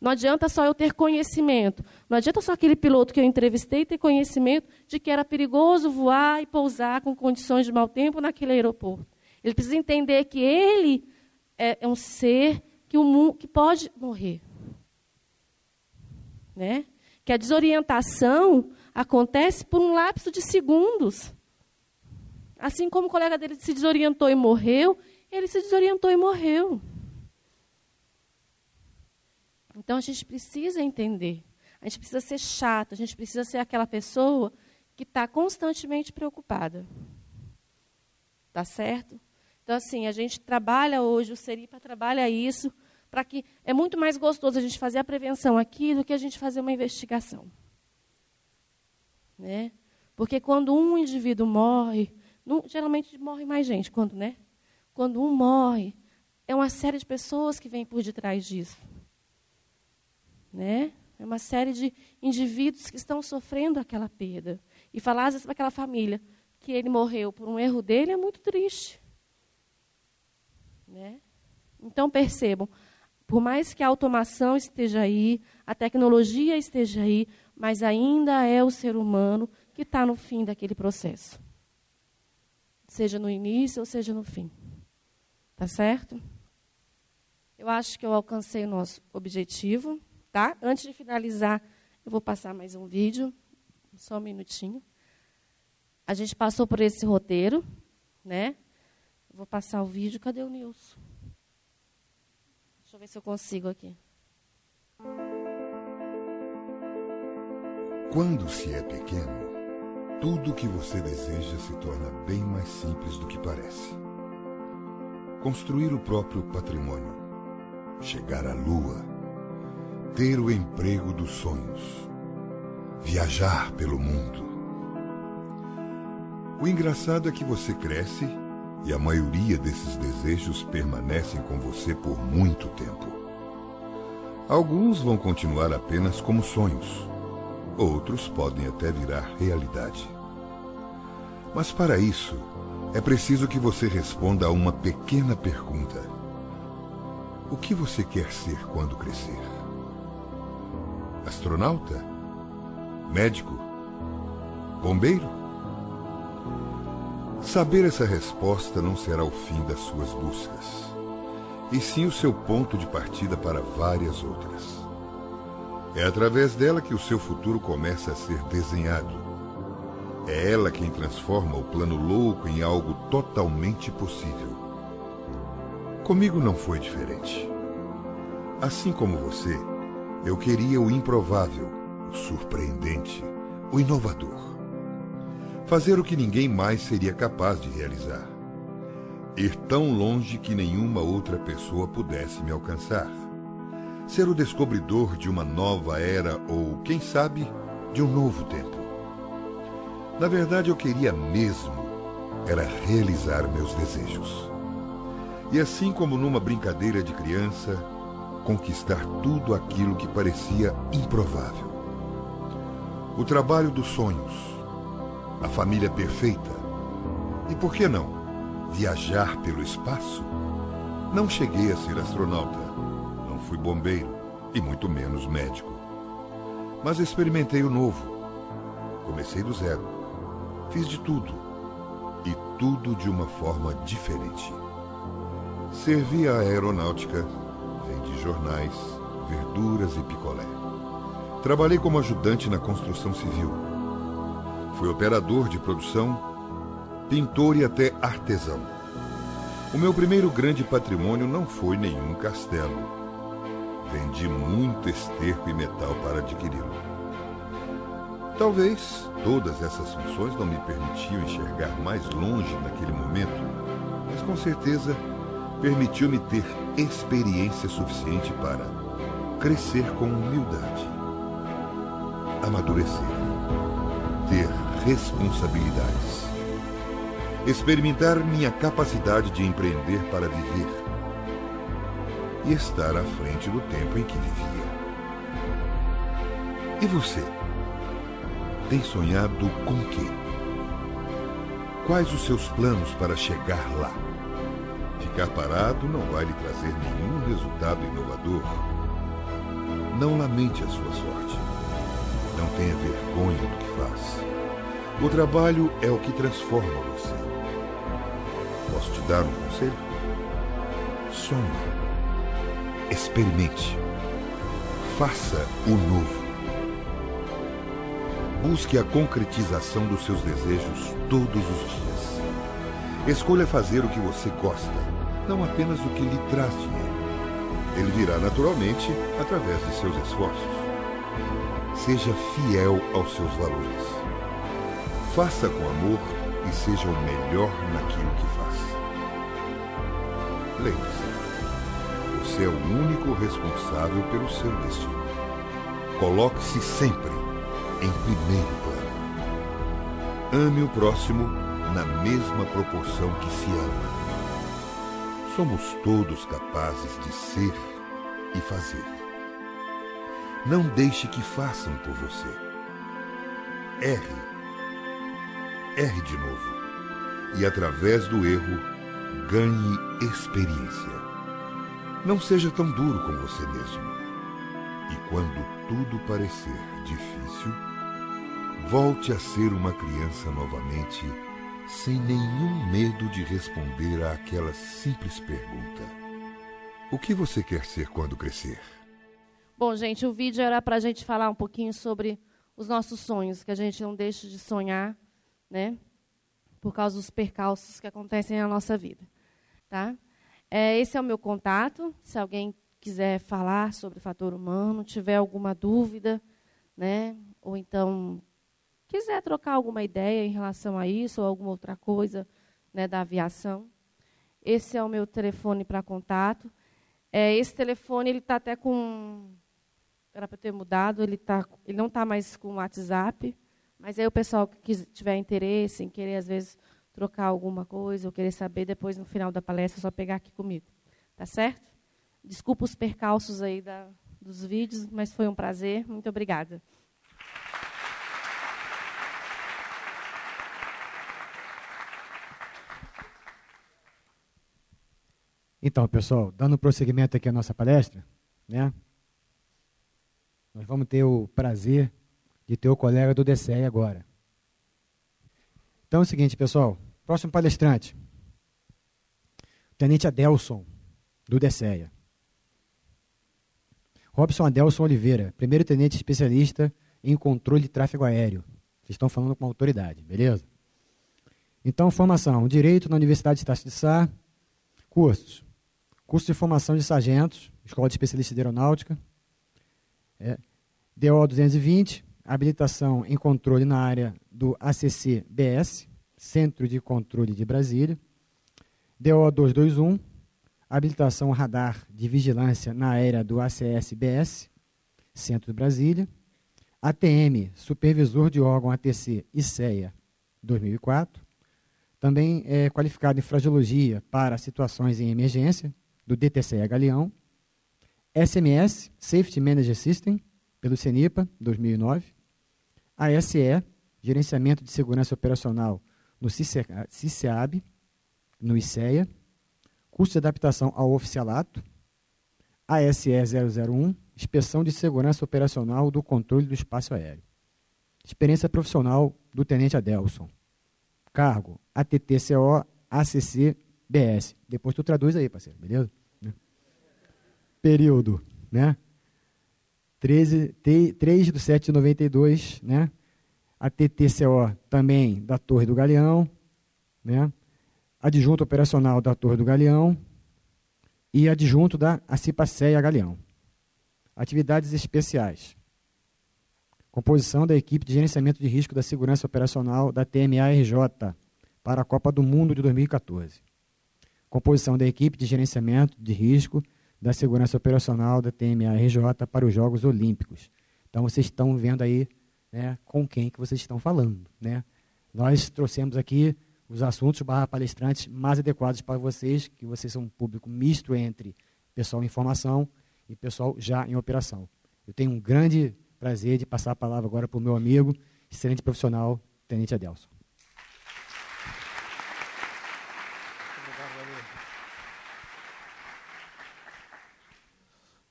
Não adianta só eu ter conhecimento. Não adianta só aquele piloto que eu entrevistei ter conhecimento de que era perigoso voar e pousar com condições de mau tempo naquele aeroporto. Ele precisa entender que ele é, é um ser que, o, que pode morrer. Né? que a desorientação acontece por um lapso de segundos. Assim como o colega dele se desorientou e morreu, ele se desorientou e morreu. Então a gente precisa entender, a gente precisa ser chato, a gente precisa ser aquela pessoa que está constantemente preocupada. Tá certo? Então, assim, a gente trabalha hoje, o Seripa trabalha isso para que é muito mais gostoso a gente fazer a prevenção aqui do que a gente fazer uma investigação. Né? Porque quando um indivíduo morre, não, geralmente morre mais gente, quando, né? Quando um morre, é uma série de pessoas que vêm por detrás disso. Né? É uma série de indivíduos que estão sofrendo aquela perda. E falar às vezes para aquela família que ele morreu por um erro dele é muito triste. Né? Então percebam, por mais que a automação esteja aí, a tecnologia esteja aí, mas ainda é o ser humano que está no fim daquele processo. Seja no início ou seja no fim. Tá certo? Eu acho que eu alcancei o nosso objetivo. Tá? Antes de finalizar, eu vou passar mais um vídeo. Só um minutinho. A gente passou por esse roteiro, né? Vou passar o vídeo. Cadê o Nilson? Deixa eu ver se eu consigo aqui. Quando se é pequeno, tudo o que você deseja se torna bem mais simples do que parece. Construir o próprio patrimônio, chegar à lua, ter o emprego dos sonhos, viajar pelo mundo. O engraçado é que você cresce e a maioria desses desejos permanecem com você por muito tempo. Alguns vão continuar apenas como sonhos Outros podem até virar realidade. Mas para isso, é preciso que você responda a uma pequena pergunta: O que você quer ser quando crescer? Astronauta? Médico? Bombeiro? Saber essa resposta não será o fim das suas buscas, e sim o seu ponto de partida para várias outras. É através dela que o seu futuro começa a ser desenhado. É ela quem transforma o plano louco em algo totalmente possível. Comigo não foi diferente. Assim como você, eu queria o improvável, o surpreendente, o inovador. Fazer o que ninguém mais seria capaz de realizar. Ir tão longe que nenhuma outra pessoa pudesse me alcançar ser o descobridor de uma nova era ou, quem sabe, de um novo tempo. Na verdade, eu queria mesmo era realizar meus desejos. E assim como numa brincadeira de criança, conquistar tudo aquilo que parecia improvável. O trabalho dos sonhos, a família perfeita e, por que não, viajar pelo espaço? Não cheguei a ser astronauta fui bombeiro e muito menos médico. Mas experimentei o novo. Comecei do zero. Fiz de tudo. E tudo de uma forma diferente. Servi a aeronáutica, vendi jornais, verduras e picolé. Trabalhei como ajudante na construção civil. Fui operador de produção, pintor e até artesão. O meu primeiro grande patrimônio não foi nenhum castelo Vendi muito esterco e metal para adquiri-lo. Talvez todas essas funções não me permitiam enxergar mais longe naquele momento, mas com certeza permitiu-me ter experiência suficiente para crescer com humildade, amadurecer, ter responsabilidades, experimentar minha capacidade de empreender para viver e estar à frente do tempo em que vivia. E você? Tem sonhado com quê? Quais os seus planos para chegar lá? Ficar parado não vai lhe trazer nenhum resultado inovador. Não lamente a sua sorte. Não tenha vergonha do que faz. O trabalho é o que transforma você. Posso te dar um conselho? Sonhe. Experimente. Faça o novo. Busque a concretização dos seus desejos todos os dias. Escolha fazer o que você gosta, não apenas o que lhe traz dinheiro. Ele virá naturalmente através de seus esforços. Seja fiel aos seus valores. Faça com amor e seja o melhor naquilo que faz. Lembre-se, você é o único responsável pelo seu destino. Coloque-se sempre em primeiro plano. Ame o próximo na mesma proporção que se ama. Somos todos capazes de ser e fazer. Não deixe que façam por você. Erre. Erre de novo. E através do erro, ganhe experiência. Não seja tão duro com você mesmo. E quando tudo parecer difícil, volte a ser uma criança novamente, sem nenhum medo de responder àquela simples pergunta: O que você quer ser quando crescer? Bom, gente, o vídeo era para a gente falar um pouquinho sobre os nossos sonhos, que a gente não deixe de sonhar, né? Por causa dos percalços que acontecem na nossa vida, tá? É, esse é o meu contato. Se alguém quiser falar sobre o fator humano, tiver alguma dúvida, né? Ou então quiser trocar alguma ideia em relação a isso ou alguma outra coisa, né, da aviação, esse é o meu telefone para contato. É, esse telefone ele está até com era para ter mudado, ele, tá, ele não está mais com o WhatsApp, mas aí o pessoal que tiver interesse em querer, às vezes, trocar alguma coisa ou querer saber, depois, no final da palestra, é só pegar aqui comigo. Tá certo? Desculpa os percalços aí da, dos vídeos, mas foi um prazer. Muito obrigada. Então, pessoal, dando prosseguimento aqui à nossa palestra, né? Nós vamos ter o prazer de ter o colega do DCE agora. Então é o seguinte, pessoal. Próximo palestrante. Tenente Adelson, do DCEA. Robson Adelson Oliveira, primeiro tenente especialista em controle de tráfego aéreo. Vocês estão falando com autoridade, beleza? Então, formação. Direito na Universidade de de Sá. Cursos. Curso de formação de sargentos, Escola de Especialista de Aeronáutica. É, DO 220, habilitação em controle na área do ACC-BS, Centro de Controle de Brasília. DO 221, habilitação radar de vigilância na área do ACS-BS, Centro de Brasília. ATM, supervisor de órgão ATC e CEA, 2004. Também é qualificado em fragiologia para situações em emergência, do DTCE Galeão. SMS, Safety Manager System, pelo CENIPA, 2009. ASE, Gerenciamento de Segurança Operacional no CICEAB, no ICEA. Curso de Adaptação ao Oficialato. ASE 001, Inspeção de Segurança Operacional do Controle do Espaço Aéreo. Experiência profissional do Tenente Adelson. Cargo, ATTCO, ACC, BS. Depois tu traduz aí, parceiro, beleza? Período, né? 13, 3 de 7 de 92, né? A TTCO também da Torre do Galeão, né? Adjunto operacional da Torre do Galeão e adjunto da Acipaceia Galeão. Atividades especiais. Composição da equipe de gerenciamento de risco da segurança operacional da TMA-RJ para a Copa do Mundo de 2014. Composição da equipe de gerenciamento de risco da segurança operacional da TMA-RJ para os Jogos Olímpicos. Então vocês estão vendo aí né, com quem que vocês estão falando. Né? Nós trouxemos aqui os assuntos barra palestrantes mais adequados para vocês, que vocês são um público misto entre pessoal em formação e pessoal já em operação. Eu tenho um grande prazer de passar a palavra agora para o meu amigo, excelente profissional, Tenente Adelson.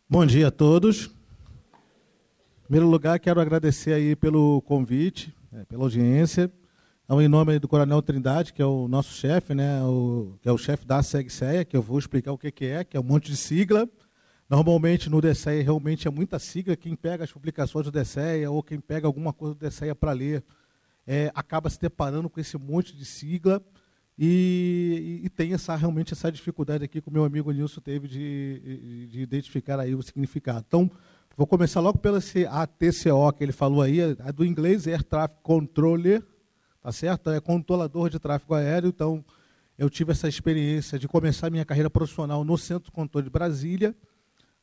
Bom dia a todos. Em primeiro lugar, quero agradecer aí pelo convite, é, pela audiência. Então, em nome do Coronel Trindade, que é o nosso chefe, né, o, que é o chefe da SEGSEA, que eu vou explicar o que, que é, que é um monte de sigla. Normalmente no DSEA realmente é muita sigla. Quem pega as publicações do DSEA ou quem pega alguma coisa do DSEA para ler é, acaba se deparando com esse monte de sigla. E, e, tem essa, realmente essa dificuldade aqui que o meu amigo Nilson teve de, de identificar aí o significado. Então, vou começar logo pela ATCO que ele falou aí, do inglês Air Traffic Controller, tá certo? É controlador de tráfego aéreo, então eu tive essa experiência de começar minha carreira profissional no Centro Controle de Brasília,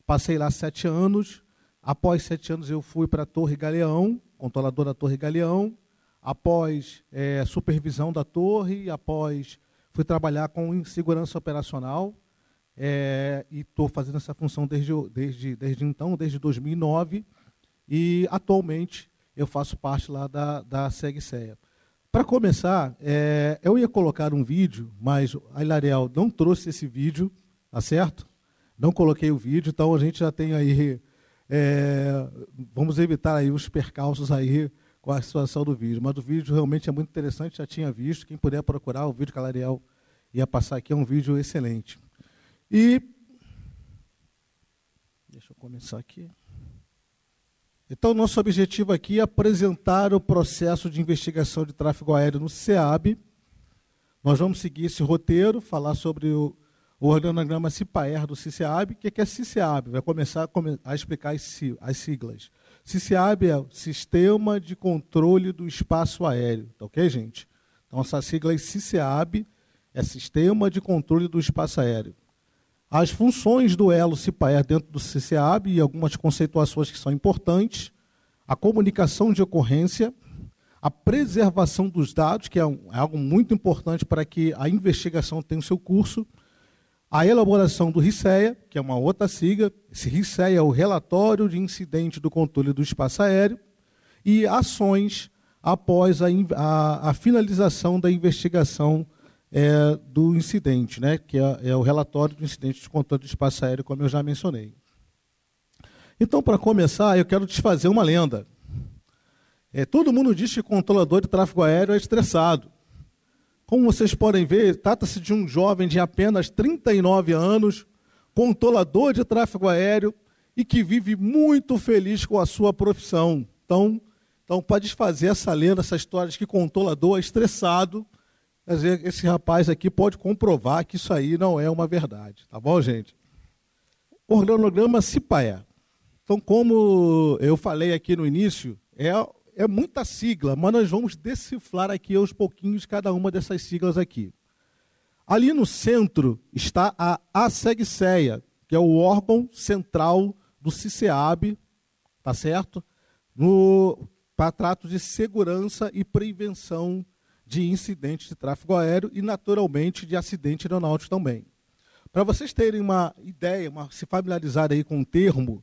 passei lá sete anos, após sete anos eu fui para a Torre Galeão, controlador da Torre Galeão, após é, supervisão da torre, após fui trabalhar com segurança operacional é, e estou fazendo essa função desde, desde, desde então, desde 2009, e atualmente eu faço parte lá da, da SegSeia. Para começar, é, eu ia colocar um vídeo, mas a Ilariel não trouxe esse vídeo, tá certo? Não coloquei o vídeo, então a gente já tem aí, é, vamos evitar aí os percalços aí com a situação do vídeo. Mas o vídeo realmente é muito interessante, já tinha visto. Quem puder procurar, o vídeo que a ia passar aqui é um vídeo excelente. E. Deixa eu começar aqui. Então, nosso objetivo aqui é apresentar o processo de investigação de tráfego aéreo no SEAB. Nós vamos seguir esse roteiro, falar sobre o, o organograma CIPAER do CICEAB. O que é CICEAB? Vai começar a explicar as siglas. CICEAB é o Sistema de Controle do Espaço Aéreo. Tá ok, gente? Então, essa sigla é CICEAB, é Sistema de Controle do Espaço Aéreo. As funções do elo CIPAER dentro do CICEAB e algumas conceituações que são importantes. A comunicação de ocorrência, a preservação dos dados, que é, um, é algo muito importante para que a investigação tenha o seu curso, a elaboração do RICEA, que é uma outra sigla, esse RICEA é o Relatório de Incidente do Controle do Espaço Aéreo, e ações após a, a, a finalização da investigação é, do incidente, né, que é, é, o relatório do incidente de controle do espaço aéreo, como eu já mencionei. Então, para começar, eu quero desfazer uma lenda. É, todo mundo diz que controlador de tráfego aéreo é estressado. Como vocês podem ver, trata-se de um jovem de apenas 39 anos, controlador de tráfego aéreo e que vive muito feliz com a sua profissão. Então, então para desfazer essa lenda, essa história de que controlador é estressado, esse rapaz aqui pode comprovar que isso aí não é uma verdade. Tá bom, gente? Organograma CIPAE. Então, como eu falei aqui no início, é é muita sigla, mas nós vamos decifrar aqui aos pouquinhos cada uma dessas siglas aqui. Ali no centro está a ASEGSEA, que é o órgão central do CICEAB, tá certo? No para trato de segurança e prevenção de incidentes de tráfego aéreo e, naturalmente, de acidente aeronáutico também. Para vocês terem uma ideia, uma, se familiarizar aí com o termo,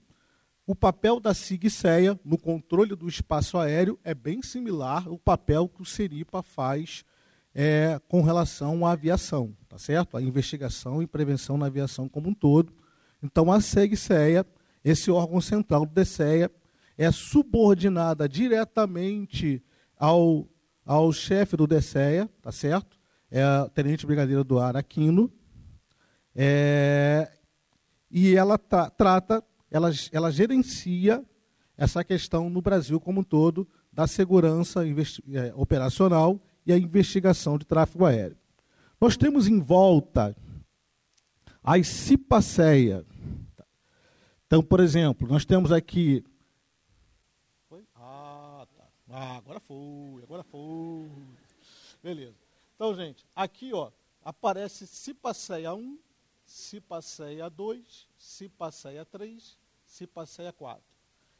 o papel da SIG-SEA no controle do espaço aéreo é bem similar ao papel que o Seripa faz é, com relação à aviação, tá certo? A investigação e prevenção na aviação como um todo. Então, a SEG-SEA, esse órgão central do DSEA, é subordinada diretamente ao, ao chefe do DSEA, tá certo? É a Tenente Brigadeiro do Ar Aquino. É, e ela trata ela, ela gerencia essa questão no Brasil como um todo da segurança é, operacional e a investigação de tráfego aéreo. Nós temos em volta a CIPACEA. Então, por exemplo, nós temos aqui. Ah, tá. Ah, agora foi, agora foi. Beleza. Então, gente, aqui ó, aparece CIPACEA 1, CIPACEA 2, CIPACEA 3, Cipasseia 4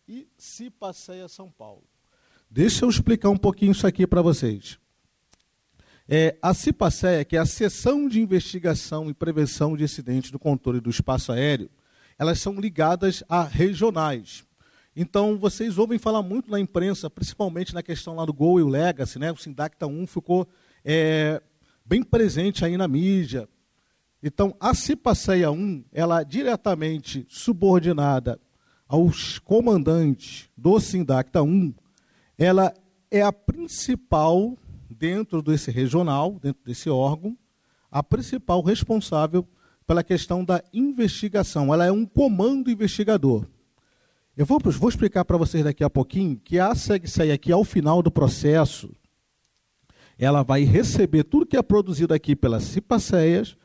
e Cipasseia São Paulo. Deixa eu explicar um pouquinho isso aqui para vocês. É, a CIPACEA, que é a Seção de Investigação e Prevenção de Incidentes do Controle do Espaço Aéreo, elas são ligadas a regionais. Então, vocês ouvem falar muito na imprensa, principalmente na questão lá do Gol e o Legacy, né? o Sindacta 1 ficou é, bem presente aí na mídia, então, a CIPACEA 1, ela é diretamente subordinada aos comandantes do Sindacta 1, ela é a principal, dentro desse regional, dentro desse órgão, a principal responsável pela questão da investigação. Ela é um comando investigador. Eu vou, vou explicar para vocês daqui a pouquinho que a SEGSEI aqui, ao final do processo, ela vai receber tudo que é produzido aqui pelas CIPACEIAS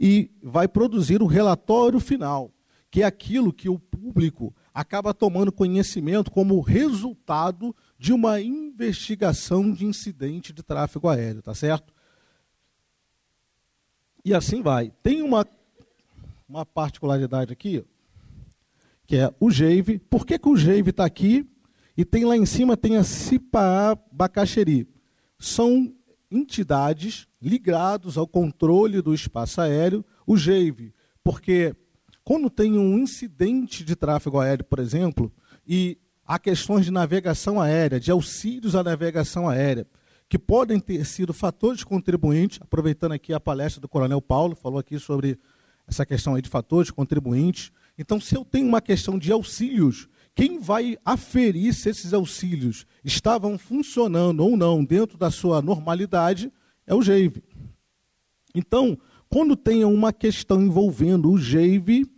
e vai produzir o relatório final, que é aquilo que o público acaba tomando conhecimento como resultado de uma investigação de incidente de tráfego aéreo, tá certo? E assim vai. Tem uma, uma particularidade aqui, que é o GEIVE. Por que, que o GEIVE está aqui e tem lá em cima tem a CIPA Bacaxeri? São entidades ligadas ao controle do espaço aéreo, o GEIVE, porque quando tem um incidente de tráfego aéreo, por exemplo, e há questões de navegação aérea, de auxílios à navegação aérea, que podem ter sido fatores contribuintes, aproveitando aqui a palestra do Coronel Paulo, falou aqui sobre essa questão aí de fatores contribuintes. Então, se eu tenho uma questão de auxílios, quem vai aferir se esses auxílios estavam funcionando ou não dentro da sua normalidade é o GEIVE. Então, quando tem uma questão envolvendo o GEIVE,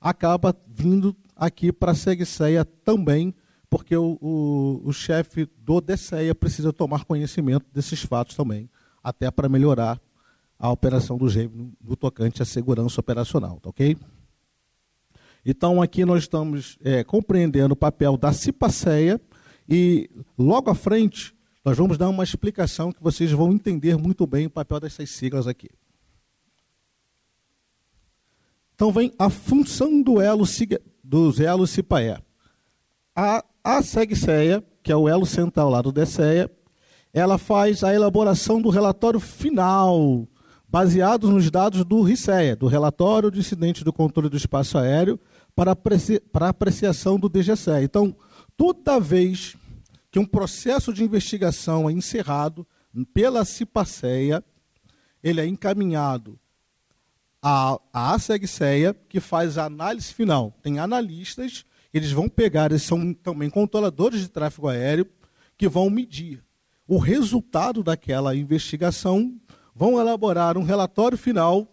acaba vindo aqui para a SEGSEA também porque o, o, o chefe do DCEA precisa tomar conhecimento desses fatos também, até para melhorar a operação do GEM no, no, tocante à segurança operacional, tá ok? Então aqui nós estamos é, compreendendo o papel da CIPACEA e logo à frente nós vamos dar uma explicação que vocês vão entender muito bem o papel dessas siglas aqui. Então vem a função do elo, do elo CIPAE. A a SEGSEA, que é o elo central lá do DCEA, ela faz a elaboração do relatório final, baseado nos dados do RICEA, do Relatório de Incidentes do Controle do Espaço Aéreo, para, apreci para apreciação do DGCE. Então, toda vez que um processo de investigação é encerrado pela CIPACEA, ele é encaminhado à, à SEGSEA, que faz a análise final. Tem analistas eles vão pegar, eles são também controladores de tráfego aéreo, que vão medir o resultado daquela investigação, vão elaborar um relatório final,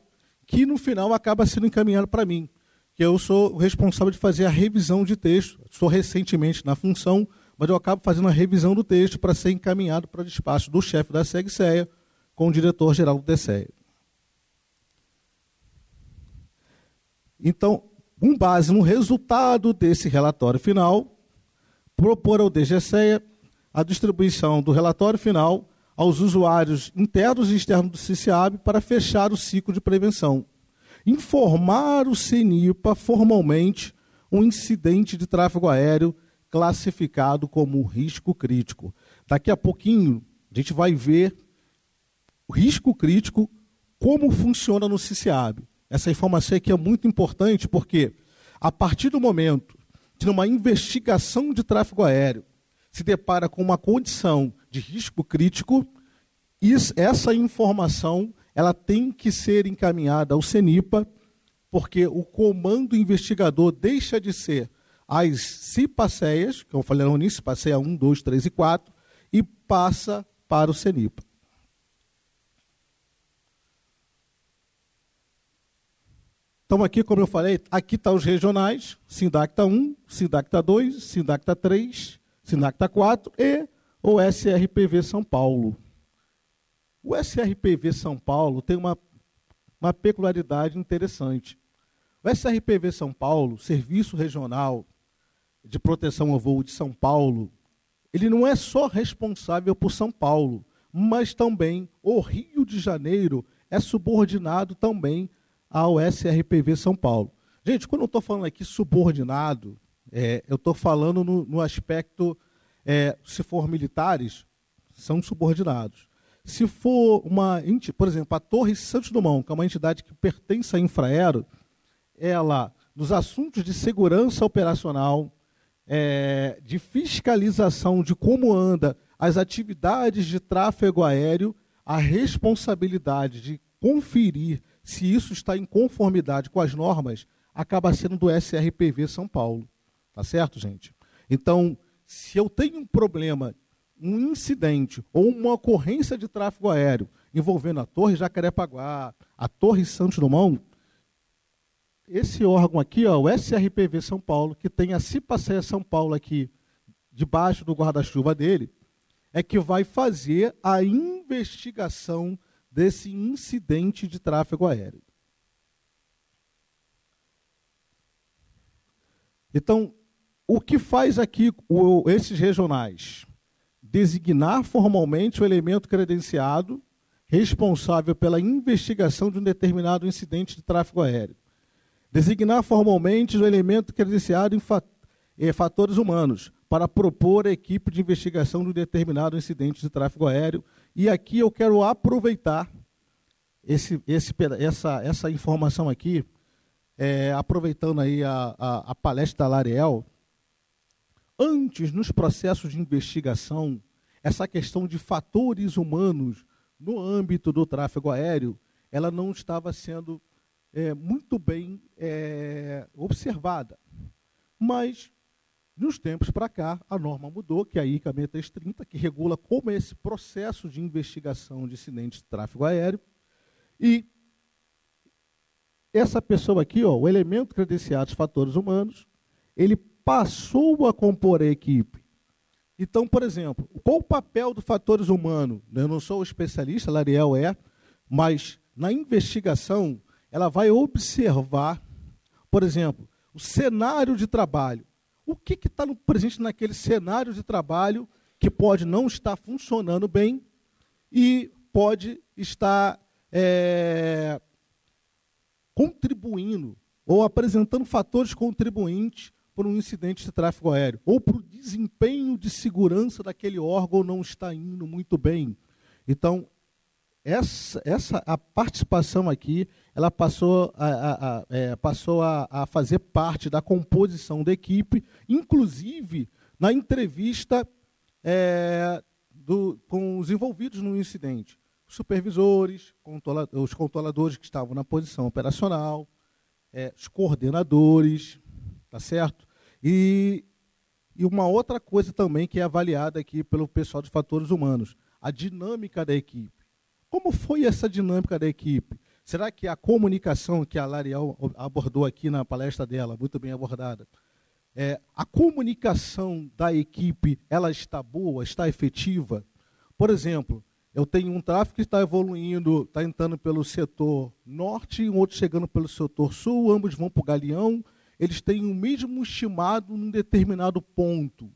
que no final acaba sendo encaminhado para mim, que eu sou responsável de fazer a revisão de texto. Estou recentemente na função, mas eu acabo fazendo a revisão do texto para ser encaminhado para o despacho do chefe da SEGSEA com o diretor-geral do DCEA. Então, com base no resultado desse relatório final, propor ao DGCEA a distribuição do relatório final aos usuários internos e externos do CICIAB para fechar o ciclo de prevenção. Informar o CENIPA formalmente um incidente de tráfego aéreo classificado como risco crítico. Daqui a pouquinho a gente vai ver o risco crítico, como funciona no CICIAB. Essa informação aqui é muito importante porque, a partir do momento que numa investigação de tráfego aéreo se depara com uma condição de risco crítico, essa informação ela tem que ser encaminhada ao CENIPA, porque o comando investigador deixa de ser as CIPACEIAS, que eu falei no início, CIPACEIA 1, 2, 3 e 4, e passa para o CENIPA. Então, aqui, como eu falei, aqui estão tá os regionais, Sindacta 1, Sindacta 2, Sindacta 3, Sindacta 4 e o SRPV São Paulo. O SRPV São Paulo tem uma, uma peculiaridade interessante. O SRPV São Paulo, Serviço Regional de Proteção ao Voo de São Paulo, ele não é só responsável por São Paulo, mas também o Rio de Janeiro é subordinado também ao SRPV São Paulo. Gente, quando eu estou falando aqui subordinado, é, eu estou falando no, no aspecto, é, se for militares, são subordinados. Se for uma, por exemplo, a Torre Santos Dumont, que é uma entidade que pertence à Infraero, ela, nos assuntos de segurança operacional, é, de fiscalização de como anda as atividades de tráfego aéreo, a responsabilidade de conferir se isso está em conformidade com as normas, acaba sendo do SRPV São Paulo. Tá certo, gente? Então, se eu tenho um problema, um incidente ou uma ocorrência de tráfego aéreo envolvendo a Torre Jacarepaguá, a Torre Santos Dumont, esse órgão aqui, ó, o SRPV São Paulo, que tem a Cipacé São Paulo aqui debaixo do guarda-chuva dele, é que vai fazer a investigação desse incidente de tráfego aéreo. Então, o que faz aqui o, esses regionais? Designar formalmente o elemento credenciado responsável pela investigação de um determinado incidente de tráfego aéreo. Designar formalmente o elemento credenciado em fatores humanos para propor a equipe de investigação de um determinado incidente de tráfego aéreo. E aqui eu quero aproveitar esse, esse, essa, essa informação aqui, é, aproveitando aí a, a, a palestra da Lariel, antes, nos processos de investigação, essa questão de fatores humanos no âmbito do tráfego aéreo, ela não estava sendo é, muito bem é, observada. Mas, nos tempos para cá, a norma mudou, que é a ICA 6330, que regula como é esse processo de investigação de incidentes de tráfego aéreo. E essa pessoa aqui, ó, o elemento credenciado de fatores humanos, ele passou a compor a equipe. Então, por exemplo, qual o papel dos fatores humanos? Eu não sou especialista, Lariel é, mas na investigação ela vai observar, por exemplo, o cenário de trabalho. O que está presente naquele cenário de trabalho que pode não estar funcionando bem e pode estar é, contribuindo ou apresentando fatores contribuintes por um incidente de tráfego aéreo, ou para o desempenho de segurança daquele órgão não está indo muito bem. Então, essa, essa a participação aqui, ela passou a, a, a é, passou a, a fazer parte da composição da equipe, inclusive na entrevista é, do, com os envolvidos no incidente. Supervisores, controla, os controladores que estavam na posição operacional, é, os coordenadores, Tá certo? E, e uma outra coisa também que é avaliada aqui pelo pessoal de fatores humanos, a dinâmica da equipe. Como foi essa dinâmica da equipe? Será que a comunicação que a Lariel abordou aqui na palestra dela, muito bem abordada, é, a comunicação da equipe, ela está boa, está efetiva? Por exemplo, eu tenho um tráfego que está evoluindo, está entrando pelo setor norte, um outro chegando pelo setor sul, ambos vão para o Galeão, eles têm o mesmo estimado num determinado ponto.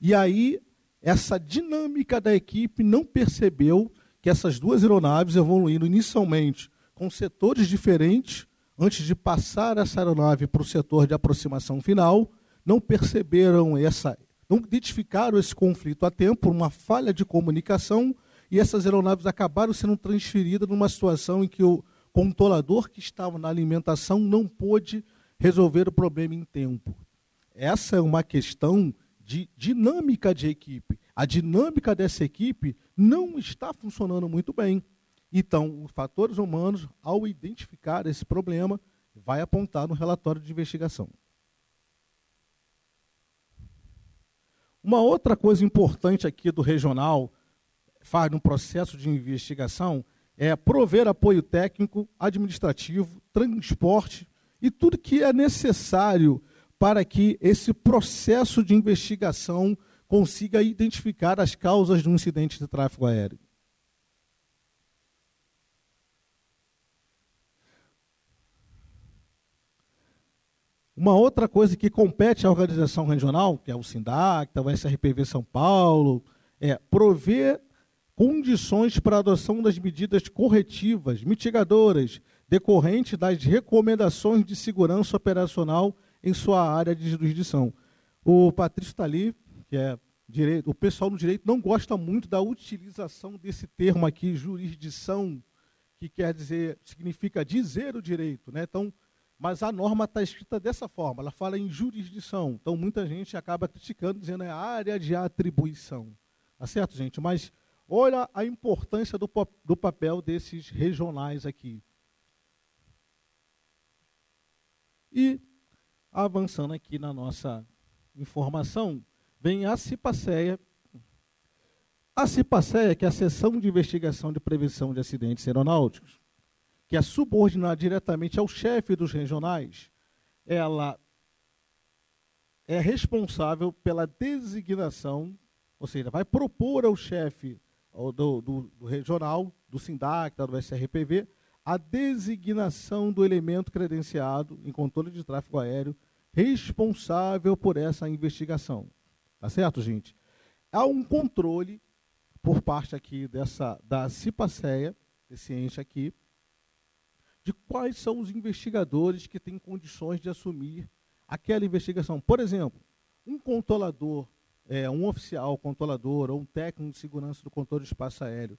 E aí, essa dinâmica da equipe não percebeu que essas duas aeronaves evoluindo inicialmente com setores diferentes, antes de passar essa aeronave para o setor de aproximação final, não perceberam essa, não identificaram esse conflito a tempo, uma falha de comunicação, e essas aeronaves acabaram sendo transferidas numa situação em que o controlador que estava na alimentação não pôde resolver o problema em tempo. Essa é uma questão de dinâmica de equipe. A dinâmica dessa equipe não está funcionando muito bem. Então, os fatores humanos, ao identificar esse problema, vai apontar no relatório de investigação. Uma outra coisa importante aqui do regional, faz no processo de investigação, é prover apoio técnico, administrativo, transporte e tudo que é necessário para que esse processo de investigação consiga identificar as causas de um incidente de tráfego aéreo. Uma outra coisa que compete à organização regional, que é o SINDAC, o SRPV São Paulo, é prover condições para a adoção das medidas corretivas, mitigadoras, decorrente das recomendações de segurança operacional em sua área de jurisdição. O Patrício está ali, que é direito, o pessoal no direito não gosta muito da utilização desse termo aqui, jurisdição, que quer dizer, significa dizer o direito, né? Então, mas a norma está escrita dessa forma, ela fala em jurisdição. Então, muita gente acaba criticando, dizendo é área de atribuição. Tá certo, gente? Mas olha a importância do, do papel desses regionais aqui. E, avançando aqui na nossa informação, vem a CIPACEA. A CIPACEA, que é a Seção de Investigação de Prevenção de Acidentes Aeronáuticos, que é subordinada diretamente ao chefe dos regionais, ela é responsável pela designação ou seja, vai propor ao chefe do, do, do, regional, do SINDAC, do SRPV, a designação do elemento credenciado em controle de tráfego aéreo responsável por essa investigação. Tá certo, gente? Há um controle por parte aqui dessa da CIPACEA, desse ente aqui, de quais são os investigadores que têm condições de assumir aquela investigação. Por exemplo, um controlador, é, um oficial controlador ou um técnico de segurança do controle de espaço aéreo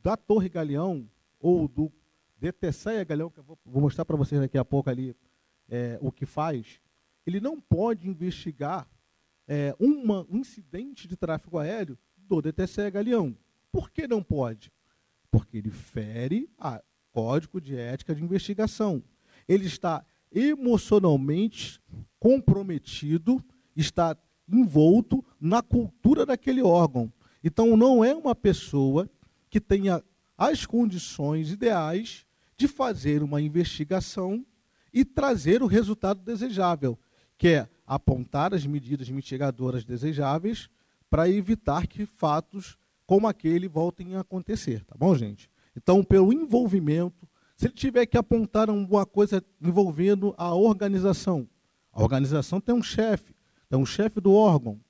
da Torre Galeão ou do DTCEA Galeão, que eu vou, mostrar para vocês daqui a pouco ali é, o que faz, ele não pode investigar é, uma, um incidente de tráfego aéreo do DTCE Galeão. Por que não pode? Porque ele fere a Código de Ética de Investigação. Ele está emocionalmente comprometido, está envolto na cultura daquele órgão. Então, não é uma pessoa que tenha as condições ideais de fazer uma investigação e trazer o resultado desejável, que é apontar as medidas mitigadoras desejáveis para evitar que fatos como aquele voltem a acontecer, tá bom, gente? Então, pelo envolvimento, se ele tiver que apontar alguma coisa envolvendo a organização, a organização tem um chefe, tem um chefe do órgão,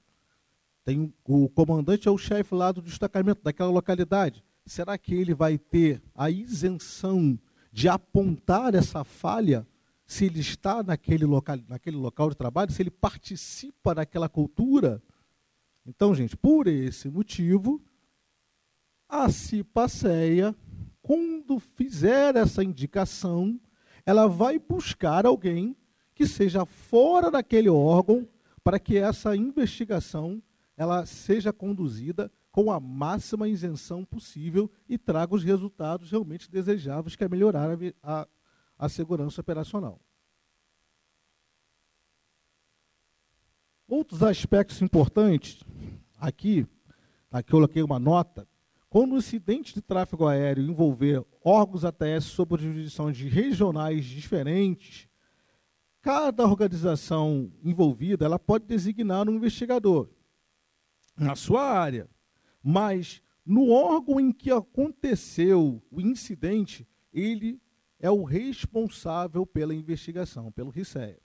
tem o comandante é o chefe lá do destacamento daquela localidade. Será que ele vai ter a isenção de apontar essa falha se ele está naquele local, naquele local de trabalho, se ele participa daquela cultura? Então, gente, por esse motivo, a CIPACEA quando fizer essa indicação, ela vai buscar alguém que seja fora daquele órgão para que essa investigação ela seja conduzida com a máxima isenção possível e traga os resultados realmente desejáveis, que é melhorar a, a, a segurança operacional. Outros aspectos importantes, aqui, aqui eu coloquei uma nota, quando o incidente de tráfego aéreo envolver órgãos ATS sob jurisdição de regionais diferentes, cada organização envolvida ela pode designar um investigador na sua área, mas no órgão em que aconteceu o incidente, ele é o responsável pela investigação, pelo RICEA.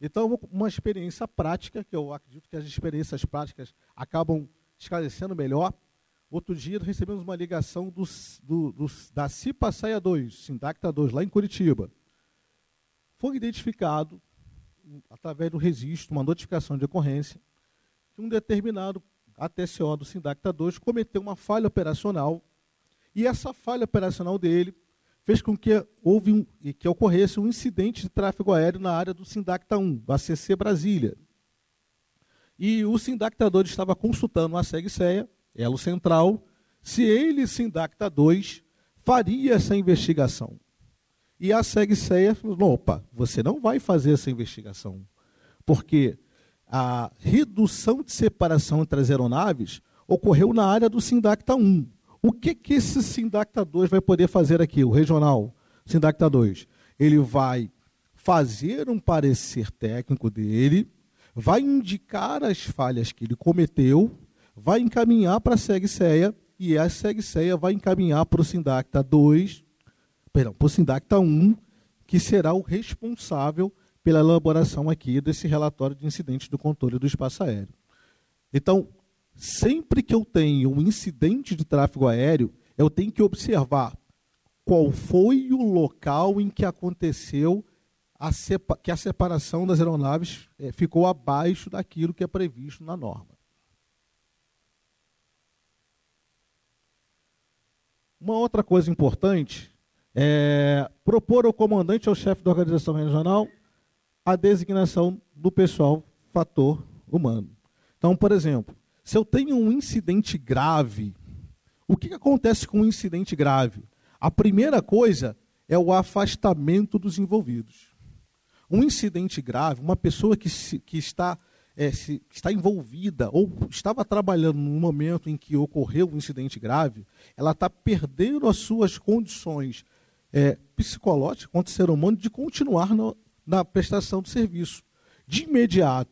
Então, uma experiência prática, que eu acredito que as experiências práticas acabam esclarecendo melhor, Outro dia recebemos uma ligação dos, do, dos, da CIPA Saia 2, Sindacta 2, lá em Curitiba. Foi identificado, através do registro, uma notificação de ocorrência, que um determinado ATCO do Sindacta 2 cometeu uma falha operacional e essa falha operacional dele fez com que houve um, que ocorresse um incidente de tráfego aéreo na área do Sindacta 1, do ACC Brasília. E o Sindacta 2 estava consultando a SEG-SEA elo central, se ele, Sindacta 2, faria essa investigação. E a SEGSEA falou: opa, você não vai fazer essa investigação, porque a redução de separação entre as aeronaves ocorreu na área do Sindacta 1. O que, que esse Sindacta 2 vai poder fazer aqui, o regional Sindacta 2? Ele vai fazer um parecer técnico dele, vai indicar as falhas que ele cometeu vai encaminhar para a SEGSEA e a SEGSEA vai encaminhar para o Sindacta 2, perdão, para o Sindacta 1, que será o responsável pela elaboração aqui desse relatório de incidentes do controle do espaço aéreo. Então, sempre que eu tenho um incidente de tráfego aéreo, eu tenho que observar qual foi o local em que aconteceu a que a separação das aeronaves é, ficou abaixo daquilo que é previsto na norma. Uma outra coisa importante é propor ao comandante, ao chefe da organização regional, a designação do pessoal fator humano. Então, por exemplo, se eu tenho um incidente grave, o que, acontece com um incidente grave? A primeira coisa é o afastamento dos envolvidos. Um incidente grave, uma pessoa que, se, que está é, se está envolvida ou estava trabalhando no momento em que ocorreu um incidente grave, ela está perdendo as suas condições é, psicológicas quanto ser humano de continuar no, na prestação de serviço. De imediato,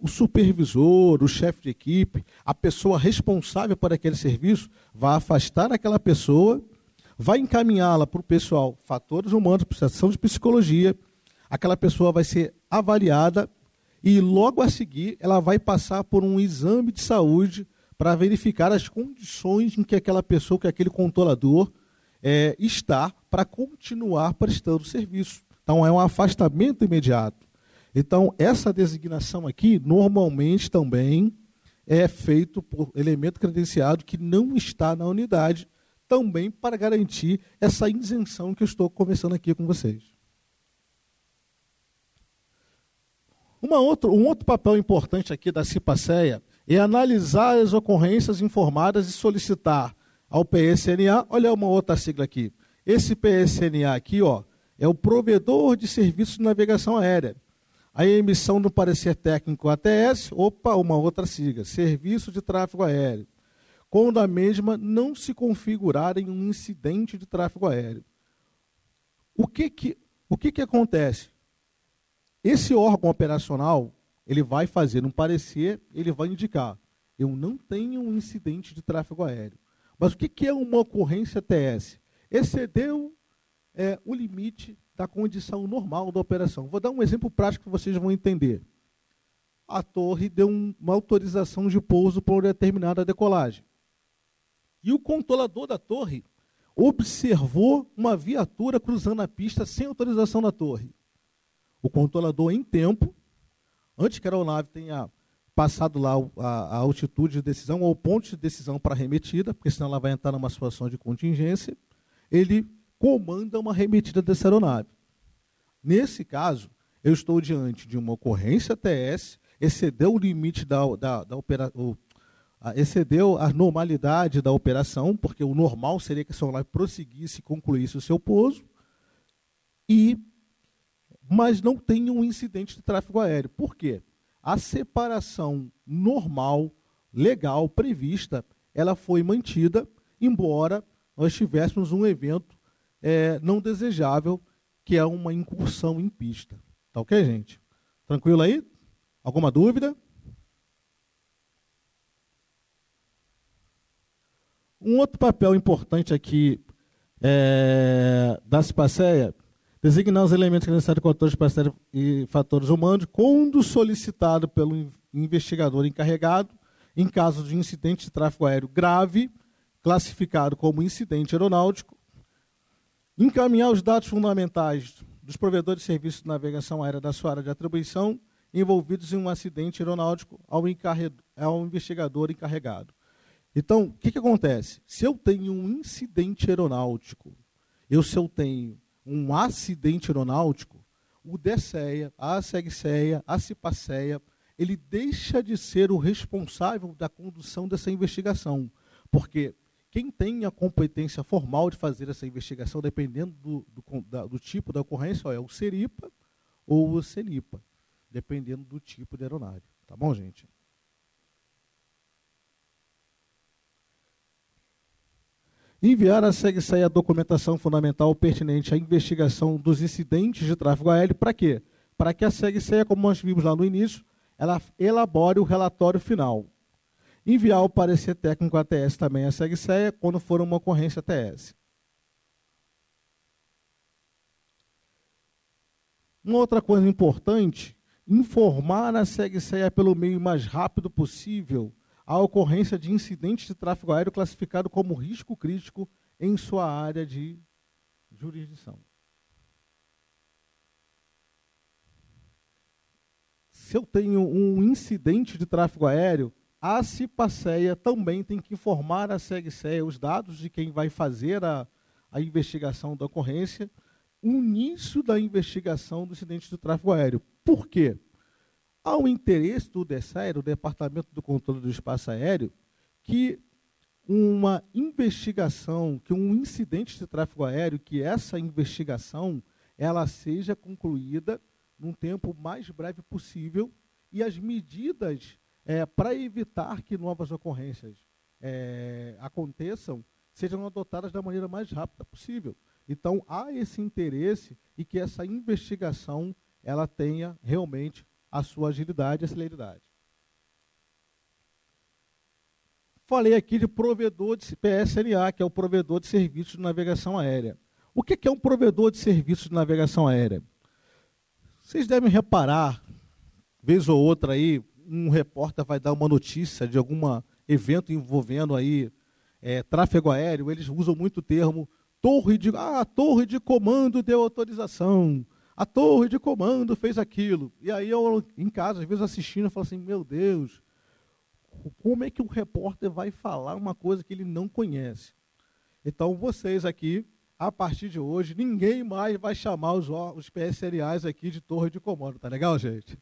o supervisor, o chefe de equipe, a pessoa responsável por aquele serviço, vai afastar aquela pessoa, vai encaminhá-la para o pessoal, fatores humanos, prestação de psicologia, aquela pessoa vai ser avaliada e logo a seguir ela vai passar por um exame de saúde para verificar as condições em que aquela pessoa, que aquele controlador é, está para continuar prestando serviço. Então é um afastamento imediato. Então, essa designação aqui, normalmente também é feito por elemento credenciado que não está na unidade, também para garantir essa isenção que eu estou conversando aqui com vocês. Uma outra, um outro papel importante aqui da CIPACEA é analisar as ocorrências informadas e solicitar ao PSNA, olha uma outra sigla aqui. Esse PSNA aqui, ó, é o provedor de serviços de navegação aérea a emissão do parecer técnico ATS, opa, uma outra sigla, Serviço de Tráfego Aéreo, quando a mesma não se configurar em um incidente de tráfego aéreo. O que que, o que, que acontece? Esse órgão operacional, ele vai fazer um parecer, ele vai indicar, eu não tenho um incidente de tráfego aéreo. Mas o que, que é uma ocorrência ATS? Excedeu é, o limite da condição normal da operação. Vou dar um exemplo prático que vocês vão entender. A torre deu um, uma autorização de pouso para uma determinada decolagem. E o controlador da torre observou uma viatura cruzando a pista sem autorização da torre. O controlador, em tempo, antes que a aeronave tenha passado lá a, altitude de decisão ou ponto de decisão para arremetida, porque senão ela vai entrar numa situação de contingência, ele comanda uma remetida dessa aeronave. Nesse caso, eu estou diante de uma ocorrência TS, excedeu o limite da, da, da operação, excedeu a normalidade da operação, porque o normal seria que a aeronave prosseguisse e concluísse o seu pouso, e, mas não tem um incidente de tráfego aéreo. Por quê? A separação normal, legal, prevista, ela foi mantida, embora nós tivéssemos um evento é, não desejável, que é uma incursão em pista. Tá ok, gente? Tranquilo aí? Alguma dúvida? Um outro papel importante aqui é, da CIPACEA, designar os elementos necessários fatores e fatores humanos quando solicitado pelo investigador encarregado em caso de incidente de tráfego aéreo grave, classificado como incidente aeronáutico, encaminhar os dados fundamentais dos provedores de serviços de navegação aérea da sua área de atribuição envolvidos em um acidente aeronáutico ao, ao investigador encarregado. Então, o que, que acontece? Se eu tenho um incidente aeronáutico, eu se eu tenho um acidente aeronáutico, o DSEA, a SEGSEA, a CIPACEA, ele deixa de ser o responsável da condução dessa investigação, porque quem tem a competência formal de fazer essa investigação, dependendo do, do, da, do tipo da ocorrência, é o SERIPA ou o CENIPA, dependendo do tipo de aeronave. Tá bom, gente? Enviar a SEGSEI a documentação fundamental pertinente à investigação dos incidentes de tráfego aéreo. Para quê? Para que a SEGSEI, como nós vimos lá no início, ela elabore o relatório final. Enviar o parecer técnico ATS também a SEGSEA quando for uma ocorrência ATS. Uma outra coisa importante, informar a SEGSEA pelo meio mais rápido possível a ocorrência de incidentes de tráfego aéreo classificado como risco crítico em sua área de jurisdição. Se eu tenho um incidente de tráfego aéreo, a CIPACEA também tem que informar a SEGSEA os dados de quem vai fazer a, a investigação da ocorrência, o início da investigação do incidente de tráfego aéreo. Por quê? Um interesse do DESAER, o Departamento do Controle do Espaço Aéreo, que uma investigação, que um incidente de tráfego aéreo, que essa investigação ela seja concluída num tempo mais breve possível e as medidas é, para evitar que novas ocorrências é, aconteçam, sejam adotadas da maneira mais rápida possível. Então, há esse interesse e que essa investigação ela tenha realmente a sua agilidade e celeridade. Falei aqui de provedor de PSNA, que é o provedor de serviços de navegação aérea. O que é um provedor de serviços de navegação aérea? Vocês devem reparar, vez ou outra aí, um repórter vai dar uma notícia de algum evento envolvendo aí é, tráfego aéreo, eles usam muito o termo torre de, ah, a torre de comando deu autorização, a torre de comando fez aquilo. E aí eu, em casa, às vezes assistindo, eu falo assim, meu Deus, como é que o repórter vai falar uma coisa que ele não conhece? Então, vocês aqui, a partir de hoje, ninguém mais vai chamar os, os PSLAs aqui de torre de comando, tá legal, gente?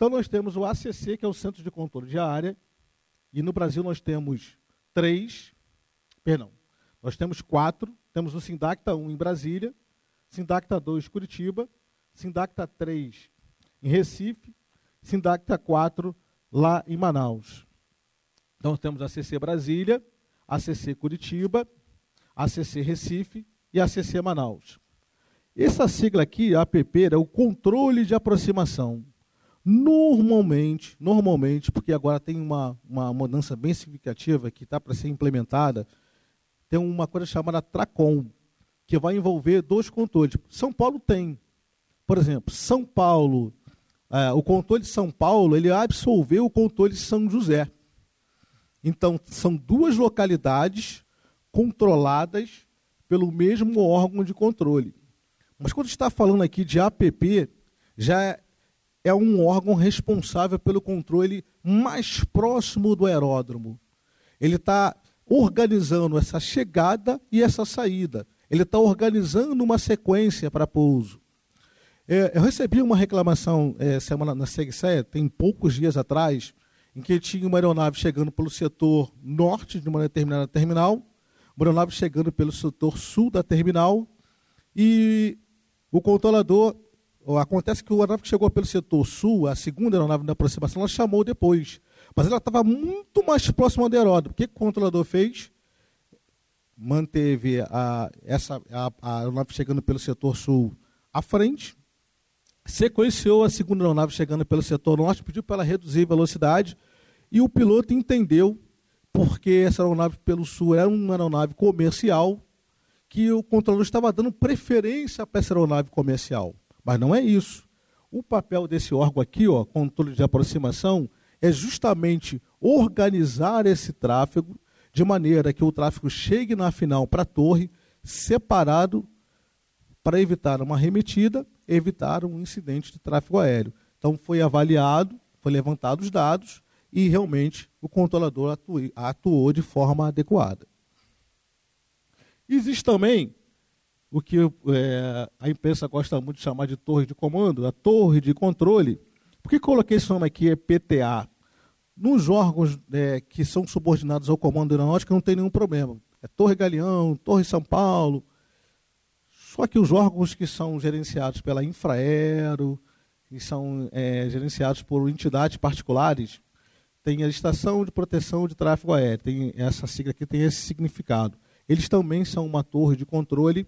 Então, nós temos o ACC, que é o Centro de Controle de Área, e no Brasil nós temos três, perdão, nós temos quatro, temos o Sindacta 1 em Brasília, Sindacta 2 em Curitiba, Sindacta 3 em Recife, Sindacta 4 lá em Manaus. Então temos a CC Brasília, a CC Curitiba, a CC Recife e a CC Manaus. Essa sigla aqui, APP, é o controle de aproximação. Normalmente, normalmente, porque agora tem uma, uma mudança bem significativa que está para ser implementada, tem uma coisa chamada TRACOM, que vai envolver dois controles. São Paulo tem. Por exemplo, São Paulo é, o controle de São Paulo ele absolveu o controle de São José. Então, são duas localidades controladas pelo mesmo órgão de controle. Mas quando está falando aqui de APP, já é um órgão responsável pelo controle mais próximo do aeródromo. Ele está organizando essa chegada e essa saída. Ele está organizando uma sequência para pouso. É, eu recebi uma reclamação é, semana na SEGSE, tem poucos dias atrás, em que tinha uma aeronave chegando pelo setor norte de uma determinada terminal, uma aeronave chegando pelo setor sul da terminal, e o controlador, acontece que o aeronave que chegou pelo setor sul, a segunda aeronave da aproximação, ela chamou depois, mas ela estava muito mais próxima do aeródromo. O que, o controlador fez? Manteve a, essa, a, a aeronave chegando pelo setor sul à frente, sequenciou a segunda aeronave chegando pelo setor norte, pediu para ela reduzir a velocidade e o piloto entendeu porque essa aeronave pelo sul era uma aeronave comercial que o controlador estava dando preferência para essa aeronave comercial. Mas não é isso. O papel desse órgão aqui, ó, controle de aproximação, é justamente organizar esse tráfego de maneira que o tráfego chegue na final para a torre separado para evitar uma remetida evitar um incidente de tráfego aéreo. Então foi avaliado, foi levantado os dados e realmente o controlador atuou, atuou de forma adequada. Existe também o que é, a imprensa gosta muito de chamar de torre de comando, a torre de controle. Por que coloquei esse nome aqui, é PTA? Nos órgãos é, que são subordinados ao comando aeronáutico não tem nenhum problema. É Torre Galeão, Torre São Paulo, só que os órgãos que são gerenciados pela Infraero, e são é, gerenciados por entidades particulares, tem a Estação de Proteção de Tráfego Aéreo, tem essa sigla aqui tem esse significado. Eles também são uma torre de controle,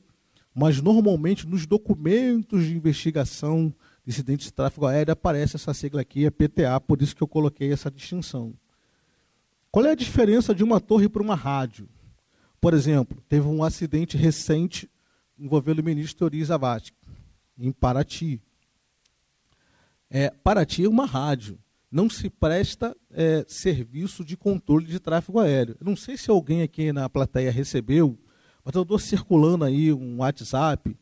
mas normalmente nos documentos de investigação de incidentes de tráfego aéreo aparece essa sigla aqui, é PTA, por isso que eu coloquei essa distinção. Qual é a diferença de uma torre para uma rádio? Por exemplo, teve um acidente recente envolvendo o ministro Ori Zavascki, em Paraty. É, Paraty é uma rádio, não se presta é, serviço de controle de tráfego aéreo. Não sei se alguém aqui na plateia recebeu, mas eu estou circulando aí um WhatsApp.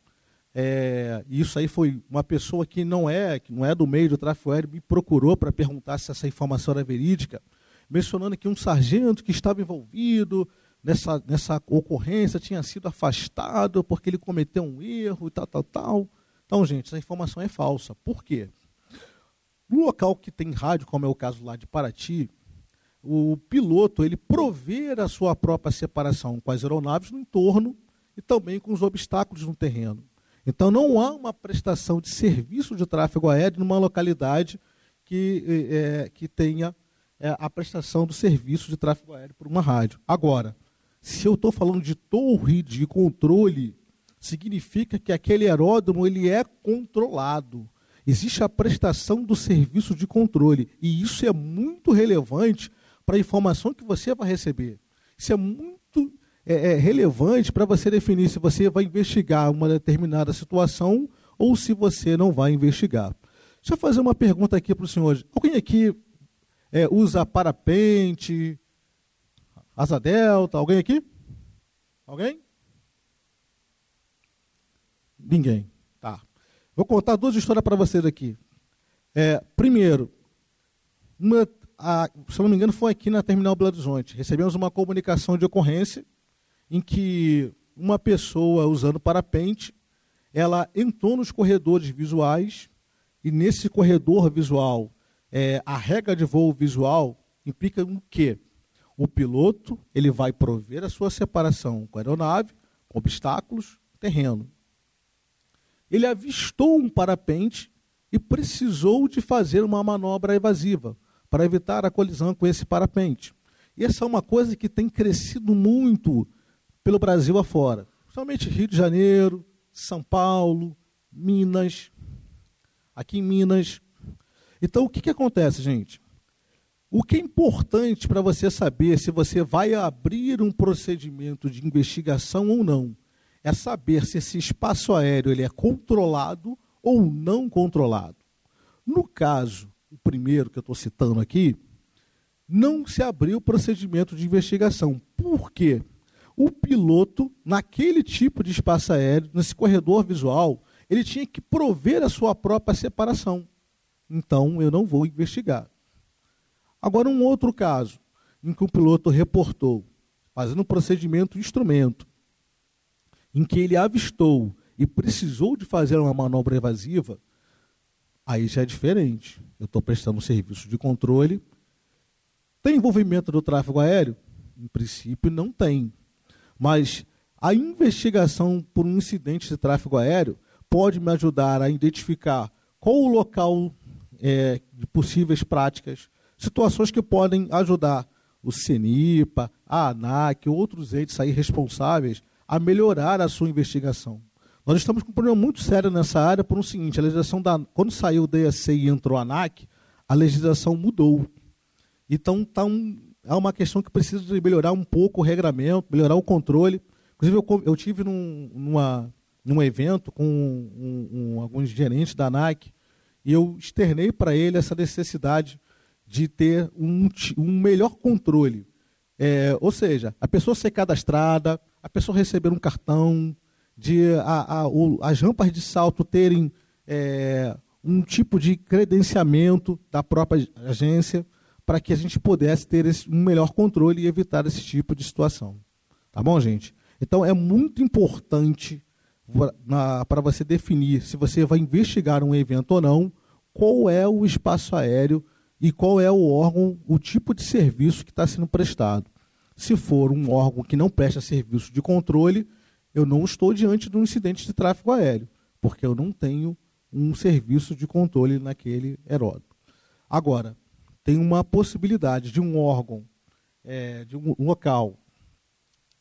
É, isso aí foi uma pessoa que não é, que não é do meio do tráfego aéreo, me procurou para perguntar se essa informação era verídica, mencionando que um sargento que estava envolvido nessa, nessa ocorrência tinha sido afastado porque ele cometeu um erro e tal, tal, tal. Então, gente, essa informação é falsa. Por quê? No local que tem rádio, como é o caso lá de Paraty, o piloto ele provê a sua própria separação com as aeronaves no entorno e também com os obstáculos no terreno. Então não há uma prestação de serviço de tráfego aéreo numa localidade que, é, que tenha é, a prestação do serviço de tráfego aéreo por uma rádio. Agora, se eu estou falando de torre de controle, significa que aquele aeródromo ele é controlado. Existe a prestação do serviço de controle. E isso é muito relevante para a informação que você vai receber. Isso é muito é, é relevante para você definir se você vai investigar uma determinada situação ou se você não vai investigar. Deixa eu fazer uma pergunta aqui para os senhores. Alguém aqui é, usa parapente, asa delta? Alguém aqui? Alguém? Ninguém. Tá. Vou contar duas histórias para vocês aqui. É, primeiro, uma, a, se eu não me engano, foi aqui na Terminal Belo Horizonte. Recebemos uma comunicação de ocorrência em que uma pessoa usando parapente, ela entrou nos corredores visuais e nesse corredor visual, é, a regra de voo visual implica o quê? O piloto ele vai prover a sua separação com a aeronave, com obstáculos, terreno. Ele avistou um parapente e precisou de fazer uma manobra evasiva para evitar a colisão com esse parapente. E essa é uma coisa que tem crescido muito pelo Brasil afora, principalmente Rio de Janeiro, São Paulo, Minas, aqui em Minas. Então, o que, que acontece, gente? O que é importante para você saber se você vai abrir um procedimento de investigação ou não é saber se esse espaço aéreo ele é controlado ou não controlado. No caso, o primeiro que eu estou citando aqui, não se abriu o procedimento de investigação. Por quê? O piloto, naquele tipo de espaço aéreo, nesse corredor visual, ele tinha que prover a sua própria separação. Então, eu não vou investigar. Agora, um outro caso, em que o piloto reportou, fazendo um procedimento instrumento, em que ele avistou e precisou de fazer uma manobra evasiva, aí já é diferente. Eu estou prestando serviço de controle. Tem envolvimento do tráfego aéreo? Em princípio, não tem. Mas a investigação por um incidente de tráfego aéreo pode me ajudar a identificar qual o local é, de possíveis práticas, situações que podem ajudar o CENIPA, a ANAC, outros entes aí responsáveis a melhorar a sua investigação. Nós estamos com um problema muito sério nessa área por um seguinte, a legislação da, quando saiu o DSC e entrou a ANAC, a legislação mudou. Então tá um, é uma questão que precisa de melhorar um pouco o regramento, melhorar o controle. Inclusive eu, eu tive num, numa num evento com um, um, alguns gerentes da ANAC, e eu externei para ele essa necessidade de ter um, um melhor controle. É, ou seja, a pessoa ser cadastrada, a pessoa receber um cartão, de a, a, o, as rampas de salto terem é, um tipo de credenciamento da própria agência para que a gente pudesse ter esse, um melhor controle e evitar esse tipo de situação. Tá bom, gente? Então é muito importante para você definir se você vai investigar um evento ou não, qual é o espaço aéreo e qual é o órgão, o tipo de serviço que está sendo prestado. Se for um órgão que não presta serviço de controle, eu não estou diante de um incidente de tráfego aéreo, porque eu não tenho um serviço de controle naquele aeródromo. Agora, tem uma possibilidade de um órgão, é, de um local,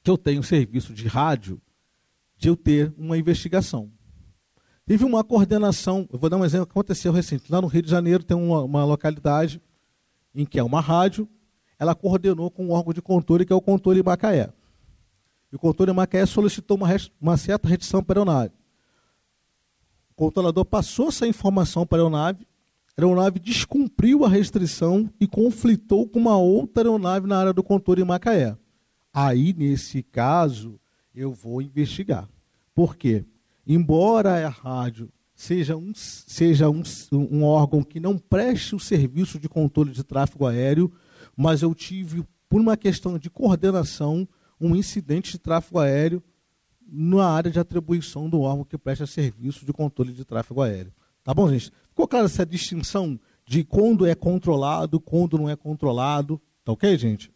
que eu tenho serviço de rádio, de eu ter uma investigação. Teve uma coordenação, eu vou dar um exemplo que aconteceu recente. Lá no Rio de Janeiro tem uma, uma localidade em que é uma rádio, ela coordenou com um órgão de controle, que é o controle Macaé. E o controle Macaé solicitou uma, uma certa restrição para a aeronave. O controlador passou essa informação para a aeronave, a aeronave descumpriu a restrição e conflitou com uma outra aeronave na área do controle Macaé. Aí, nesse caso, eu vou investigar. Por quê? Embora a rádio seja um, seja um, um órgão que não preste o serviço de controle de tráfego aéreo, mas eu tive, por uma questão de coordenação, um incidente de tráfego aéreo na área de atribuição do órgão que presta serviço de controle de tráfego aéreo. Tá bom, gente? Ficou clara essa distinção de quando é controlado, quando não é controlado? Tá ok, gente?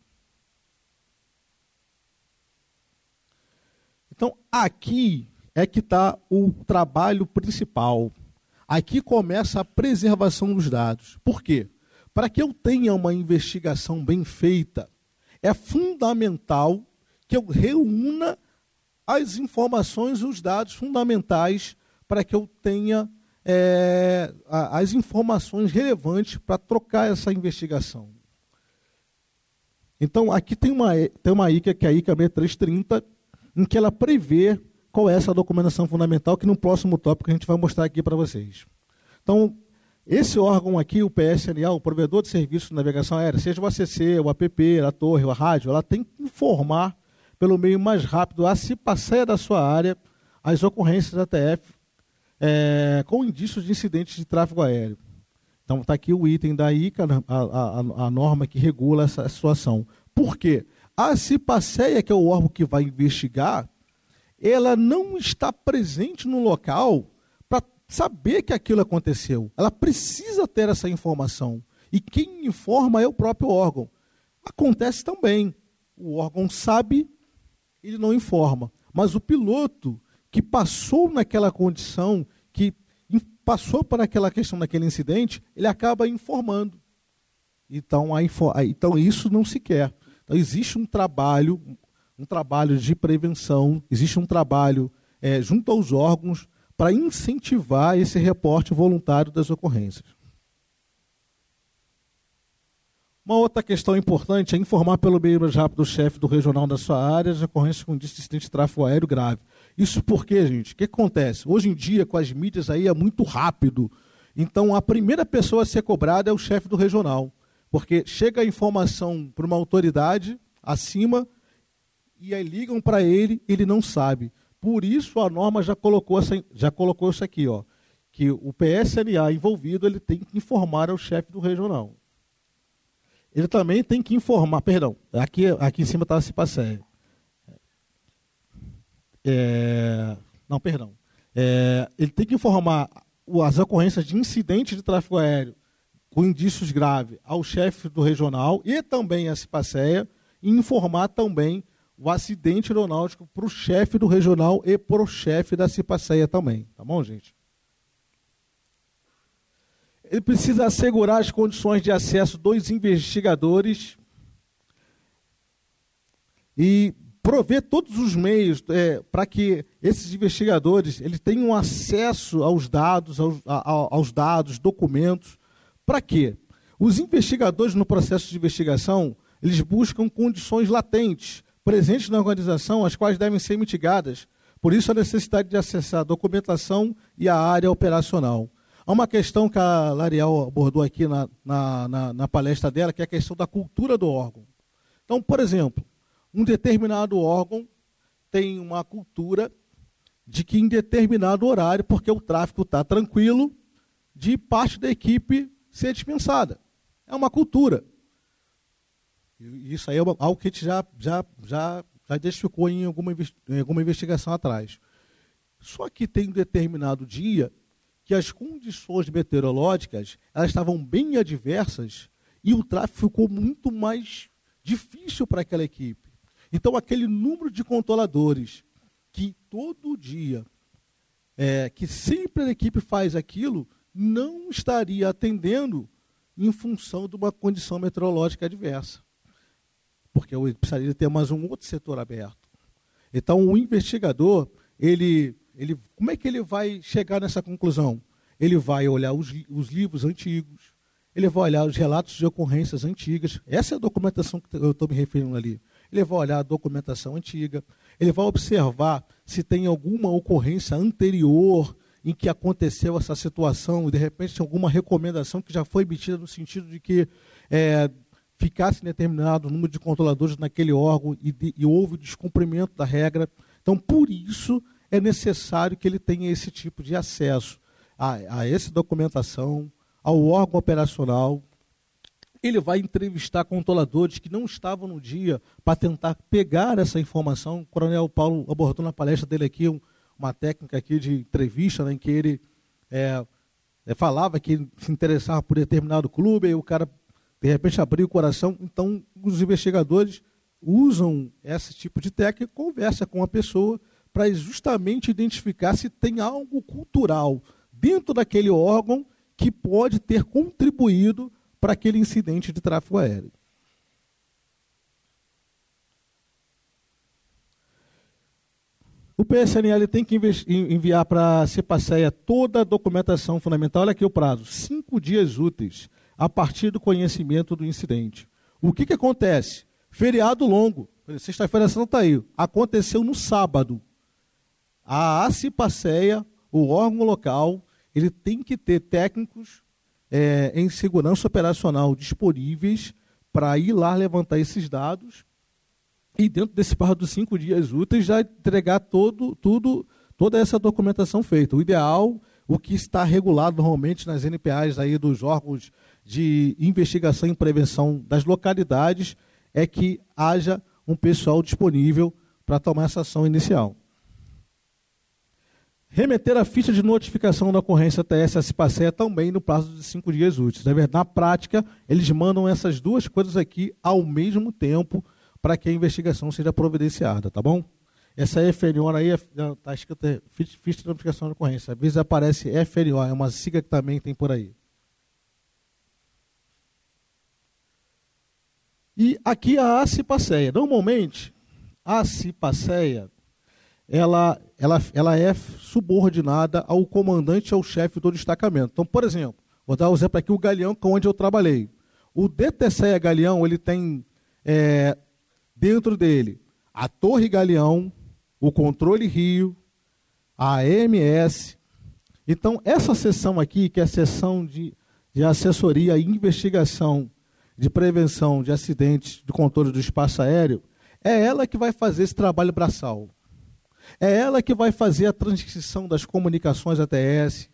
Então, aqui é que está o trabalho principal. Aqui começa a preservação dos dados. Por quê? Para que eu tenha uma investigação bem feita, é fundamental que eu reúna as informações e os dados fundamentais para que eu tenha é, as informações relevantes para trocar essa investigação. Então, aqui tem uma, tem uma ICA, que é a ICA 6330, em que ela prevê qual é essa documentação fundamental, que no próximo tópico a gente vai mostrar aqui para vocês. Então, esse órgão aqui, o PSNA, o provedor de serviços de navegação aérea, seja o ACC, o APP, a torre, a rádio, ela tem que informar pelo meio mais rápido a se passeia da sua área as ocorrências da TF é, com indícios de incidentes de tráfego aéreo. Então está aqui o item da ICA, a, a, a, norma que regula essa situação. Por quê? A CIPACEA, que é o órgão que vai investigar, ela não está presente no local para saber que aquilo aconteceu. Ela precisa ter essa informação. E quem informa é o próprio órgão. Acontece também. O órgão sabe, ele não informa. Mas o piloto que passou naquela condição, que passou por aquela questão daquele incidente, ele acaba informando. Então, a, então isso não se quer. Então, existe um trabalho, um trabalho de prevenção, existe um trabalho é, junto aos órgãos para incentivar esse reporte voluntário das ocorrências. Uma outra questão importante é informar pelo meio mais rápido o chefe do regional da sua área as ocorrências com incidente de tráfego aéreo grave. Isso porque, gente, o que acontece? Hoje em dia, com as mídias aí, é muito rápido. Então, a primeira pessoa a ser cobrada é o chefe do regional. Porque chega a informação para uma autoridade acima e aí ligam para ele, ele não sabe. Por isso a norma já colocou, essa, já colocou isso aqui, ó, que o PSNA envolvido ele tem que informar ao chefe do regional. Ele também tem que informar, perdão, aqui, aqui em cima está a CIPACE. É, não, perdão. É, ele tem que informar as ocorrências de incidente de tráfego aéreo com indícios graves ao chefe do regional e também à CIPACEA e informar também o acidente aeronáutico para o chefe do regional e para o chefe da CIPACEA também. Tá bom, gente? Ele precisa assegurar as condições de acesso dos investigadores e prover todos os meios é, para que esses investigadores eles tenham acesso aos dados, aos, a, aos dados, documentos. Para quê? Os investigadores no processo de investigação eles buscam condições latentes presentes na organização, as quais devem ser mitigadas. Por isso a necessidade de acessar a documentação e a área operacional. Há uma questão que a Lariel abordou aqui na, na, na, na palestra dela, que é a questão da cultura do órgão. Então, por exemplo, um determinado órgão tem uma cultura de que em determinado horário, porque o tráfego está tranquilo, de parte da equipe ser dispensada. É uma cultura. Isso aí é algo que a gente já, já, já, já identificou em alguma, em alguma investigação atrás. Só que tem um determinado dia que as condições meteorológicas elas estavam bem adversas e o tráfego ficou muito mais difícil para aquela equipe. Então, aquele número de controladores que todo dia, é, que sempre a equipe faz aquilo, não estaria atendendo em função de uma condição meteorológica adversa. Porque eu precisaria ter mais um outro setor aberto. Então, o investigador, ele, ele, como é que ele vai chegar nessa conclusão? Ele vai olhar os, os livros antigos, ele vai olhar os relatos de ocorrências antigas. Essa é a documentação que eu estou me referindo ali ele vai olhar a documentação antiga, ele vai observar se tem alguma ocorrência anterior em que aconteceu essa situação e de repente tem alguma recomendação que já foi emitida no sentido de que é, ficasse determinado número de controladores naquele órgão e, de, e houve descumprimento da regra. Então, por isso, é necessário que ele tenha esse tipo de acesso a, a essa documentação, ao órgão operacional, ele vai entrevistar controladores que não estavam no dia para tentar pegar essa informação. O coronel Paulo abordou na palestra dele aqui uma técnica aqui de entrevista né, em que ele é, é, falava que se interessava por determinado clube e o cara de repente abriu o coração. Então, os investigadores usam esse tipo de técnica, conversa com a pessoa para justamente identificar se tem algo cultural dentro daquele órgão que pode ter contribuído para aquele incidente de tráfego aéreo. O PSNL tem que enviar para a CEPACEA toda a documentação fundamental. Olha aqui o prazo: cinco dias úteis a partir do conhecimento do incidente. O que, que acontece? Feriado longo. Sexta-feira Santa aí. Aconteceu no sábado. A ACIPACEA, o órgão local, ele tem que ter técnicos é, em segurança operacional disponíveis para ir lá levantar esses dados e dentro desse prazo dos cinco dias úteis já entregar todo, tudo, toda essa documentação feita. O ideal, o que está regulado normalmente nas NPAs aí dos órgãos de investigação e prevenção das localidades, é que haja um pessoal disponível para tomar essa ação inicial. Remeter a ficha de notificação da ocorrência TS a CIPACE também no prazo de cinco dias úteis. Na prática, eles mandam essas duas coisas aqui ao mesmo tempo para que a investigação seja providenciada, tá bom? Essa FNO aí está escrito ficha de notificação de ocorrência. Às vezes aparece FNO, é uma sigla que também tem por aí. E aqui a acipaceia. Normalmente, a acipaceia ela, ela, ela é subordinada ao comandante, ao chefe do destacamento. Então, por exemplo, vou dar um exemplo aqui, o Galeão, é onde eu trabalhei. O DTCE Galeão, ele tem é, dentro dele a Torre Galeão, o Controle Rio, a AMS. Então, essa sessão aqui, que é a sessão de, de assessoria e investigação de prevenção de acidentes de controle do espaço aéreo, é ela que vai fazer esse trabalho braçal. É ela que vai fazer a transcrição das comunicações ATS.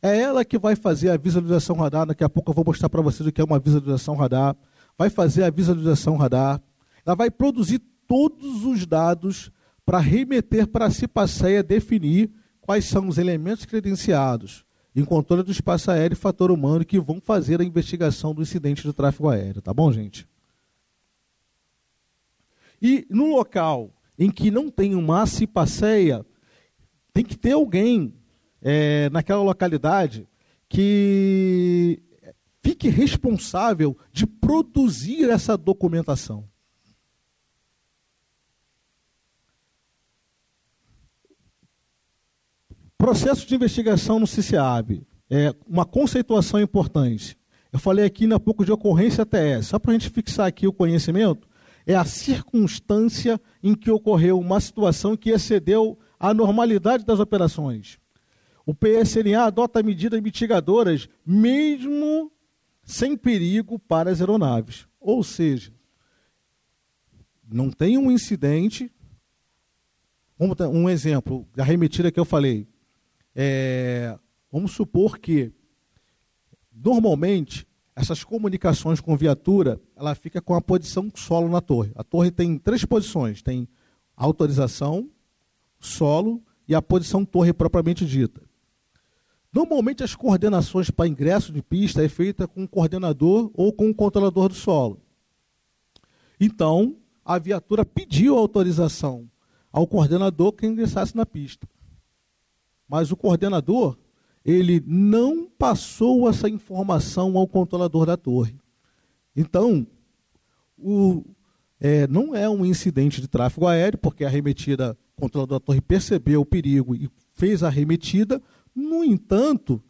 É ela que vai fazer a visualização radar. Daqui a pouco eu vou mostrar para vocês o que é uma visualização radar. Vai fazer a visualização radar. Ela vai produzir todos os dados para remeter para a CIPACEA definir quais são os elementos credenciados em controle do espaço aéreo e fator humano que vão fazer a investigação do incidente do tráfego aéreo. Tá bom, gente? E no local em que não tem uma cipaceia, tem que ter alguém é, naquela localidade que fique responsável de produzir essa documentação. Processo de investigação no CICIAB. É uma conceituação importante. Eu falei aqui na pouco de ocorrência TS. Só para a gente fixar aqui o conhecimento, é a circunstância em que ocorreu uma situação que excedeu a normalidade das operações. O PSNA adota medidas mitigadoras, mesmo sem perigo para as aeronaves. Ou seja, não tem um incidente. Um exemplo da remetida que eu falei. É, vamos supor que, normalmente, essas comunicações com viatura, ela fica com a posição solo na torre. A torre tem três posições: tem autorização, solo e a posição torre propriamente dita. Normalmente as coordenações para ingresso de pista é feita com um coordenador ou com um controlador do solo. Então, a viatura pediu autorização ao coordenador que ingressasse na pista. Mas o coordenador ele não passou essa informação ao controlador da torre. Então, o, é, não é um incidente de tráfego aéreo, porque a remetida, o controlador da torre percebeu o perigo e fez a remetida. No entanto,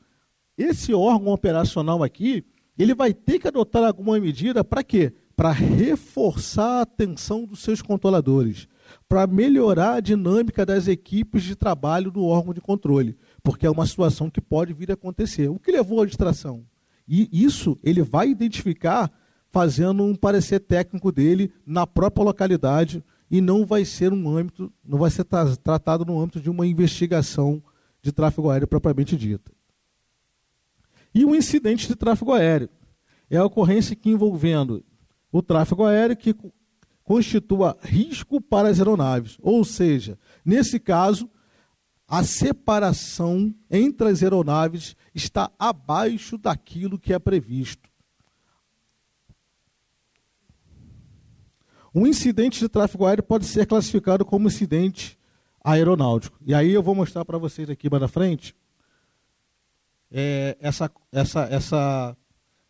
esse órgão operacional aqui, ele vai ter que adotar alguma medida para quê? Para reforçar a atenção dos seus controladores, para melhorar a dinâmica das equipes de trabalho do órgão de controle porque é uma situação que pode vir a acontecer. O que levou à distração? E isso ele vai identificar fazendo um parecer técnico dele na própria localidade e não vai ser um âmbito, não vai ser tra tratado no âmbito de uma investigação de tráfego aéreo propriamente dita. E o incidente de tráfego aéreo é a ocorrência que envolvendo o tráfego aéreo que constitua risco para as aeronaves, ou seja, nesse caso, a separação entre as aeronaves está abaixo daquilo que é previsto. Um incidente de tráfego aéreo pode ser classificado como incidente aeronáutico. E aí eu vou mostrar para vocês aqui mais na frente é, essa, essa, essa,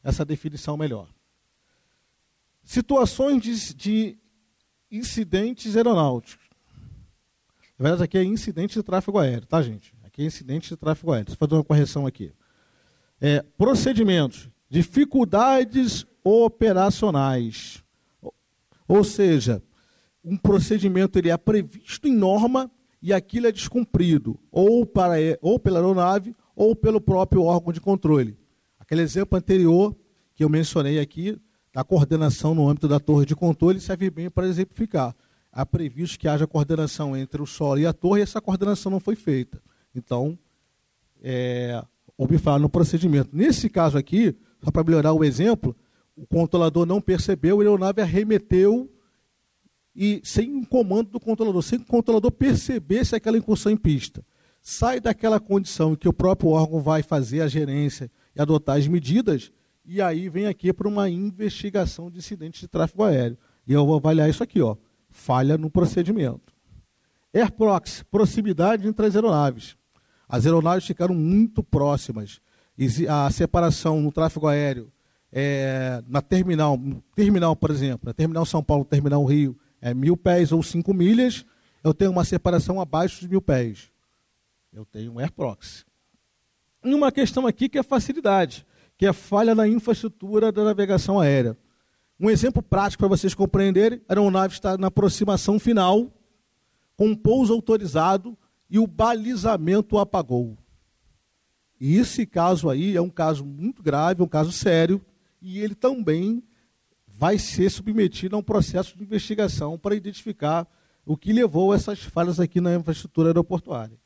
essa definição melhor. Situações de, de incidentes aeronáuticos. Verdade, aqui é incidente de tráfego aéreo, tá, gente? Aqui é incidente de tráfego aéreo. Deixa eu fazer uma correção aqui. É, procedimentos, dificuldades operacionais. Ou seja, um procedimento ele é previsto em norma e aquilo é descumprido, ou, para, ou pela aeronave ou pelo próprio órgão de controle. Aquele exemplo anterior que eu mencionei aqui, da coordenação no âmbito da torre de controle, serve bem para exemplificar. Há previsto que haja coordenação entre o solo e a torre e essa coordenação não foi feita. Então, é, houve falha no procedimento. Nesse caso aqui, só para melhorar o exemplo, o controlador não percebeu, a aeronave arremeteu e sem um comando do controlador, sem que o controlador percebesse aquela incursão em pista. Sai daquela condição que o próprio órgão vai fazer a gerência e adotar as medidas, e aí vem aqui para uma investigação de incidentes de tráfego aéreo. E eu vou avaliar isso aqui, ó, falha no procedimento. Air proxy, proximidade entre as aeronaves. As aeronaves ficaram muito próximas. A separação no tráfego aéreo, é, na terminal, terminal, por exemplo, na terminal São Paulo, terminal Rio, é mil pés ou cinco milhas, eu tenho uma separação abaixo de mil pés. Eu tenho um air proxy. E uma questão aqui que é facilidade, que é falha na infraestrutura da navegação aérea. Um exemplo prático para vocês compreenderem, a aeronave está na aproximação final, com um pouso autorizado e o balizamento apagou. E esse caso aí é um caso muito grave, um caso sério, e ele também vai ser submetido a um processo de investigação para identificar o que levou a essas falhas aqui na infraestrutura aeroportuária.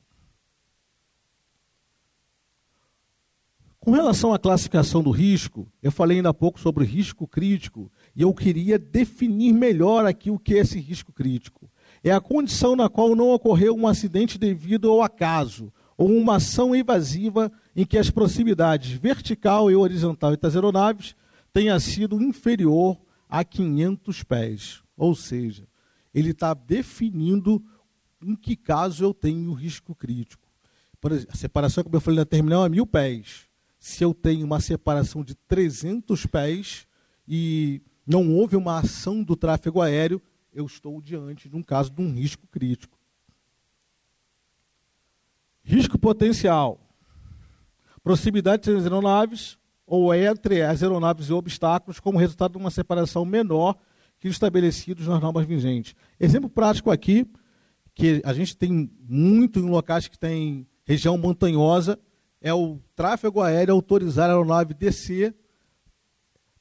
Com relação à classificação do risco, eu falei ainda há pouco sobre risco crítico e eu queria definir melhor aqui o que é esse risco crítico. É a condição na qual não ocorreu um acidente devido ao acaso ou uma ação invasiva em que as proximidades vertical e horizontal das aeronaves tenha sido inferior a 500 pés. Ou seja, ele está definindo em que caso eu tenho risco crítico. Por exemplo, a separação, como eu falei na terminal, é mil pés. Se eu tenho uma separação de 300 pés e não houve uma ação do tráfego aéreo, eu estou diante de um caso de um risco crítico. Risco potencial. Proximidade entre as aeronaves, ou entre as aeronaves e obstáculos como resultado de uma separação menor que os estabelecidos nas normas vigentes. Exemplo prático aqui, que a gente tem muito em locais que tem região montanhosa, é o tráfego aéreo autorizar a aeronave descer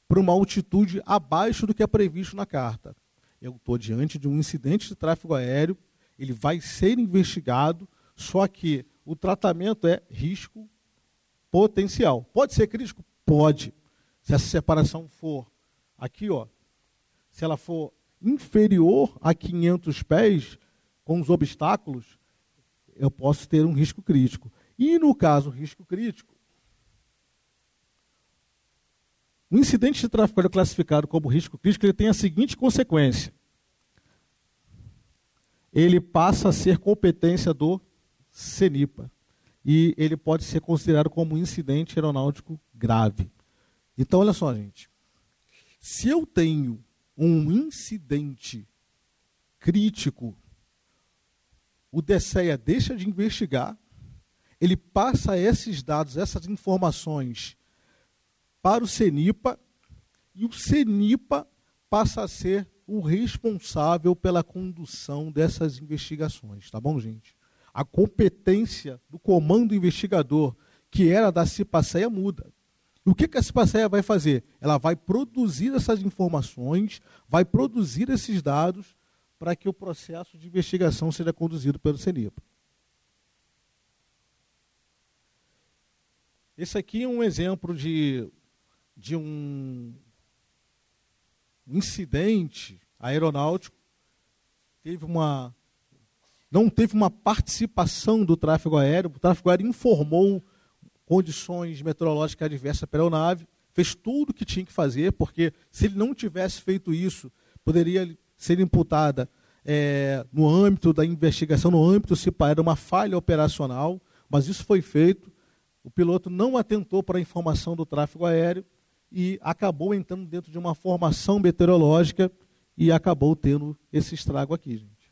para uma altitude abaixo do que é previsto na carta. Eu estou diante de um incidente de tráfego aéreo, ele vai ser investigado, só que o tratamento é risco potencial. Pode ser crítico? Pode. Se essa separação for aqui, ó, se ela for inferior a 500 pés, com os obstáculos, eu posso ter um risco crítico. E no caso risco crítico, o incidente de tráfego aéreo classificado como risco crítico ele tem a seguinte consequência: ele passa a ser competência do CENIPA e ele pode ser considerado como incidente aeronáutico grave. Então, olha só, gente. Se eu tenho um incidente crítico, o DSEA deixa de investigar, ele passa esses dados, essas informações para o CENIPA, e o CENIPA passa a ser o responsável pela condução dessas investigações, tá bom, gente? a competência do comando investigador, que era da CIPACEA, muda. E o que, a CIPACEA vai fazer? Ela vai produzir essas informações, vai produzir esses dados para que o processo de investigação seja conduzido pelo CENIPA. Esse aqui é um exemplo de, de um incidente aeronáutico. Teve uma não teve uma participação do tráfego aéreo, o tráfego aéreo informou condições meteorológicas adversas para a aeronave, fez tudo o que tinha que fazer, porque se ele não tivesse feito isso, poderia ser imputada é, no âmbito da investigação, no âmbito se era uma falha operacional, mas isso foi feito. O piloto não atentou para a informação do tráfego aéreo e acabou entrando dentro de uma formação meteorológica e acabou tendo esse estrago aqui. Gente.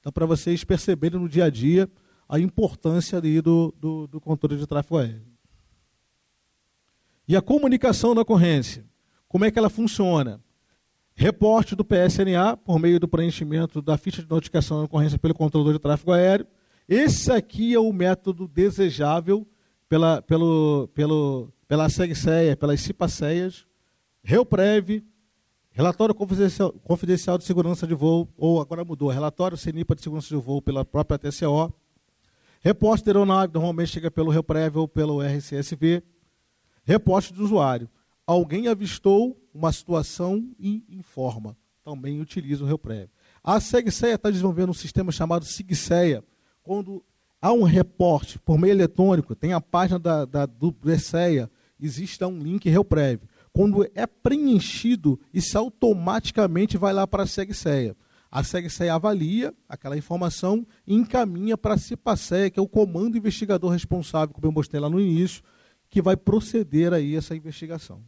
Então, para vocês perceberem no dia a dia a importância ali do, do, do controle de tráfego aéreo. E a comunicação da ocorrência, como é que ela funciona? Reporte do PSNA, por meio do preenchimento da ficha de notificação da ocorrência pelo controlador de tráfego aéreo. Esse aqui é o método desejável pela, pelo, pelo, pela SEGSEA, pelas CIPACEIAS, REUPREV, Relatório confidencial, confidencial, de segurança de voo, ou agora mudou, relatório CENIPA de segurança de voo pela própria TCO. Reposte de aeronave, normalmente chega pelo REUPREV ou pelo RCSV. Reposte de usuário. Alguém avistou uma situação e informa. Também utiliza o REUPREV. A SEGSEA está desenvolvendo um sistema chamado SIGSEA. Quando há um reporte por meio eletrônico, tem a página da, da, do ESEA, existe um link REUPREV quando é preenchido, isso automaticamente vai lá para a SEGSEA. A SEGSEA avalia aquela informação e encaminha para a CIPACEA, que é o comando investigador responsável, como eu mostrei lá no início, que vai proceder aí essa investigação.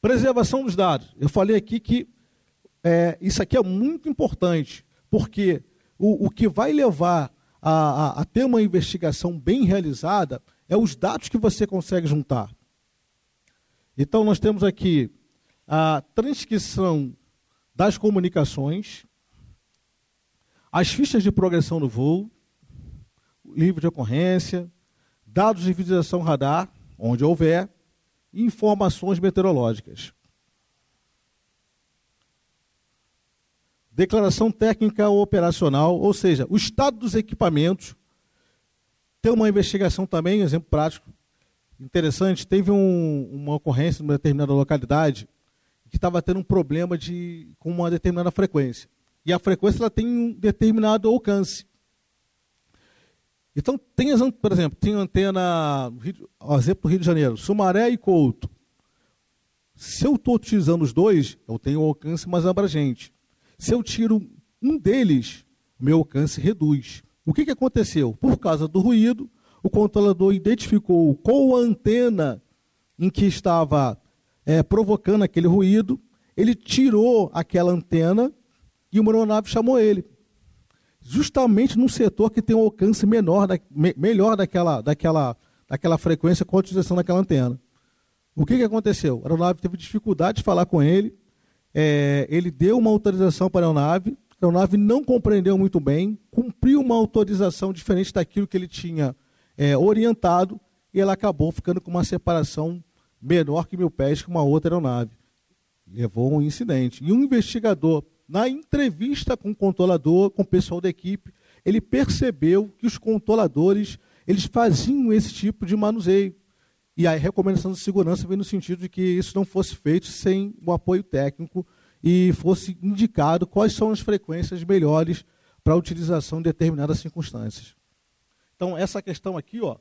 Preservação dos dados. Eu falei aqui que é, isso aqui é muito importante, porque o, o que vai levar a, a, a ter uma investigação bem realizada é os dados que você consegue juntar. Então, nós temos aqui a transcrição das comunicações, as fichas de progressão do voo, livro de ocorrência, dados de visualização radar, onde houver, e informações meteorológicas. Declaração técnica operacional, ou seja, o estado dos equipamentos, tem uma investigação também, exemplo prático, interessante. Teve um, uma ocorrência numa determinada localidade que estava tendo um problema de, com uma determinada frequência. E a frequência ela tem um determinado alcance. Então, tem, por exemplo, tem antena, exemplo do Rio de Janeiro, Sumaré e Couto. Se eu estou utilizando os dois, eu tenho um alcance mais abrangente. Se eu tiro um deles, meu alcance reduz. O que, que aconteceu? Por causa do ruído, o controlador identificou qual antena em que estava é, provocando aquele ruído, ele tirou aquela antena e uma aeronave chamou ele. Justamente num setor que tem um alcance menor, da, me, melhor daquela, daquela, daquela frequência com a utilização daquela antena. O que, que aconteceu? A aeronave teve dificuldade de falar com ele, é, ele deu uma autorização para a aeronave, a aeronave não compreendeu muito bem, cumpriu uma autorização diferente daquilo que ele tinha é, orientado e ela acabou ficando com uma separação menor que mil pés com uma outra aeronave. Levou um incidente. E um investigador, na entrevista com o controlador, com o pessoal da equipe, ele percebeu que os controladores eles faziam esse tipo de manuseio. E a recomendação de segurança vem no sentido de que isso não fosse feito sem o apoio técnico e fosse indicado quais são as frequências melhores para a utilização de determinadas circunstâncias. Então, essa questão aqui, ó,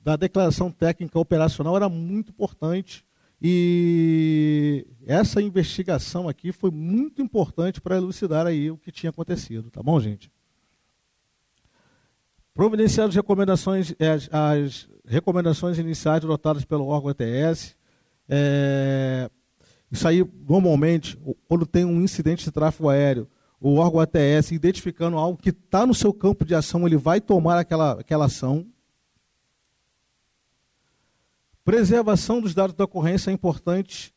da declaração técnica operacional era muito importante e essa investigação aqui foi muito importante para elucidar aí o que tinha acontecido, tá bom, gente? Providenciar as recomendações, as, as recomendações iniciais adotadas pelo órgão ETS, é, isso aí, normalmente, quando tem um incidente de tráfego aéreo, o órgão ATS identificando algo que está no seu campo de ação, ele vai tomar aquela, aquela ação. Preservação dos dados da ocorrência é importante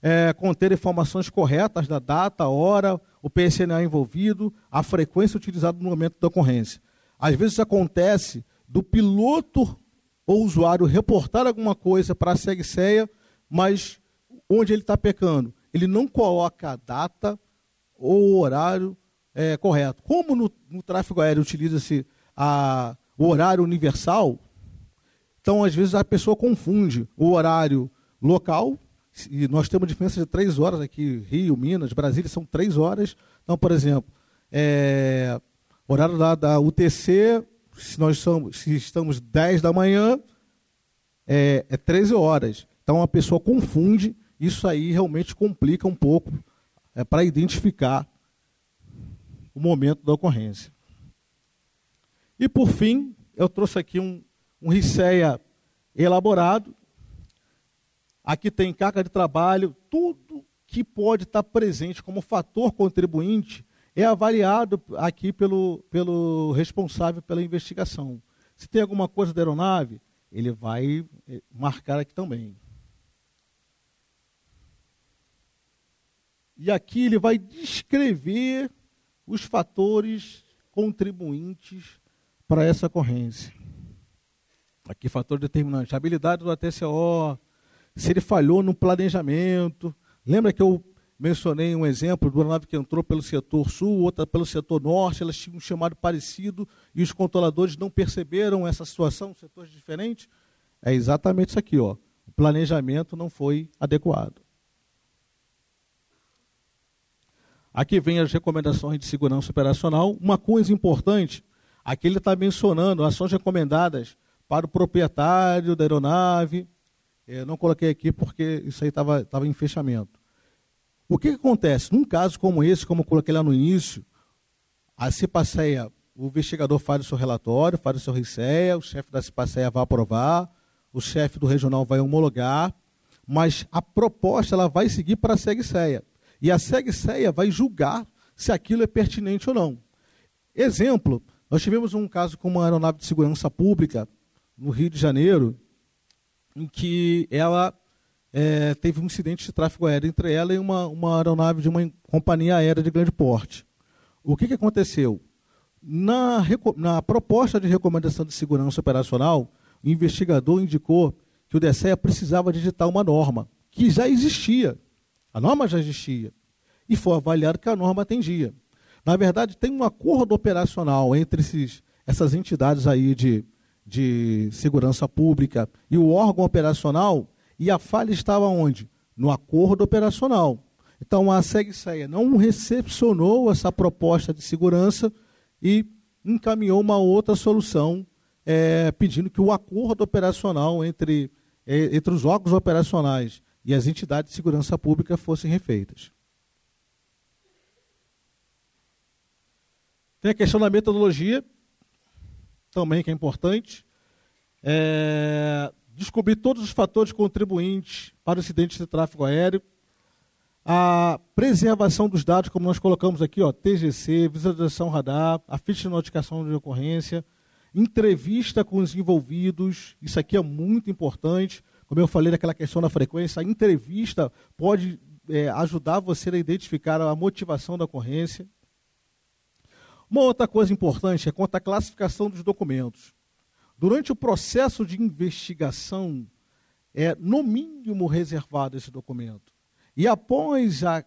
é, conter informações corretas da data, hora, o PSNA envolvido, a frequência utilizada no momento da ocorrência. Às vezes acontece do piloto ou usuário reportar alguma coisa para a SEGSEA, mas onde ele está pecando? Ele não coloca a data ou o horário é, correto. Como no, no tráfego aéreo utiliza-se o horário universal, então às vezes a pessoa confunde o horário local, e nós temos diferença de três horas aqui, Rio, Minas, Brasília, são três horas. Então, por exemplo, é, horário da, da UTC, se nós somos, se estamos 10 da manhã, é, é 13 horas. Então a pessoa confunde isso aí realmente complica um pouco é, para identificar o momento da ocorrência. E por fim, eu trouxe aqui um, um RICEA elaborado. Aqui tem carga de trabalho, tudo que pode estar presente como fator contribuinte é avaliado aqui pelo, pelo responsável pela investigação. Se tem alguma coisa da aeronave, ele vai eh, marcar aqui também. E aqui ele vai descrever os fatores contribuintes para essa ocorrência. Aqui, fator determinante. Habilidade do ATCO, se ele falhou no planejamento. Lembra que eu mencionei um exemplo de uma nave que entrou pelo setor sul, outra pelo setor norte, elas tinham um chamado parecido e os controladores não perceberam essa situação, setores diferentes? É exatamente isso aqui, ó. O planejamento não foi adequado. Aqui vem as recomendações de segurança operacional. Uma coisa importante, aqui ele está mencionando ações recomendadas para o proprietário da aeronave. Eu não coloquei aqui porque isso aí estava em fechamento. O que, que, acontece? Num caso como esse, como eu coloquei lá no início, a CIPACEA, o investigador faz o seu relatório, faz o seu RICEA, o chefe da CIPACEA vai aprovar, o chefe do regional vai homologar, mas a proposta ela vai seguir para a SEGSEA. E a SEGSEA vai julgar se aquilo é pertinente ou não. Exemplo, nós tivemos um caso com uma aeronave de segurança pública no Rio de Janeiro, em que ela é, teve um incidente de tráfego aéreo entre ela e uma, uma aeronave de uma companhia aérea de grande porte. O que, que aconteceu? Na, na proposta de recomendação de segurança operacional, o investigador indicou que o DSEA precisava digitar uma norma, que já existia. A norma já existia. E foi avaliado que a norma atendia. Na verdade, tem um acordo operacional entre esses, essas entidades aí de de segurança pública e o órgão operacional, e a falha estava onde? No acordo operacional. Então a SEGSEA não recepcionou essa proposta de segurança e encaminhou uma outra solução, é, pedindo que o acordo operacional entre, é, entre os órgãos operacionais e as entidades de segurança pública fossem refeitas. Tem a questão da metodologia, também que é importante. É, descobrir todos os fatores contribuintes para o acidente de tráfego aéreo. A preservação dos dados, como nós colocamos aqui, ó, TGC, visualização radar, a ficha de notificação de ocorrência, entrevista com os envolvidos, isso aqui é muito importante. Como eu falei daquela questão da frequência, a entrevista pode é, ajudar você a identificar a motivação da ocorrência. Uma outra coisa importante é quanto à classificação dos documentos. Durante o processo de investigação, é no mínimo reservado esse documento. E após a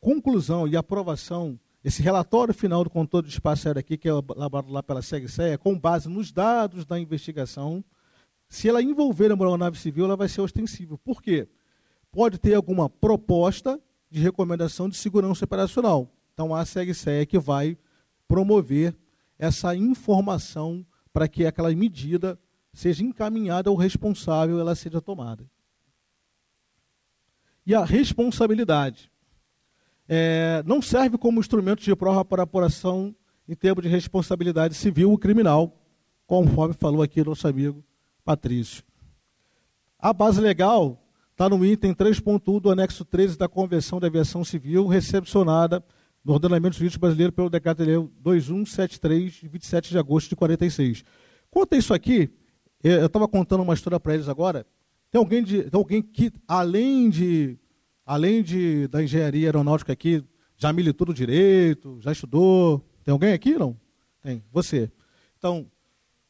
conclusão e aprovação, esse relatório final do controle de espaço aéreo aqui, que é elaborado lá pela SEGSEA, com base nos dados da investigação, se ela envolver a aeronave civil, ela vai ser ostensível. Por quê? Pode ter alguma proposta de recomendação de segurança operacional. Então, a SEGSEA que vai promover essa informação para que aquela medida seja encaminhada ao responsável, ela seja tomada. E a responsabilidade é, não serve como instrumento de prova para apuração em termos de responsabilidade civil ou criminal, conforme falou aqui nosso amigo Patrício. A base legal está no item 3.1 do anexo 13 da Convenção de Aviação Civil, recepcionada no ordenamento jurídico brasileiro pelo decreto 2173, de 27 de agosto de 46. Quanto isso aqui, eu estava contando uma história para eles agora. Tem alguém, de, tem alguém que, além de além de, da engenharia aeronáutica aqui, já militou no direito, já estudou? Tem alguém aqui? Não? Tem. Você. Então,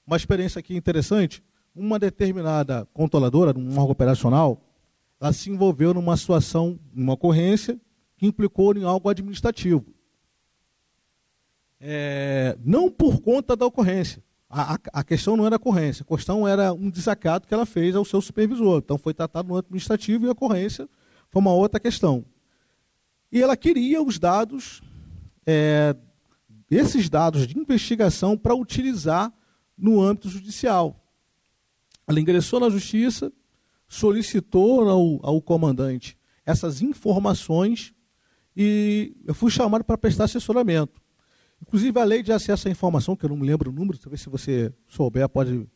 uma experiência aqui interessante. Uma determinada controladora, um órgão operacional, ela se envolveu numa situação, numa ocorrência, que implicou em algo administrativo. É, não por conta da ocorrência. A, a, a, questão não era ocorrência, a questão era um desacato que ela fez ao seu supervisor. Então foi tratado no administrativo e a ocorrência foi uma outra questão. E ela queria os dados, é, esses dados de investigação, para utilizar no âmbito judicial. Ela ingressou na justiça, solicitou ao, ao comandante essas informações e eu fui chamado para prestar assessoramento. Inclusive, a lei de acesso à informação, que eu não me lembro o número, talvez se você souber, pode,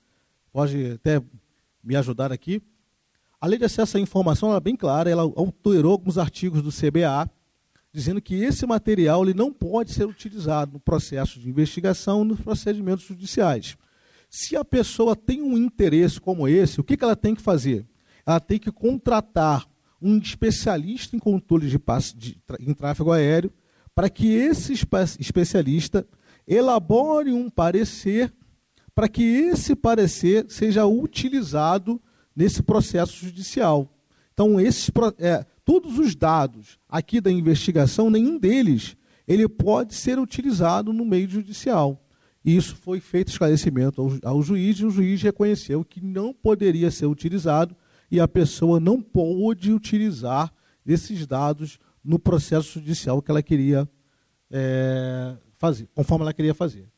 pode até me ajudar aqui. A lei de acesso à informação é bem clara, ela alterou alguns artigos do CBA, dizendo que esse material ele não pode ser utilizado no processo de investigação, nos procedimentos judiciais. Se a pessoa tem um interesse como esse, o que, que ela tem que fazer? Ela tem que contratar um especialista em controle de, de em tráfego aéreo, para que esse especialista elabore um parecer para que esse parecer seja utilizado nesse processo judicial. Então, esses, é, todos os dados aqui da investigação, nenhum deles ele pode ser utilizado no meio judicial. E isso foi feito esclarecimento ao, ao juiz, e o juiz reconheceu que não poderia ser utilizado e a pessoa não pôde utilizar esses dados no processo judicial que ela queria é, fazer, conforme ela queria fazer.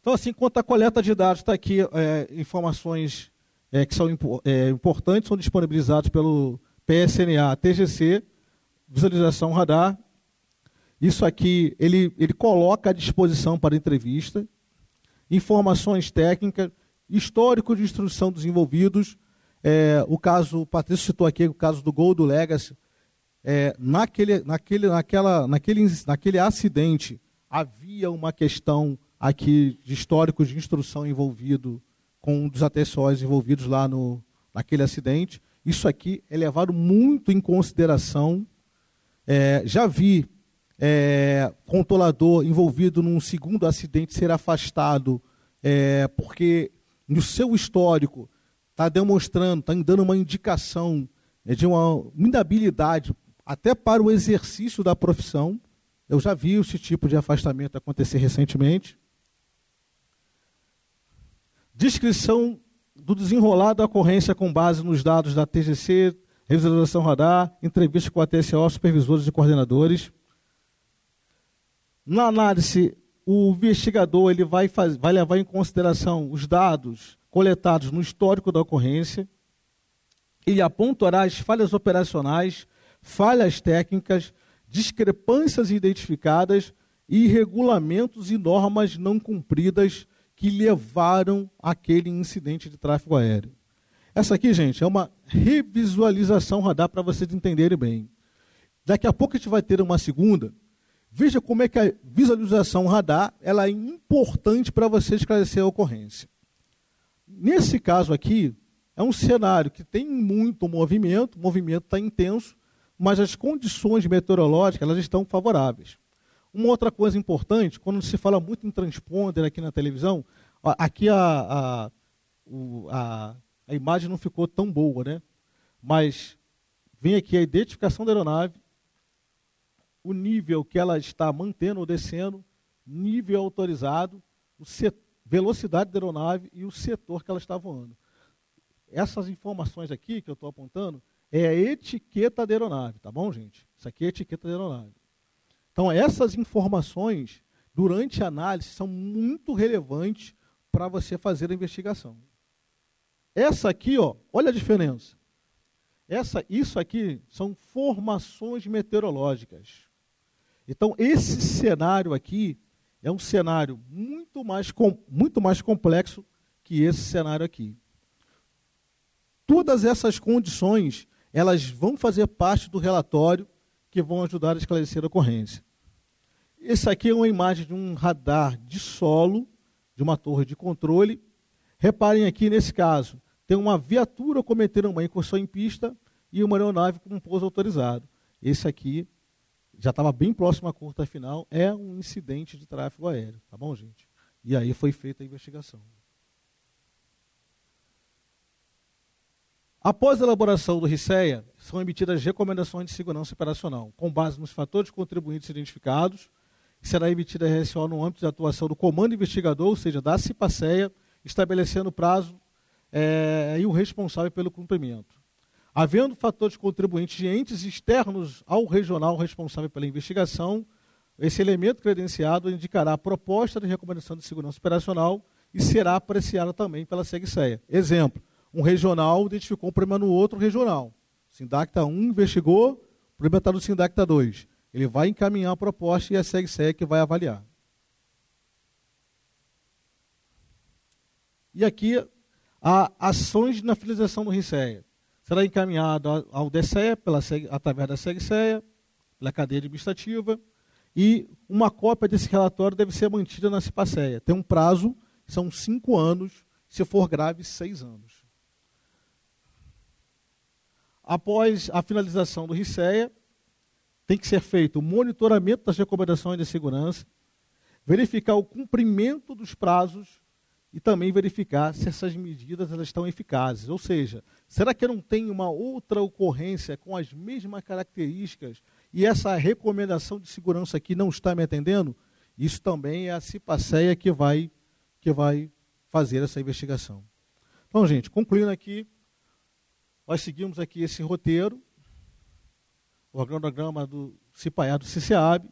Então, assim, quanto à coleta de dados, está aqui é, informações é, que são é, importantes, são disponibilizadas pelo PSNA, TGC, visualização radar. Isso aqui ele, ele coloca à disposição para entrevista, informações técnicas, histórico de instrução dos envolvidos. É, o caso, o Patrício citou aqui o caso do gol do Legacy. É, naquele, naquele, naquela, naquele, naquele acidente havia uma questão aqui de histórico de instrução envolvido com um dos atenciosos envolvidos lá no, naquele acidente. Isso aqui é levado muito em consideração. É, já vi é, controlador envolvido num segundo acidente ser afastado é, porque no seu histórico está demonstrando, está dando uma indicação é, de uma inabilidade até para o exercício da profissão. Eu já vi esse tipo de afastamento acontecer recentemente. Descrição do desenrolar da ocorrência com base nos dados da TGC, revisualização radar, entrevista com a TSO, supervisores e coordenadores. Na análise, o investigador ele vai, faz, vai levar em consideração os dados coletados no histórico da ocorrência. Ele apontará as falhas operacionais, falhas técnicas, discrepâncias identificadas e regulamentos e normas não cumpridas que levaram aquele incidente de tráfego aéreo. Essa aqui, gente, é uma revisualização radar para vocês entenderem bem. Daqui a pouco a gente vai ter uma segunda. Veja como é que a visualização radar ela é importante para você esclarecer a ocorrência. Nesse caso aqui, é um cenário que tem muito movimento, o movimento está intenso, mas as condições meteorológicas elas estão favoráveis. Uma outra coisa importante, quando se fala muito em transponder aqui na televisão, aqui a, a, a, a imagem não ficou tão boa, né? Mas vem aqui a identificação da aeronave, o nível que ela está mantendo ou descendo, nível autorizado, setor, velocidade da aeronave e o setor que ela está voando. Essas informações aqui que eu estou apontando é a etiqueta da aeronave, tá bom, gente? Isso aqui é a etiqueta da aeronave. Então, essas informações, durante a análise, são muito relevantes para você fazer a investigação. Essa aqui, ó, olha a diferença. Essa, isso aqui são formações meteorológicas. Então, esse cenário aqui é um cenário muito mais, com, muito mais complexo que esse cenário aqui. Todas essas condições, elas vão fazer parte do relatório que vão ajudar a esclarecer a ocorrência. Essa aqui é uma imagem de um radar de solo, de uma torre de controle. Reparem aqui nesse caso, tem uma viatura cometendo uma incursão em pista e uma aeronave com um pouso autorizado. Esse aqui já estava bem próximo à curta final, é um incidente de tráfego aéreo, tá bom, gente? E aí foi feita a investigação. Após a elaboração do RICEA, são emitidas recomendações de segurança operacional, com base nos fatores contribuintes identificados, será emitida a RSO no âmbito de atuação do comando investigador, ou seja, da CIPACEA, estabelecendo o prazo é, e o responsável pelo cumprimento. Havendo fatores contribuintes de entes externos ao regional responsável pela investigação, esse elemento credenciado indicará a proposta de recomendação de segurança operacional e será apreciada também pela SEGSEA. Exemplo, um regional identificou um problema no outro regional. Sindacta 1 investigou, o problema está no Sindacta 2. Ele vai encaminhar a proposta e a SEGSEC vai avaliar. E aqui, há ações na finalização do RICEA. Será encaminhado ao DCE pela, através da SEGSEA, pela cadeia administrativa, e uma cópia desse relatório deve ser mantida na CIPACEA. Tem um prazo, são cinco anos, se for grave, seis anos. após a finalização do RICEA, tem que ser feito o monitoramento das recomendações de segurança, verificar o cumprimento dos prazos e também verificar se essas medidas elas estão eficazes. Ou seja, será que não tem uma outra ocorrência com as mesmas características e essa recomendação de segurança aqui não está me atendendo? Isso também é a CIPACEA que vai, que vai fazer essa investigação. Então, gente, concluindo aqui, nós seguimos aqui esse roteiro, o organograma do CIPAE do CICEAB,